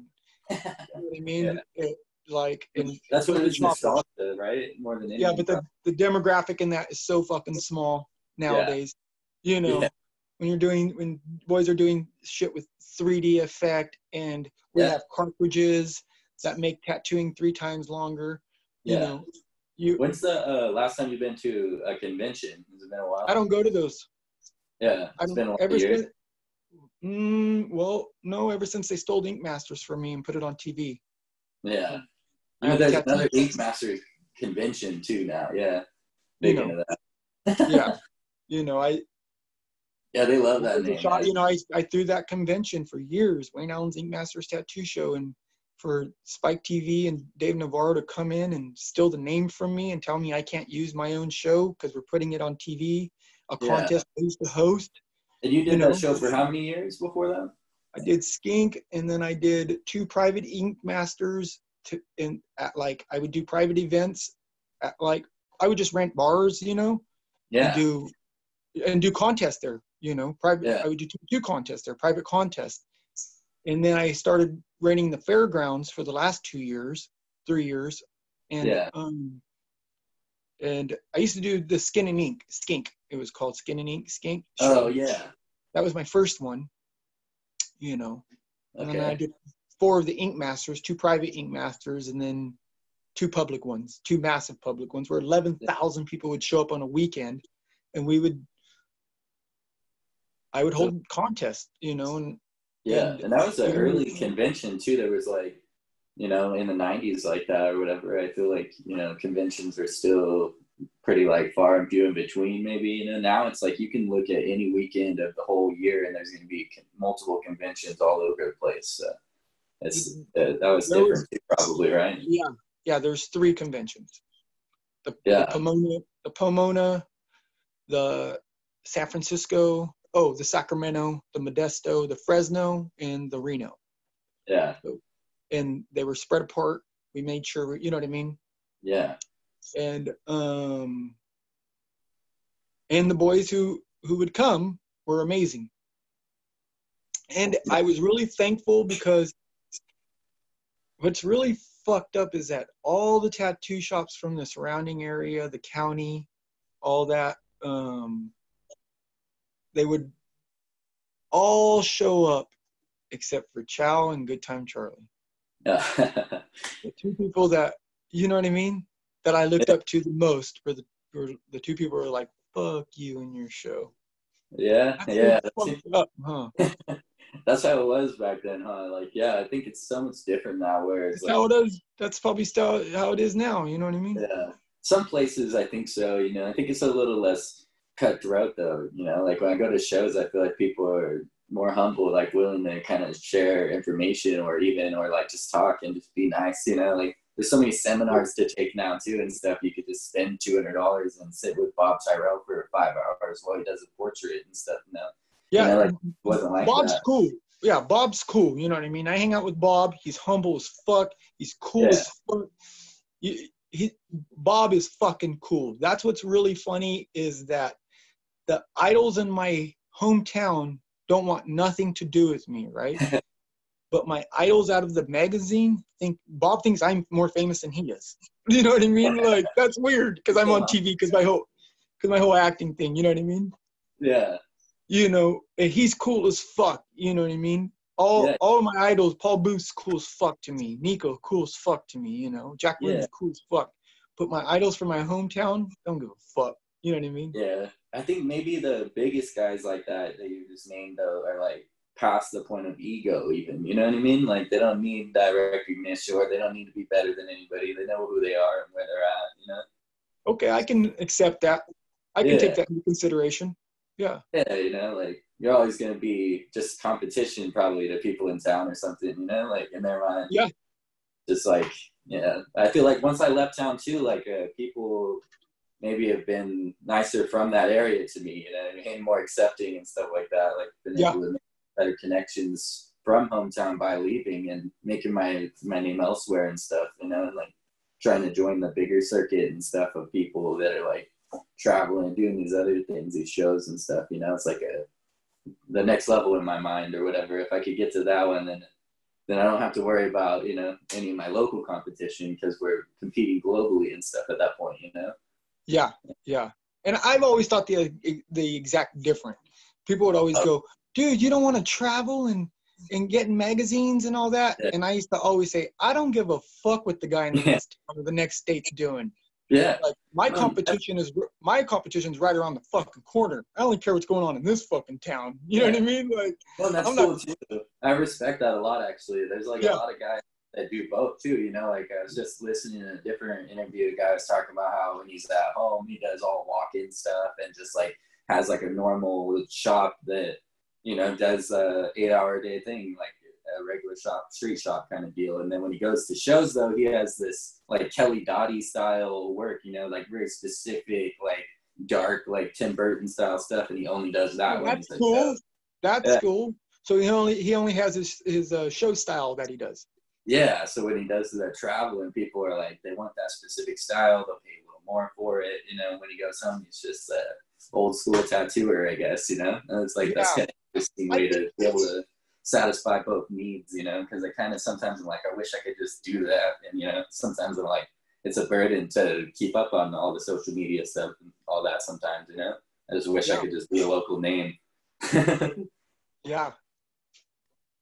You know what I (laughs) mean? Yeah. It, like, and That's what it is nostalgia, right? More than anything. yeah, but the, the demographic in that is so fucking small nowadays. You know, Yeah. when you're doing when boys are doing shit with 3D effect and we Yeah. have cartridges that make tattooing three times longer. You Yeah. know, you When's the uh, last time you've been to a convention? Has it been a while? I don't go to those. Yeah, I it's don't been a ever years. since. Mm, well, no, ever since they stole Ink Masters from me and put it on TV. Yeah. You know, there's another Ink Master convention too now. Yeah. You know. into that. Yeah, (laughs) you know, I yeah, they love that name. shot, you know, I, I threw that convention for years, Wayne Allen's Ink Masters Tattoo Show, and for Spike TV and Dave Navarro to come in and steal the name from me and tell me I can't use my own show because we're putting it on TV, a Yeah. contest used to host. And you did you know. that show for how many years before that? I did Skink, and then I did two private Ink Masters. To in at like I would do private events, at like I would just rent bars, you know, Yeah. and do and do contests there. You know, private. Yeah. I would do two, two contests there, private contests. And then I started renting the fairgrounds for the last two years, three years, and Yeah. um, and I used to do the Skin and Ink, Skink. It was called Skin and Ink, Skink. show. Oh yeah. that was my first one. You know, and then I did four of the Ink Masters, two private Ink Masters, and then two public ones, two massive public ones, where 11,000 people would show up on a weekend, and we would, I would hold contests, you know, and Yeah, And- and that was an early convention too. There was like, you know, in the '90s like that or whatever. I feel like you know conventions are still pretty like far and few in between. Maybe you know now it's like you can look at any weekend of the whole year and there's going to be multiple conventions all over the place. So it's uh, that was There different too, probably, right? yeah, yeah. There's three conventions: the, Yeah. the Pomona, the Pomona, the San Francisco, oh, the Sacramento, the Modesto, the Fresno, and the Reno. Yeah, and they were spread apart. We made sure, you know what I mean. yeah, And um, and the boys who who would come were amazing. And I was really thankful because what's really fucked up is that all the tattoo shops from the surrounding area, the county, all that, um, they would all show up except for Chow and Good Time Charlie. Yeah. (laughs) The two people that you know what I mean that I looked up to the most were the were the two people who were like, "Fuck you and your show." yeah, That's yeah. That's, up, huh? (laughs) that's how it was back then, huh? Like, yeah, I think it's so much different now. Where it's like, how it is. That's probably still how it is now. You know what I mean? Yeah. Some places I think so, you know. I think it's a little less cutthroat though, you know. Like when I go to shows I feel like people are more humble, like willing to kind of share information or even or like just talk and just be nice, you know. Like there's so many seminars to take now too and stuff. You could just spend two hundred dollars and sit with Bob Tyrrell for five hours while he does a portrait and stuff, you know. Yeah, know, like, wasn't like Bob's that. cool. Yeah, Bob's cool. You know what I mean? I hang out with Bob. He's humble as fuck. He's cool Yeah. as fuck. You- he, Bob is fucking cool. That's what's really funny is that the idols in my hometown don't want nothing to do with me, right? (laughs) but my idols out of the magazine think Bob thinks I'm more famous than he is. (laughs) You know what I mean? Like that's weird because I'm on TV because my whole because my whole acting thing. You know what I mean? Yeah. you know, and he's cool as fuck. You know what I mean? All Yeah. all of my idols, Paul Booth's cool as fuck to me. Nico, cool as fuck to me. You know, Jack Yeah. Cool as fuck. But my idols from my hometown don't give a fuck. You know what I mean? Yeah, I think maybe the biggest guys like that that you just named though are like past the point of ego, even. You know what I mean? Like they don't need that recognition or they don't need to be better than anybody. They know who they are and where they're at. You know? Okay, I can accept that. I can Yeah. take that into consideration. Yeah. Yeah, you know, like you're always gonna be just competition probably to people in town or something. You know, like in their mind. Yeah. Just like yeah, I feel like once I left town too, like uh, people maybe have been nicer from that area to me, you know, and more accepting and stuff like that. Like been Yeah. able to make better connections from hometown by leaving and making my my name elsewhere and stuff, you know, and like trying to join the bigger circuit and stuff of people that are like traveling and doing these other things, these shows and stuff, you know, it's like a the next level in my mind or whatever. If I could get to that one then then I don't have to worry about, you know, any of my local competition because we're competing globally and stuff at that point, you know? Yeah. Yeah. And I've always thought the the exact different. People would always Oh. go, dude, you don't want to travel and and get in magazines and all that. And I used to always say, I don't give a fuck what the guy in the (laughs) Yeah. next the next state's doing. Yeah. Like my Um, competition is my competition's right around the fucking corner. I don't care what's going on in this fucking town. You know what I mean? Like Well, that's I'm cool not- too. I respect that a lot, actually. There's like Yeah. a lot of guys that do both too. You know, like I was just listening to a different interview. The guy was talking about how when he's at home, he does all walk-in stuff and just like has like a normal shop that you know does a eight-hour day thing, like a regular shop, street shop kind of deal. And then when he goes to shows, though, he has this like Kelly Dottie style work. You know, like very specific, like dark, like Tim Burton style stuff, and he only does that. when that's he's cool. That's Yeah. cool. So he only he only has his his uh, show style that he does. Yeah, so when he does that travel and people are like, they want that specific style, they'll pay a little more for it. You know, when he goes home, he's just a old school tattooer, I guess. You know, and it's like that's kind of interesting way to be able to satisfy both needs. You know, because I kind of sometimes I'm like, I wish I could just do that, and you know, sometimes I'm like, it's a burden to keep up on all the social media stuff and all that. Sometimes, you know, I just wish I could just be a local name. (laughs)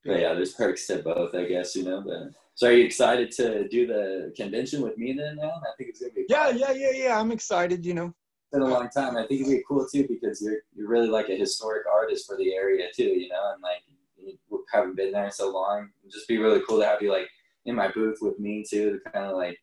but Yeah. there's perks to both, I guess, you know. But so, are you excited to do the convention with me then, man? I think it's gonna be. Yeah, yeah, yeah, yeah. I'm excited, you know. It's been a long time. I think it'd be cool too because you're you're really like a historic artist for the area too, you know, and like you haven't been there so long. It'd just be really cool to have you like in my booth with me too, to kind of like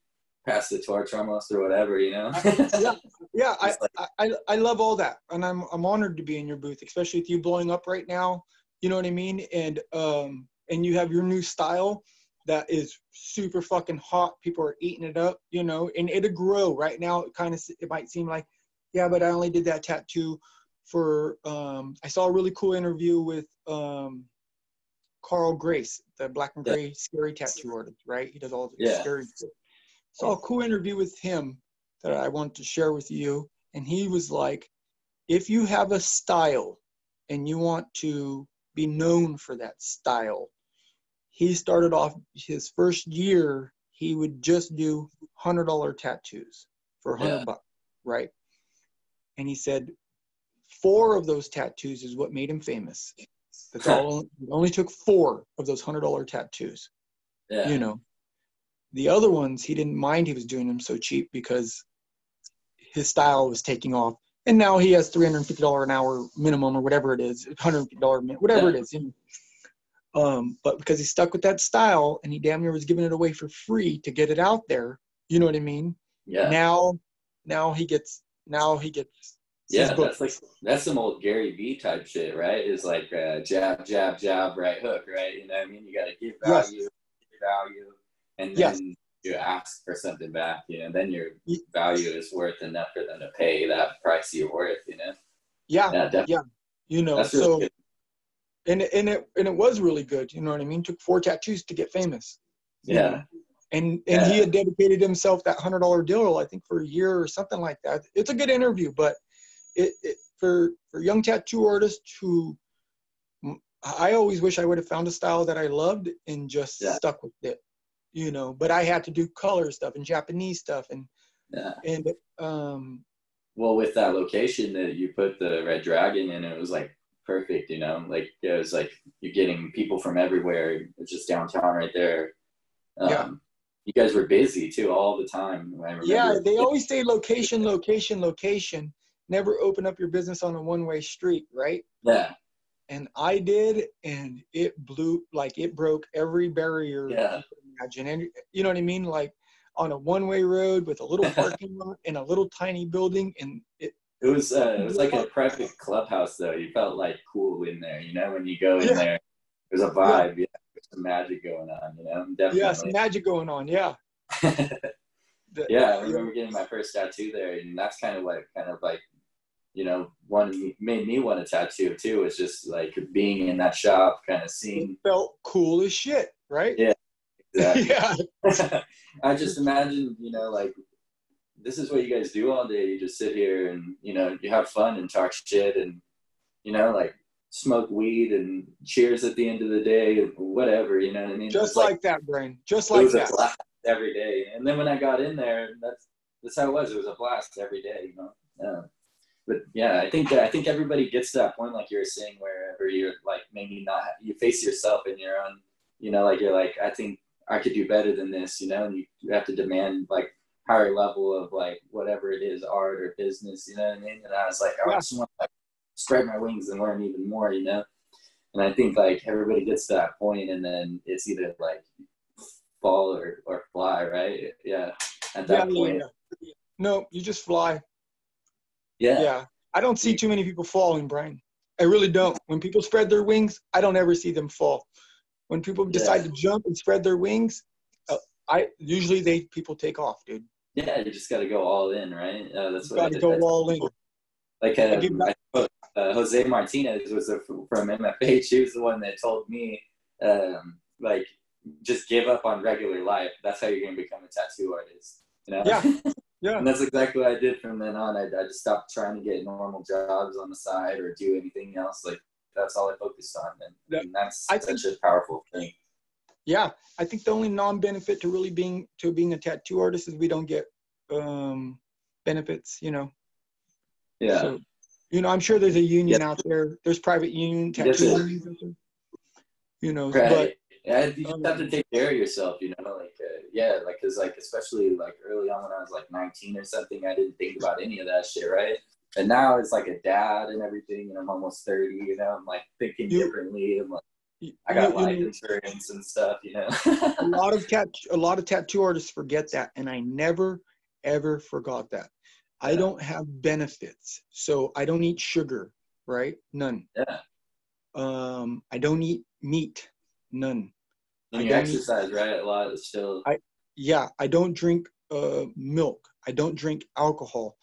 pass the torch almost or whatever, you know. (laughs) Yeah. Yeah, (laughs) I, I I love all that, and I'm I'm honored to be in your booth, especially with you blowing up right now. You know what I mean? And um and you have your new style that is super fucking hot. People are eating it up, you know, and it'll grow. Right now, it kind of it might seem like, yeah, but I only did that tattoo for. Um, I saw a really cool interview with um, Carl Grace, the black and Yeah. gray scary tattoo artist, right? He does all the Yeah. scary shit. Saw a cool interview with him that I want to share with you. And he was like, if you have a style and you want to be known for that style, he started off his first year, he would just do $100 tattoos for 100 Yeah. bucks, right? And he said, four of those tattoos is what made him famous. That's all. (laughs) it only took four of those hundred dollar tattoos. Yeah. You know, the other ones he didn't mind he was doing them so cheap because his style was taking off, and now he has three hundred fifty dollar an hour minimum or whatever it is, hundred fifty dollar whatever Yeah. it is. You know? Um, but because he stuck with that style and he damn near was giving it away for free to get it out there, you know what I mean? Yeah. Now, now he gets now he gets Yeah, that's like that's some old Gary Vee type shit, right? Is like uh, jab, jab, jab, right hook, right? You know what I mean? You got to give Yes. value, give value, and then Yes. You ask for something back. You know, then your value is worth enough for them to pay that price you're worth. You know, yeah, yeah, definitely. you know. Really so good. and it- and it and it was really good. You know what I mean? Took four tattoos to get famous. Yeah. know? And and he had dedicated himself that hundred dollar deal, I think, for a year or something like that. It's a good interview, but it, it for for young tattoo artists who I always wish I would have found a style that I loved and just Yeah. stuck with it. You know, but I had to do color stuff and Japanese stuff and Yeah. and um Well, with that location that you put the Red Dragon in, it was like perfect. You know, like it was like you're getting people from everywhere. It's just downtown right there. Um, Yeah. You guys were busy too all the time. I remember. yeah, they always say location, location, location. Never open up your business on a one way street, right? Yeah. and I did, and it blew like it broke every barrier Yeah. You imagine. And you know what I mean? Like on a one-way road with a little (laughs) parking lot in a little tiny building, and it It was uh, it was like a private clubhouse though. You felt like cool in there, you know, when you go in Yeah. there. There's a vibe, yeah. There's some magic going on, you know. Definitely. yeah, some magic going on. Yeah, (laughs) The- yeah, I remember getting my first tattoo there, and that's kind of what kind of like, you know, one made me want a tattoo too. It's just like being in that shop, kind of It seeing. felt cool as shit, right? Yeah. (laughs) Yeah, (laughs) I just imagine, you know, like this is what you guys do all day. You just sit here and you know you have fun and talk shit and you know like smoke weed and cheers at the end of the day and whatever. You know what I mean? just It's like, that, brain. Just like that. every day. And then when I got in there, that's that's how it was. It was a blast every day. You know. Yeah. But yeah, I think that I think everybody gets to that point, like you were saying, wherever you're like maybe not you face yourself in your own, you know, like you're like I think I could do better than this, you know, and you, you have to demand like higher level of like whatever it is, art or business, you know what I mean? And I was like, I just want to like, spread my wings and learn even more, you know. And I think like everybody gets to that point, and then it's either like fall or, or fly, right? Yeah. At that yeah, point, yeah. No, you just fly. yeah. Yeah. I don't see too many people falling, Brian. I really don't. When people spread their wings, I don't ever see them fall. When people decide to jump and spread their wings, uh, I usually they people take off, dude. Yeah, you just got to go all in, right? Uh, that's You what I got to go That's- all in. Like I give that- I, uh, Jose Martinez was a, from MFA. (laughs) She was the one that told me, um, like, just give up on regular life. That's how you're gonna become a tattoo artist. You know? Yeah. (laughs) Yeah. and that's exactly what I did from then on. I, I just stopped trying to get normal jobs on the side or do anything else. Like that's all I focused on, and, Yeah. and that's I such a powerful thing. Yeah, I think the only non-benefit to really being to being a tattoo artist is we don't get um, benefits. You know. Yeah. So, you know, I'm sure there's a union out there. There's private union tattoo unions. You know, Right. but yeah, you just have to take care of yourself, you know, like, uh, yeah, like, cause like, especially like early on when I was like 19 or something, I didn't think about any of that shit, right? And now it's like a dad and everything, and I'm almost 30, you know, I'm like thinking You- differently. I'm like, you, I got you life insurance and stuff, you know. a (laughs) lot of tat a lot of tattoo artists forget that, and I never ever forgot that. I Yeah. don't have benefits, so I don't eat sugar, right? None. yeah. Um, I don't eat meat, none. And I you exercise, right? A lot is still, yeah, I don't drink uh, milk. I don't drink alcohol.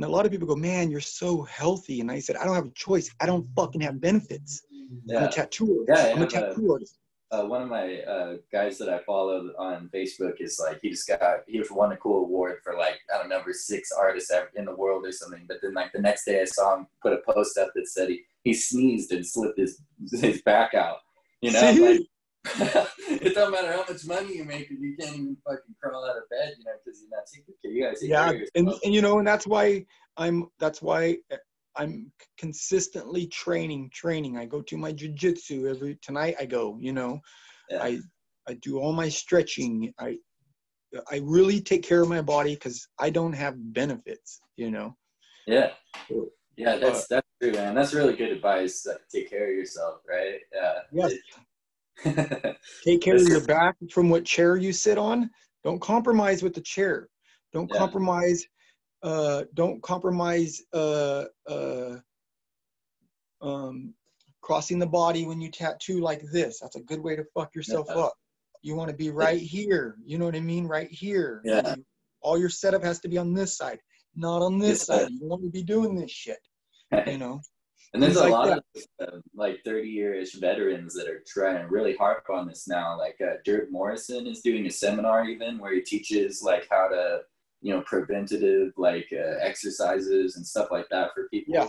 And a lot of people go, man, you're so healthy. And I said, I don't have a choice. I don't fucking have benefits. I'm a tattoo Yeah, artist. I I'm a tattoo artist. uh, one of my uh, guys that I follow on Facebook is like he just got he was won a cool award for like I don't know number six artist ever in the world or something. But then like the next day I saw him put a post up that said he, he sneezed and slipped his his back out. You know, like it don't matter how much money you make if you can't even fucking crawl out of bed. You know, because you're not taking care. You guys take Yeah, care and, and you know, and that's why I'm. That's why eh, I'm consistently training, training. I go to my jujitsu every tonight. I go, you know, Yeah. I I do all my stretching. I I really take care of my body because I don't have benefits, you know. Yeah. Yeah, that's uh, that's true, man. That's really good advice. Like, take care of yourself, right? Yeah. Yes. (laughs) Take care of your back from what chair you sit on. Don't compromise with the chair. Don't Yeah. compromise. Uh, don't compromise. Uh, uh, um, crossing the body when you tattoo like this. That's a good way to fuck yourself Yeah. up. You want to be right here. You know what I mean? Right here. Yeah. You- all your setup has to be on this side, not on this Yeah. side. You want to be doing this shit. You know. And there's a like lot of uh, like 30 year-ish veterans that are trying really hard on this now. Like uh, Durb Morrison is doing a seminar even where he teaches like how to, you know, preventative like uh, exercises and stuff like that for people. Yeah.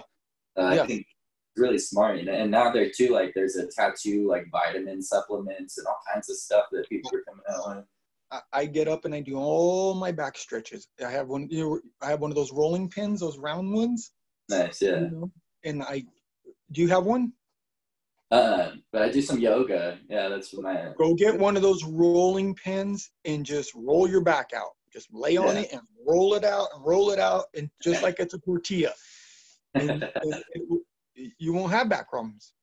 Uh, Yeah. I think really smart. And, and now there too, like there's a tattoo like vitamin supplements and all kinds of stuff that people are coming out with. I, I get up and I do all my back stretches. I have one. You know, I have one of those rolling pins, those round ones. Nice, yeah. You know, and I. Do you have one? Uh, but I do some yoga. Yeah, that's what my Go get one of those rolling pins and just roll your back out. Just lay on Yeah. it and roll it out and roll it out, and just like it's a tortilla. And it- it- you won't have back problems.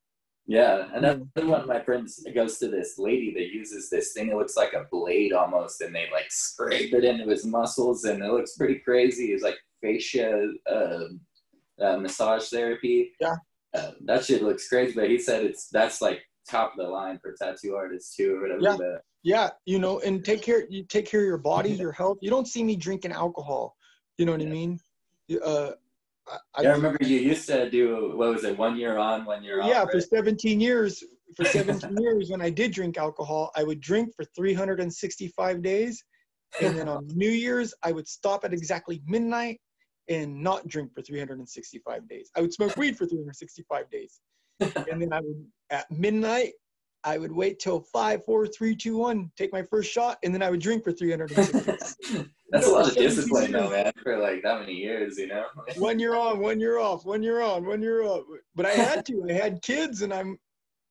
Yeah, and then one of my friends goes to this lady that uses this thing. It looks like a blade almost, and they like scrape it into his muscles, and it looks pretty crazy. It's like fascia uh, uh, massage therapy. Yeah. uh, that shit looks crazy. But he said it's that's like top of the line for tattoo artists too, or whatever. Yeah. but- Yeah, you know, and take care. You take care of your body, your health. You don't see me drinking alcohol. You know what I mean? Uh, I, I, yeah, I remember you used to do what was it? One year on, one year off. yeah, right? for 17 years, for (laughs) 17 years, when I did drink alcohol, I would drink for 365 days. And then on New Year's, I would stop at exactly midnight and not drink for 365 days. I would smoke weed for 365 days. (laughs) And then I would, at midnight, I would wait till five, four, three, two, one, take my first shot, and then I would drink for 365 days. (laughs) That's a lot of discipline, though, man, for like that many years, you know. (laughs) one year on, one year off, one year on, one year off. But I had to. I had kids, and I'm,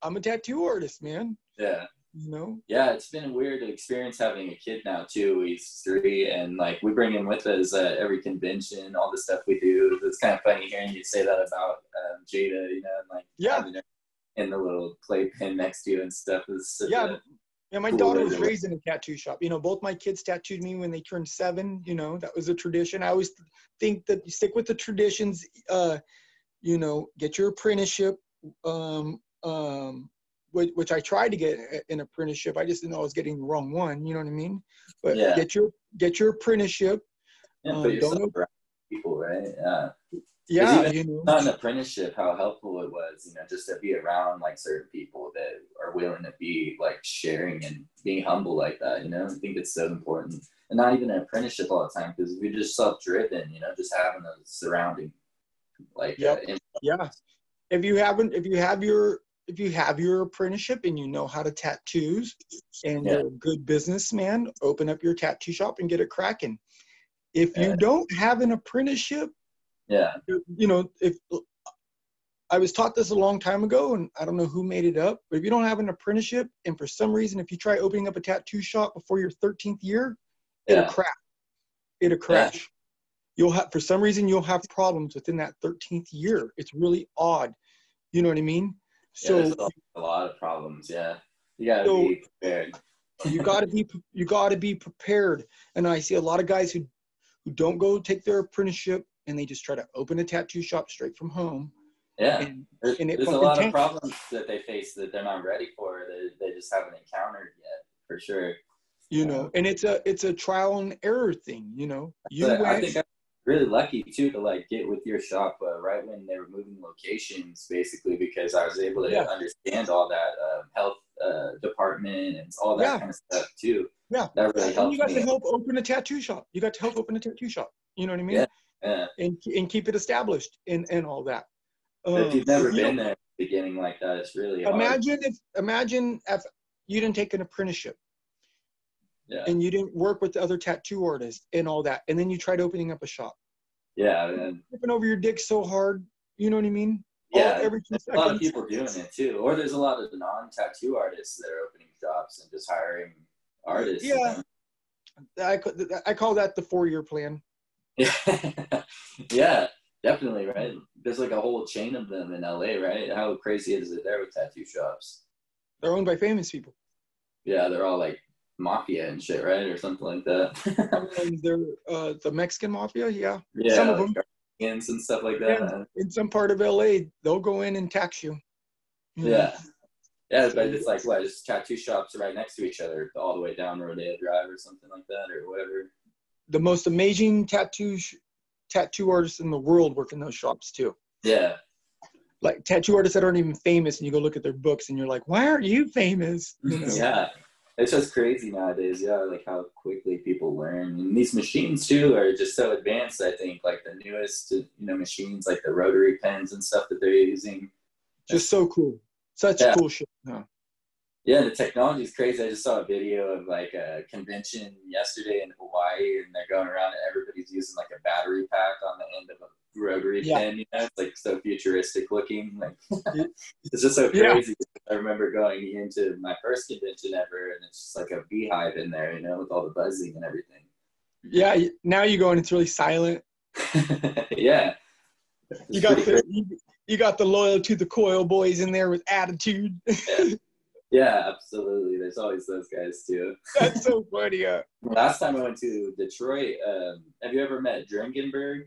I'm a tattoo artist, man. yeah. You know. Yeah, it's been a weird experience having a kid now too. He's three, and like we bring him with us at every convention, all the stuff we do. It's kind of funny hearing you say that about um, Jada, you know, and like Yeah. in the little playpen next to you and stuff. Is Yeah, Yeah, my Cool, daughter was raised in a tattoo shop. You know, both my kids tattooed me when they turned seven. You know, that was a tradition. I always think that you stick with the traditions. Uh, you know, get your apprenticeship. Um, um, which, which I tried to get an apprenticeship. I just didn't know I was getting the wrong one. You know what I mean? But Yeah. get your get your apprenticeship. yeah, um, don't around people, right? Yeah. Yeah, you know. Not an apprenticeship, how helpful it was, you know, just to be around like certain people that are willing to be like sharing and being humble like that, you know. I think it's so important, and not even an apprenticeship all the time because you're just self-driven, you know, just having those surrounding, like, Yep. uh, Yeah. If you haven't, if you have your, if you have your apprenticeship and you know how to tattoos and Yeah. you're a good businessman, open up your tattoo shop and get it cracking. If you Yeah. don't have an apprenticeship, yeah, you know, if I was taught this a long time ago and I don't know who made it up, but if you don't have an apprenticeship and for some reason, if you try opening up a tattoo shop before your 13th year, it'll Yeah. crash. It'll crash. You'll have, for some reason, you'll have problems within that 13th year. It's really odd. You know what I mean? Yeah, So there's a, lot of problems. Yeah, you gotta So- be prepared. (laughs) you got to be you got to be prepared. And I see a lot of guys who who don't go take their apprenticeship and they just try to open a tattoo shop straight from home. Yeah, And, there's, and there's a lot of problems that they face that they're not ready for. That they just haven't encountered yet, for sure. you know, and it's a it's a trial and error thing. You know, you But I think I'm really lucky too to like get with your shop uh, right when they were moving locations, basically because I was able to Yeah. understand all that uh, health uh, department and all that Yeah. kind of stuff too. Yeah. that really helped and you got me. to help open a tattoo shop. You got to help open a tattoo shop. You know what I mean? Yeah. Yeah. And and keep it established and and all that. But if Um, you've never you know, been there beginning like that, it's really hard. imagine if imagine if you didn't take an apprenticeship Yeah, and you didn't work with the other tattoo artists and all that, and then you tried opening up a shop. yeah, Tripping over your dick so hard, You know what I mean? All- Yeah, every two there's a lot of people doing it too. Or there's a lot of non-tattoo artists that are opening shops and just hiring artists. Yeah. I, I call that the four year plan. know? (laughs) yeah, definitely, right? There's like a whole chain of them in LA, right? How crazy is it there with tattoo shops? They're owned by famous people. Yeah, they're all like mafia and shit, right? Or something like that. And they're uh, the Mexican mafia, yeah. yeah, Some of like them. And stuff like that. Yeah. In some part of LA, they'll go in and tax you. Yeah. Yeah, but it's like what? It's tattoo shops right next to each other, all the way down Rodeo Drive or something like that, or whatever. The most amazing tattoo sh- tattoo artists in the world work in those shops too. Yeah, Like tattoo artists that aren't even famous, and you go look at their books, and you're like, "Why aren't you famous?" You (laughs) know? yeah. It's just crazy nowadays, yeah, like how quickly people learn. And these machines too are just so advanced. I think like the newest, uh, you know, machines like the rotary pens and stuff that they're using. Just so cool. Such Yeah. cool shit. Yeah. Yeah, the technology is crazy. I just saw a video of like a convention yesterday in Hawaii, and they're going around and everybody's using like a battery pack on the end of a rotary Yeah. You know, it's like so futuristic looking. Like (laughs) it's just so crazy. Yeah. I remember going into my first convention ever, and it's just like a beehive in there, you know, with all the buzzing and everything. Yeah. Now you go and it's really silent. (laughs) yeah. You got the you, you got the loyal to the coil boys in there with attitude. Yeah, (laughs) absolutely. There's always those guys too. (laughs) That's so funny. Uh, Last time I went to Detroit, um, have you ever met Dringenberg?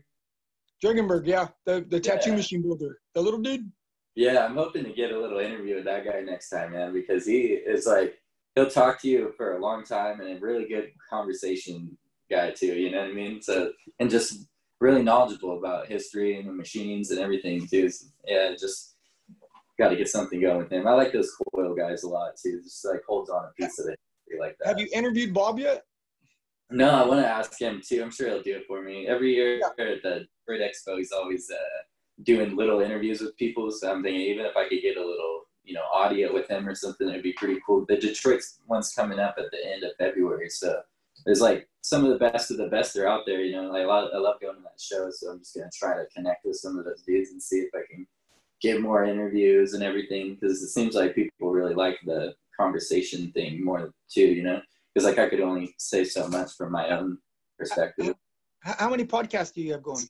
Dragonberg, yeah, the the tattoo Yeah. machine builder, the little dude. Yeah, I'm hoping to get a little interview with that guy next time, man, because he is like he'll talk to you for a long time and a really good conversation guy too. You know what I mean? So and just really knowledgeable about history and the machines and everything too. So, yeah, just got to get something going with him. I like those coil guys a lot too. Just like holds on a piece of it like that. Have you interviewed Bob yet? No, I want to ask him too. I'm sure he'll do it for me. Every year at the Bird Expo, he's always uh, doing little interviews with people. So I'm thinking even if I could get a little, you know, audio with him or something, it'd be pretty cool. The Detroit one's coming up at the end of February, so there's like some of the best of the best are out there. You know, like a lot. I love going to that show, so I'm just gonna try to connect with some of those dudes and see if I can get more interviews and everything because it seems like people really like the conversation thing more too. You know because like I could only say so much from my own perspective. How, how many podcasts do you have going?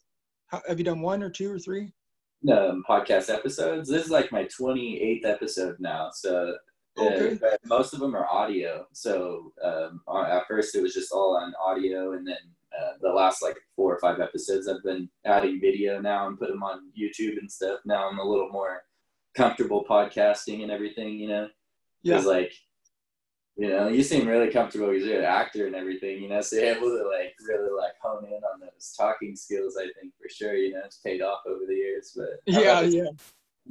How, have you done one or two or three? Um, podcast episodes. This is like my 28th episode now, so uh, Okay. but most of them are audio. So um, uh, at first it was just all on audio, and then uh, the last like four or five episodes I've been adding video now and put them on YouTube and stuff. Now I'm a little more comfortable podcasting and everything, you know. Yeah. Because like, you know, you seem really comfortable because you're an actor and everything, you know, so you're able to like really like hone in on those talking skills. I think for sure, you know, it's paid off over the years. But I've Yeah,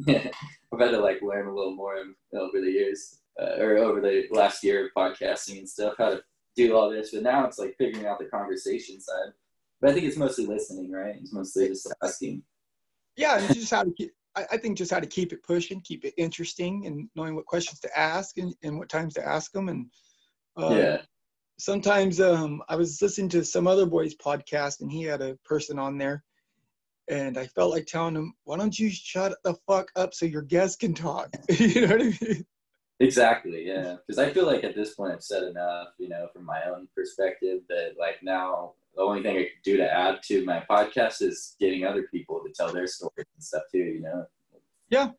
yeah. I've had to like learn a little more over the years uh, or over the last year of podcasting and stuff how to do all this. But now it's like figuring out the conversation side. But I think it's mostly listening, right? It's mostly just asking. Yeah, and just how to keep. I, think just how to keep it pushing, keep it interesting, and knowing what questions to ask and, and what times to ask them. And uh, yeah. sometimes um, I was listening to some other boy's podcast, and he had a person on there, and I felt like telling him, "Why don't you shut the fuck up so your guest can talk?" (laughs) you know what I mean? Exactly, yeah. Because I feel like at this point I've said enough, you know, from my own perspective that like now the only thing I could do to add to my podcast is getting other people to tell their stories and stuff too, you know. Yeah,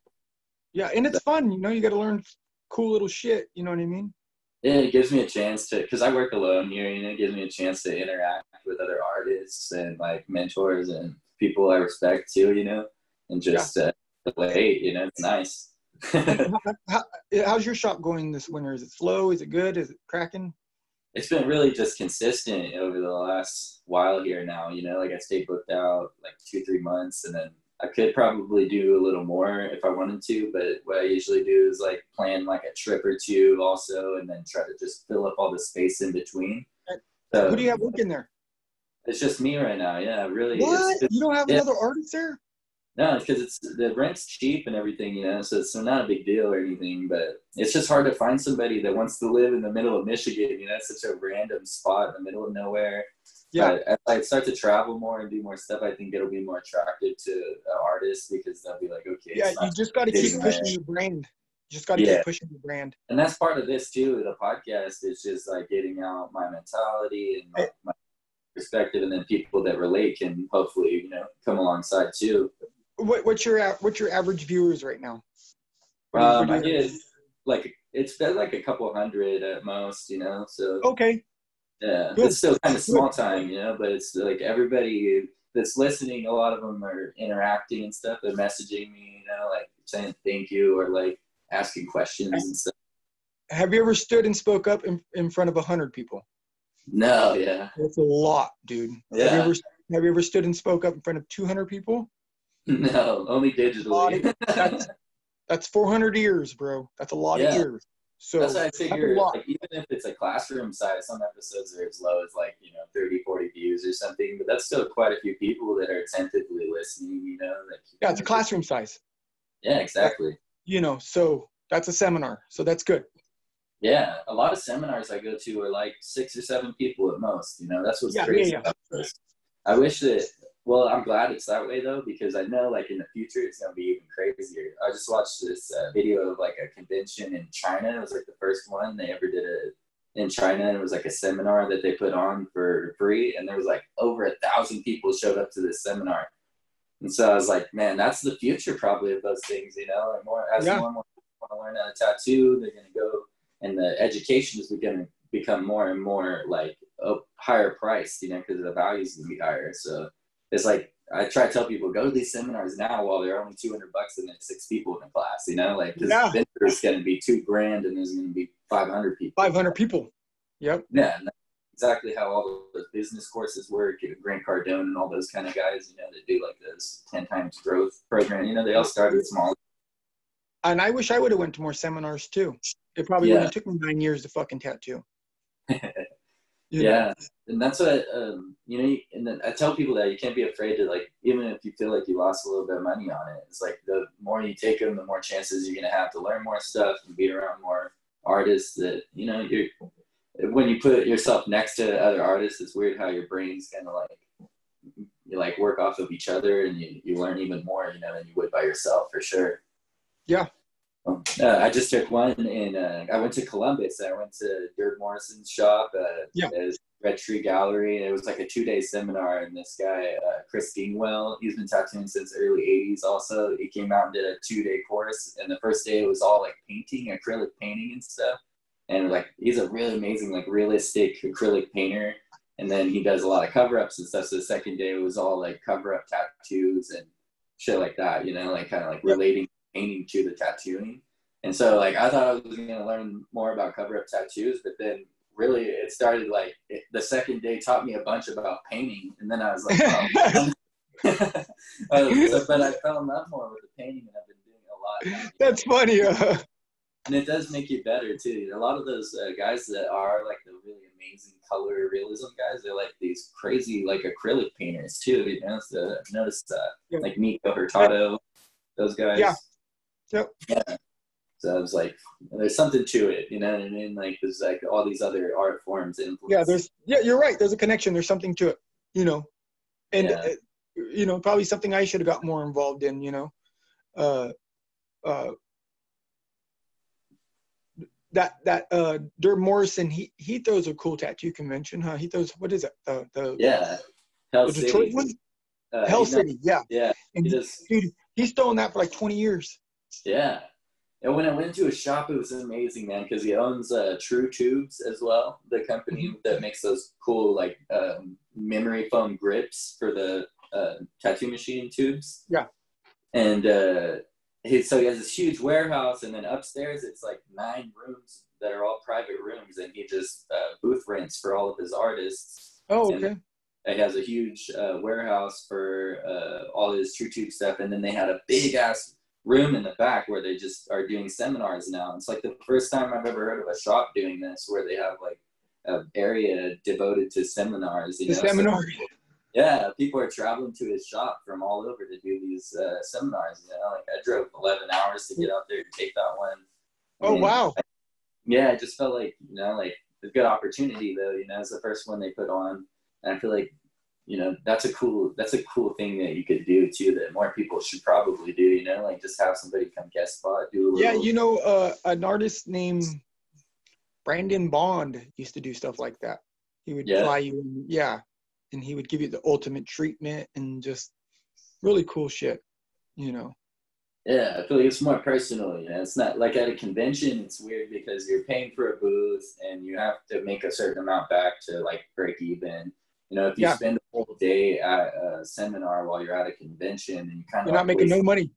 Yeah, and it's fun. You know, you got to learn cool little shit. You know what I mean? Yeah, it gives me a chance to, because I work alone here, you know, it gives me a chance to interact with other artists and like mentors and people I respect too, you know, and just uh, play, you know, it's nice. (laughs) how, how, how's your shop going this winter? Is it slow? Is it good? Is it cracking? it's been really just consistent over the last while here now. You know, like I stayed booked out like two, three months, and then I could probably do a little more if I wanted to. But what I usually do is like plan like a trip or two also, and then try to just fill up all the space in between. So Who do you have working there? It's just me right now. Yeah, really. What? You don't have yeah. another artist there? No, because it's the rent's cheap and everything, you know, so it's not a big deal or anything. But it's just hard to find somebody that wants to live in the middle of Michigan. You know, it's such a random spot in the middle of nowhere. Yeah. But as I start to travel more and do more stuff, I think it'll be more attractive to artists because they'll be like, okay, Yeah, you just got to keep pushing your brand. You just got to Yeah. keep pushing your brand. and that's part of this too. The podcast is just like getting out my mentality and my, my perspective, and then people that relate can hopefully you know come alongside too. What, what's your what's your average viewers right now? What do you- Um, I get like it's been like a couple hundred at most, you know. So Okay. Yeah, Good. it's still kind of small time, you know, but it's like everybody that's listening, a lot of them are interacting and stuff. They're messaging me, you know, like saying thank you or like asking questions and stuff. Have you ever stood and spoke up in, in front of a hundred people? No, yeah. That's a lot, dude. Have you Yeah. ever have you ever stood and spoke up in front of 200 people? (laughs) No, only digitally. That's that's 400 years, bro. That's a lot Yeah. of years. So That's why I figure, like, even if it's a classroom size, some episodes are as low as like, you know, 30, 40 views or something, but that's still quite a few people that are attentively listening, you know. Like, yeah, it's a classroom size. Yeah, exactly. You know, so that's a seminar. So that's good. Yeah, a lot of seminars I go to are like six or seven people at most. You know, that's what's Yeah, crazy yeah, yeah. about this. I wish that. Well, I'm glad it's that way though, because I know like in the future it's gonna be even crazier. I just watched this uh, video of like a convention in China. It was like the first one they ever did it in China. It was like a seminar that they put on for free, and there was like over a thousand people showed up to this seminar. And so I was like, man, that's the future probably of those things, you know. And more as Yeah. more and more people want to learn how to tattoo, they're gonna go and the education is going to become more and more like a higher priced, you know, because the values to be higher. So it's like I try to tell people go to these seminars now while they're only two hundred bucks and there's six people in the class, you know, like Yeah. there's going to be two grand and there's going to be five hundred people. 500 people. Yep. Yeah, and that's exactly how all those business courses work. Grant Cardone and all those kind of guys, you know, that do like those ten times growth program. You know, they all started small. And I wish I would have went to more seminars too. It probably Yeah. would have took me nine years to fucking tattoo. (laughs) You know? yeah and that's what um, you know and then i tell people that you can't be afraid to like even if you feel like you lost a little bit of money on it it's like the more you take them the more chances you're going to have to learn more stuff and be around more artists that you know you're when you put yourself next to other artists it's weird how your brains kind of like you like work off of each other and you, you learn even more you know than you would by yourself for sure Yeah. Um, uh, I just took one in. Uh, I went to Columbus. I went to Durb Morrison's shop. Uh, Yeah. at Red Tree Gallery, and it was like a two-day seminar. And this guy, uh, Chris Dingwell, he's been tattooing since the early '80s. Also, he came out and did a two-day course. And the first day it was all like painting, acrylic painting and stuff. And like he's a really amazing, like realistic acrylic painter. And then he does a lot of cover-ups and stuff. So the second day it was all like cover-up tattoos and shit like that. You know, like kind of like relating painting to the tattooing. And so like I thought I was gonna learn more about cover up tattoos, but then really it started like it, the second day taught me a bunch about painting, and then I was like, oh. (laughs) uh, (laughs) so, but I fell in love more with the painting, and I've been doing a lot. know. That's funny. Uh, and it does make you better too. A lot of those uh, guys that are like the really amazing color realism guys, they're like these crazy like acrylic painters too. You know, so noticed that Yeah. like Nico Hurtado, those guys. Yeah. Yep. Yeah. So I was like, there's something to it, you know what I mean? Like there's like all these other art forms influence. yeah, there's yeah, you're right. There's a connection. There's something to it. You know, and Yeah. uh, you know probably something I should have got more involved in. You know, uh, uh, that that uh, Durb Morrison he he throws a cool tattoo convention, huh? He throws what is it? The the, yeah. Hell the City. Detroit one, Uh, Hell he's not- City. Yeah, Yeah. and he, just dude, he's throwing that for like 20 years. Yeah. And when I went to his shop, it was amazing, man, because he owns uh, True Tubes as well, the company Mm-hmm. that makes those cool, like, um, memory foam grips for the uh, tattoo machine tubes. Yeah. And uh, he, so he has this huge warehouse, and then upstairs, it's like nine rooms that are all private rooms, and he just uh, booth rents for all of his artists. Oh, And okay. it has a huge uh, warehouse for uh, all his True Tube stuff, and then they had a big ass room in the back where they just are doing seminars now. It's like the first time I've ever heard of a shop doing this, where they have like an area devoted to seminars. You The know? So, seminar. yeah, people are traveling to his shop from all over to do these uh, seminars. You know, like I drove 11 hours to get out there to take that one. Oh, And, wow. yeah, I just felt like you know, like a good opportunity though. You know, it's the first one they put on, And I feel like you know that's a cool that's a cool thing that you could do too that more people should probably do. You know, like just have somebody come guest spot, do a Yeah, you know, uh, an artist named Brandon Bond used to do stuff like that. He would Yeah. fly you, in, yeah, and he would give you the ultimate treatment and just really cool shit. You know, Yeah, I feel like it's more personal. You know, it's not like at a convention. It's weird because you're paying for a booth and you have to make a certain amount back to like break even. You know, if you Yeah. spend a whole day at a seminar while you're at a convention, and you kind of you're not making no money.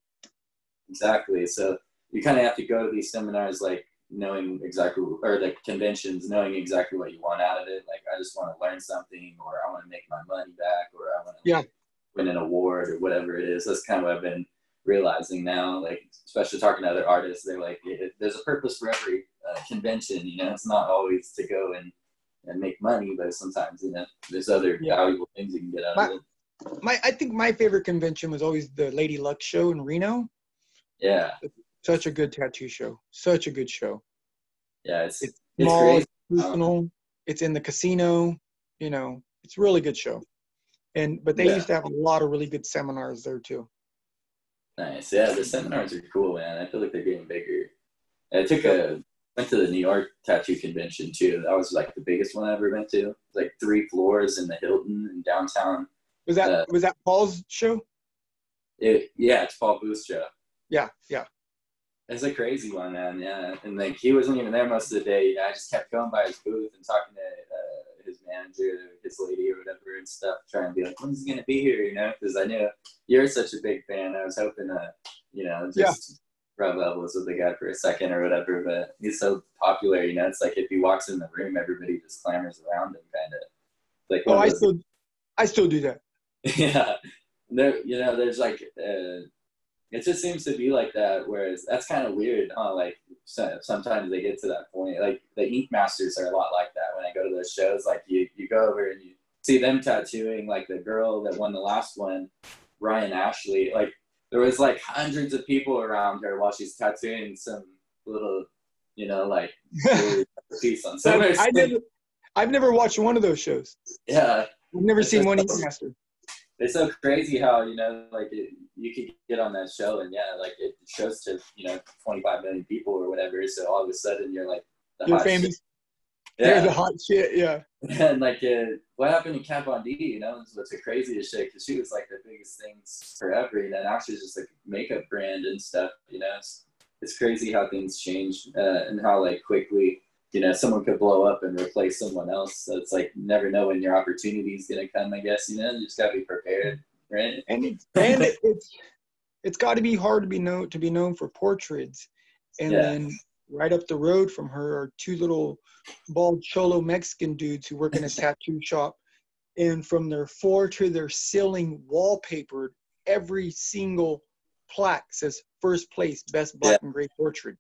exactly. So you kind of have to go to these seminars like knowing exactly or like conventions, knowing exactly what you want out of it. Like I just want to learn something, or I want to make my money back, or I want to Yeah. win an award or whatever it is. That's kind of what I've been realizing now. Like especially talking to other artists, they're like, there's a purpose for every uh, convention. You know, it's not always to go and and make money, but sometimes you know there's other Yeah. valuable things you can get out My- of it. My, I think my favorite convention was always the Lady Luck show in Reno. Yeah, Such a good tattoo show. Such a good show. yeah, it's It's it's small, crazy. it's personal. It's in the casino. You know, it's really good show. And but they Yeah. used to have a lot of really good seminars there too. Nice. Yeah, the seminars are cool, man. I feel like they're getting bigger. I took a went to the New York tattoo convention too. That was like the biggest one I ever went to. Like three floors in the Hilton in downtown. Was that Uh, was that Paul's show? It, yeah, it's Paul Booth's show. Yeah, yeah. It's a crazy one, man. Yeah, and like he wasn't even there most of the day. I just kept going by his booth and talking to uh, his manager, his lady, or whatever, and stuff, trying to be like, when's he gonna be here? You know, because I knew you're such a big fan. I was hoping to, you know, just rub elbows with the guy for a second or whatever. But he's so popular, you know. It's like if he walks in the room, everybody just clamors around him, kind of. Like Oh, I still I still do that. (laughs) yeah there you know there's like uh it just seems to be like that whereas that's kind of weird huh like so, sometimes they get to that point like the ink masters are a lot like that when i go to those shows like you you go over and you see them tattooing like the girl that won the last one ryan ashley like there was like hundreds of people around her while she's tattooing some little you know like (laughs) piece on some I never I've never watched one of those shows. yeah I've never It's seen just- one Master. it's so crazy how you know like it, you could get on that show and yeah like it shows to you know 25 million people or whatever so all of a sudden you're like the You're famous. shit. You're the yeah hot shit. Yeah. (laughs) and like uh, what happened to Kat Von D you know is what's the craziest shit because she was like the biggest things forever know now she's just like makeup brand and stuff you know it's, it's crazy how things change uh, and how like quickly you know someone could blow up and replace someone else so it's like you never know when your opportunity is gonna come I guess you know you just gotta be prepared right And it's and it, it's it's got to be hard to be known to be known for portraits. And Yeah. then right up the road from her are two little bald cholo Mexican dudes who work in a (laughs) tattoo shop. And from their floor to their ceiling, wallpapered, every single plaque says first place, best black and gray portrait.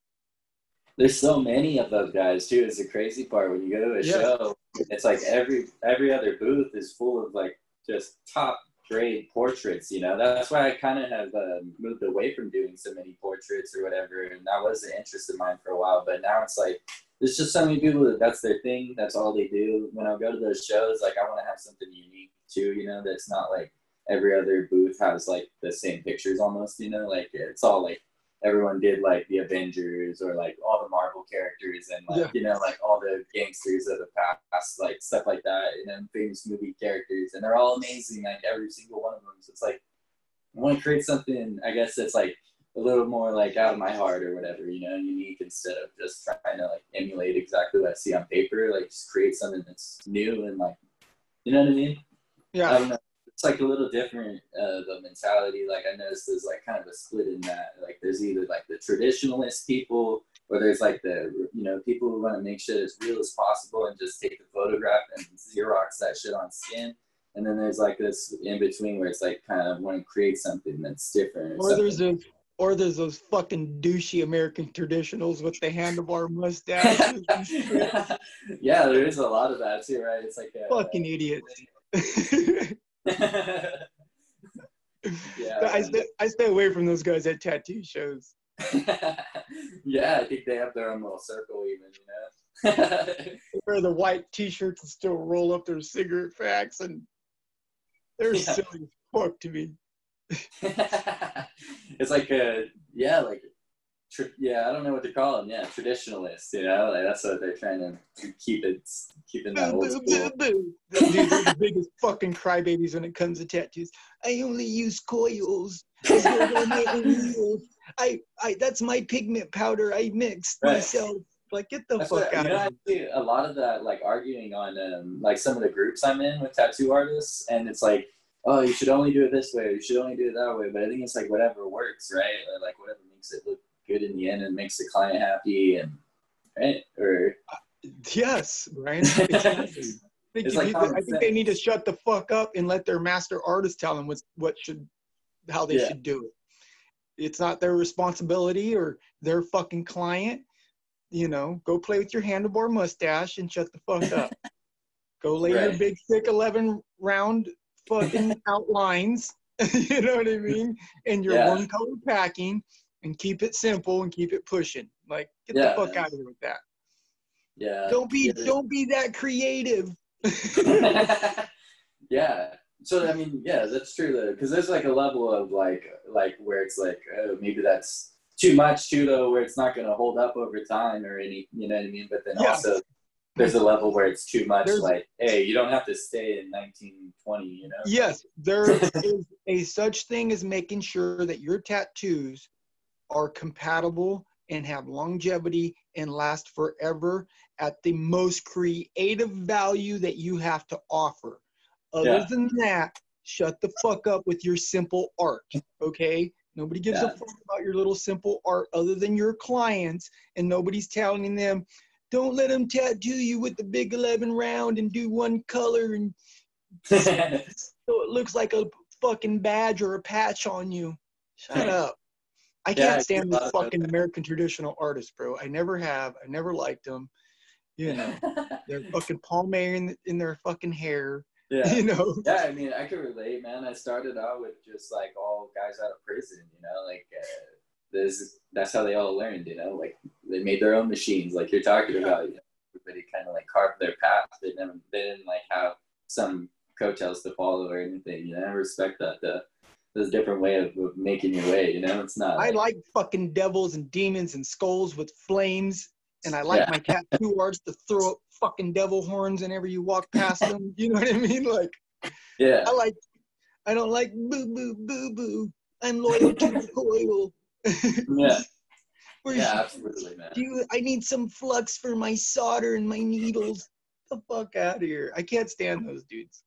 There's so many of those guys too. Is the crazy part when you go to a Yeah. show, it's like every every other booth is full of like just top grade portraits. You know, that's why I kind of have uh, moved away from doing so many portraits or whatever. And that was an interest of mine for a while, but now it's like there's just so many people that that's their thing. That's all they do. When I go to those shows, like I want to have something unique too. You know, that's not like every other booth has like the same pictures almost. You know, like it's all like everyone did like the Avengers or like all the Marvel characters and like Yeah. you know like all the gangsters of the past, like stuff like that, and then famous movie characters, and they're all amazing, like every single one of them. So it's like I want to create something, I guess that's like a little more like out of my heart or whatever, you know, unique instead of just trying to like emulate exactly what I see on paper. Like just create something that's new and like, you know what I mean? I Yeah. know. It's like a little different uh, the mentality. Like I noticed there's like kind of a split in that. Like there's either like the traditionalist people, or there's like the you know people who want to make shit as real as possible and just take the photograph and xerox that shit on skin. And then there's like this in between where it's like kind of want to create something that's different. Or there's a or there's those fucking douchey American traditionals with the handlebar mustache. (laughs) yeah, there is a lot of that too, right? It's like a, fucking idiots. (laughs) (laughs) yeah, I stay, I stay away from those guys at tattoo shows. (laughs) yeah, I think they have their own little circle, even. You know. They wear the white t-shirts and still roll up their cigarette packs and they're Yeah. silly as fuck to me. (laughs) it's like a yeah, like tr- yeah, I don't know what to call them. Yeah, traditionalists. You know, like that's what they're trying to keep it keeping that old school. (laughs) boo. Are the biggest fucking crybabies when it comes to tattoos. I only use coils. I don't on my own (laughs) wheels. I, that's my pigment powder. I mixed Right. myself. Like, get the That's fuck what, out you know, of I here. see a lot of that like arguing on um, like some of the groups I'm in with tattoo artists, and it's like, oh, you should only do it this way, or you should only do it that way. But I think it's like whatever works, right? Or like whatever makes it look good in the end and makes the client happy, and right? Or Yes, right Exactly. I think, like to- I think they need to shut the fuck up and let their master artist tell them what, what should, how they Yeah. should do it. It's not their responsibility or their fucking client. You know, go play with your handlebar mustache and shut the fuck up. (laughs) go lay your big thick 11 round fucking (laughs) outlines. (laughs) you know what I mean? And your Yeah. one color packing and keep it simple and keep it pushing. Like, get Yeah, the fuck man. out of here with that. yeah, Don't be yeah. don't be that creative. (laughs) yeah. So I mean, yeah, that's true though, because there's like a level of like like where it's like oh maybe that's too much too though, where it's not going to hold up over time or any, you know what I mean? But then Yeah. also there's a level where it's too much. There's- like hey, you don't have to stay in 1920, you know? Yes, there is a such thing as making sure that your tattoos are compatible and have longevity and last forever at the most creative value that you have to offer. Other Yeah. than that, shut the fuck up with your simple art, okay? Nobody gives a fuck about your little simple art other than your clients, and nobody's telling them, don't let them tattoo you with the big 11 round and do one color and (laughs) so it looks like a fucking badge or a patch on you. Shut up. I can't I stand these love fucking American traditional artists, bro. I never have. I never liked them. You know, (laughs) they're fucking pomade in, in their fucking hair. (laughs) yeah. You know, Yeah, I mean, I could relate, man. I started out with just like all guys out of prison, you know, like uh, this. That's how they all learned, you know, like they made their own machines, like you're talking about. You know, everybody kind of like carved their path. They never, they didn't like have some coattails to follow or anything. You know, I respect that. The there's a different way of, of making your way. You know, it's not. I like fucking devils and demons and skulls with flames. And I like Yeah. my tattoo (laughs) arts to throw up fucking devil horns whenever you walk past them. (laughs) You know what I mean? Like, Yeah, I like, I don't like boo boo boo boo. I'm loyal to the (laughs) coil. yeah, Where's yeah, absolutely, man. Do you, I need some flux for my solder and my needles. the fuck out of here. I can't stand those dudes.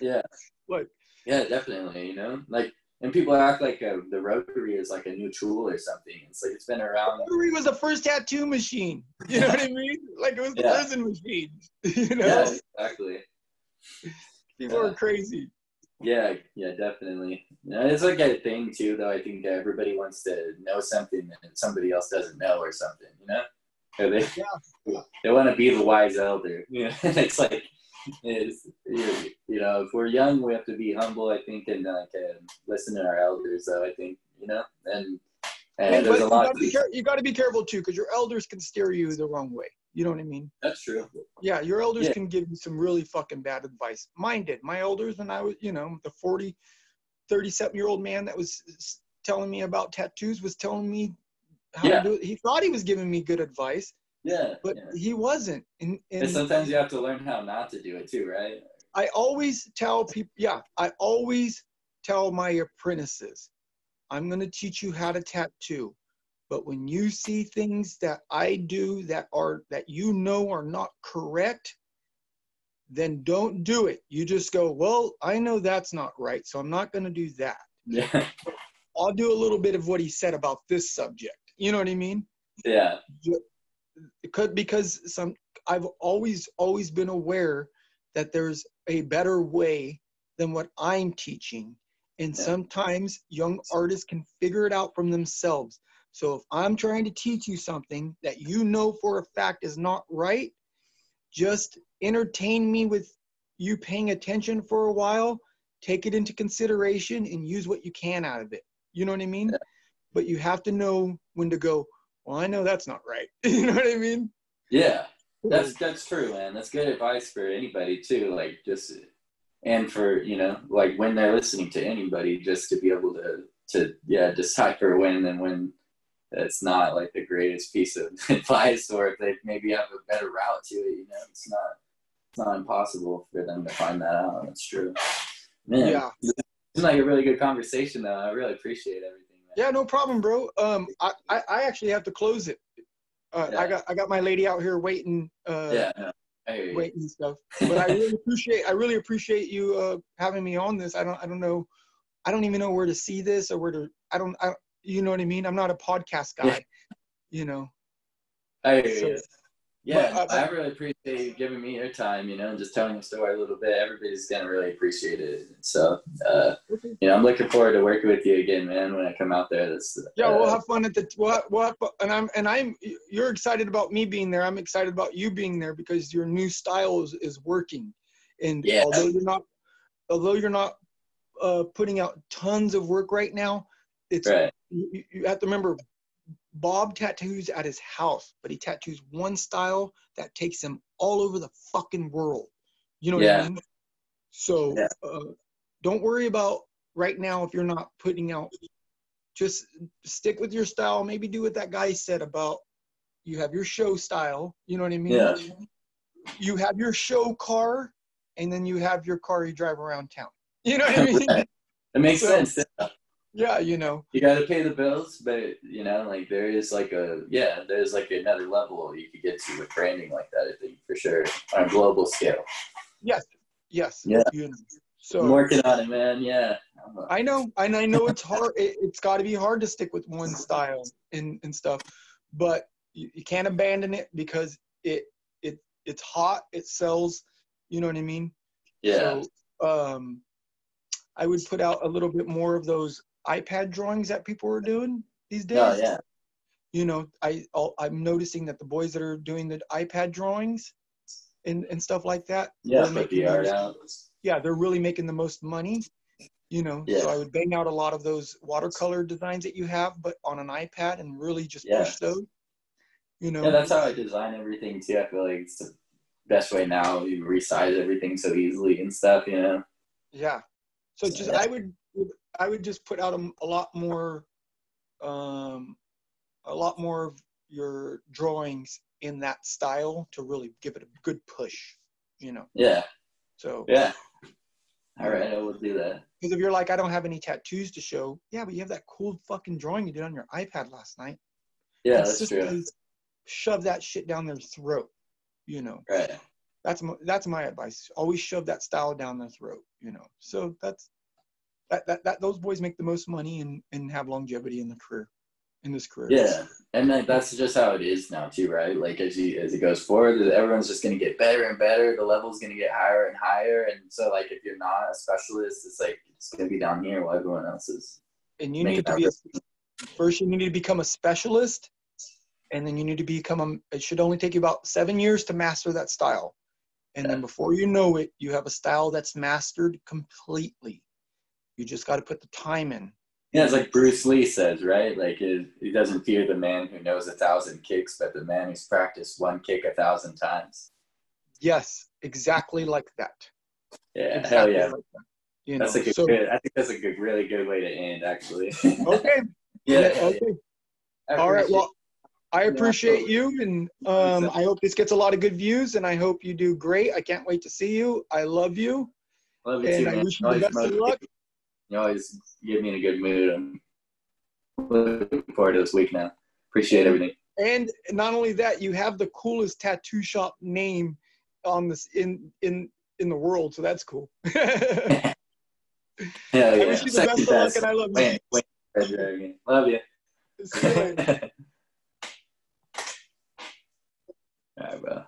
Yeah. What? Yeah, definitely. You know, like, and people act like uh, the rotary is like a new tool or something. It's like it's been around. The Rotary was the first tattoo machine. You know what I mean? (laughs) Like it was the Yeah. prison machine. (laughs) You know? Yeah, exactly. People Yeah. are crazy. Yeah, yeah, definitely. Yeah, it's like a thing too, though. I think everybody wants to know something that somebody else doesn't know, or something. You know, or they (laughs) they want to be the wise elder. Yeah, it's like it's you, you know, if we're young, we have to be humble. I think, and like uh, listen to our elders. Though I think you know, and and Hey, there's a you lot. gotta, be care- you gotta be careful too, because your elders can steer you the wrong way. You know what I mean? That's true. Yeah, your elders Yeah. can give you some really fucking bad advice. Mine did. My elders, when I was, you know, the 40, 37 year old man that was telling me about tattoos was telling me how Yeah. to do it. He thought he was giving me good advice, Yeah, but yeah. he wasn't. And, And and sometimes you have to learn how not to do it too, right? I always tell people, yeah, I always tell my apprentices, I'm going to teach you how to tattoo. But when you see things that I do that are that you know are not correct, then don't do it. You just go, well, I know that's not right, so I'm not going to do that. Yeah, I'll do a little bit of what he said about this subject. You know what I mean? yeah, could because some I've always always been aware that there's a better way than what I'm teaching. And Yeah. sometimes young artists can figure it out from themselves. So if I'm trying to teach you something that you know for a fact is not right, just entertain me with you paying attention for a while, take it into consideration and use what you can out of it. You know what I mean? Yeah. But you have to know when to go, well, I know that's not right. (laughs) you know what I mean? yeah, that's that's true, man. That's good advice for anybody too. Like just and for you know like when they're listening to anybody, just to be able to to yeah decipher when and when it's not like the greatest piece of (laughs) advice, or if they maybe have a better route to it. You know, it's not it's not impossible for them to find that out. That's true. Man, yeah. It's like a really good conversation, though. I really appreciate everything. Yeah, no problem, bro. Um, I, I, I actually have to close it. Uh, yeah. I got I got my lady out here waiting. Uh, yeah. Waiting and stuff. But I really appreciate I really appreciate you uh, having me on this. I don't I don't know I don't even know where to see this or where to I don't I you know what I mean. I'm not a podcast guy. You know. I so, yeah, but, uh, I really appreciate you giving me your time, you know, and just telling the story a little bit. Everybody's gonna really appreciate it. So, uh, you know, I'm looking forward to working with you again, man. When I come out there, That's, Uh, yeah, we'll have fun at the what what, and I'm and I'm you're excited about me being there. I'm excited about you being there because your new style is, is working, and yeah. although you're not, although you're not uh, putting out tons of work right now, it's right. you, you have to remember Bob tattoos at his house, but he tattoos one style that takes him all over the fucking world. You know what yeah. I mean? So yeah. uh, don't worry about right now if you're not putting out. Just stick with your style. Maybe do what that guy said about you have your show style. You know what I mean? Yeah. You have your show car, and then you have your car you drive around town. You know what I mean? (laughs) it makes so, sense yeah, you know. You got to pay the bills, but you know, like there is like a yeah, there's like another level you could get to with branding like that. I think for sure on a global scale. Yes. Yes. Yeah. You know. So I'm working on it, man. Yeah. I know, and I know it's hard. It, has got to be hard to stick with one style and and stuff, but you, you can't abandon it because it it it's hot. It sells. You know what I mean? Yeah. So, um, I would put out a little bit more of those iPad drawings that people are doing these days. Oh yeah. You know, I I'm noticing that the boys that are doing the iPad drawings and and stuff like that. Yeah, put the art out. Yeah, they're really making the most money. You know, yeah. so I would bang out a lot of those watercolor designs that you have, but on an iPad and really just yeah. push those. You know. Yeah, that's how I design everything too. I feel like it's the best way now. You resize everything so easily and stuff. You know. Yeah. So just I would I would just put out a, a lot more, um, a lot more of your drawings in that style to really give it a good push, you know. Yeah. So. Yeah. All right, I will do that. Because if you're like, I don't have any tattoos to show, yeah, but you have that cool fucking drawing you did on your iPad last night. Yeah, that's true. Shove that shit down their throat, you know. Right. That's my, that's my advice. Always shove that style down their throat, you know. So that's that, that, that those boys make the most money and, and have longevity in the career in this career. Yeah, and that's just how it is now too, right? Like as you as it goes forward, everyone's just going to get better and better. The level's going to get higher and higher, and so like if you're not a specialist, it's like it's going to be down here while everyone else is. And you need to be a, first. You need to become a specialist, and then you need to become a. It should only take you about seven years to master that style, and yeah. then before you know it, you have a style that's mastered completely. You just got to put the time in. Yeah, it's like Bruce Lee says, right? Like it, he doesn't fear the man who knows a thousand kicks, but the man who's practiced one kick a thousand times. Yes, exactly like that. Yeah, exactly hell yeah. Like that. You that's know, a good, so, good. I think that's a good, really good way to end, actually. (laughs) okay. yeah. Okay. All right. Well, I appreciate you, and um, I hope this gets a lot of good views, and I hope you do great. I can't wait to see you. I love you. Love you and too, I man. wish you the best of luck you always get me in a good mood. I'm looking forward to this week now. Appreciate everything. And not only that, you have the coolest tattoo shop name on this in in in the world, so that's cool. yeah, (laughs) (laughs) yeah. I wish you the Second best of luck, and I love wait, you. Wait. Love you. (laughs) All right, bro.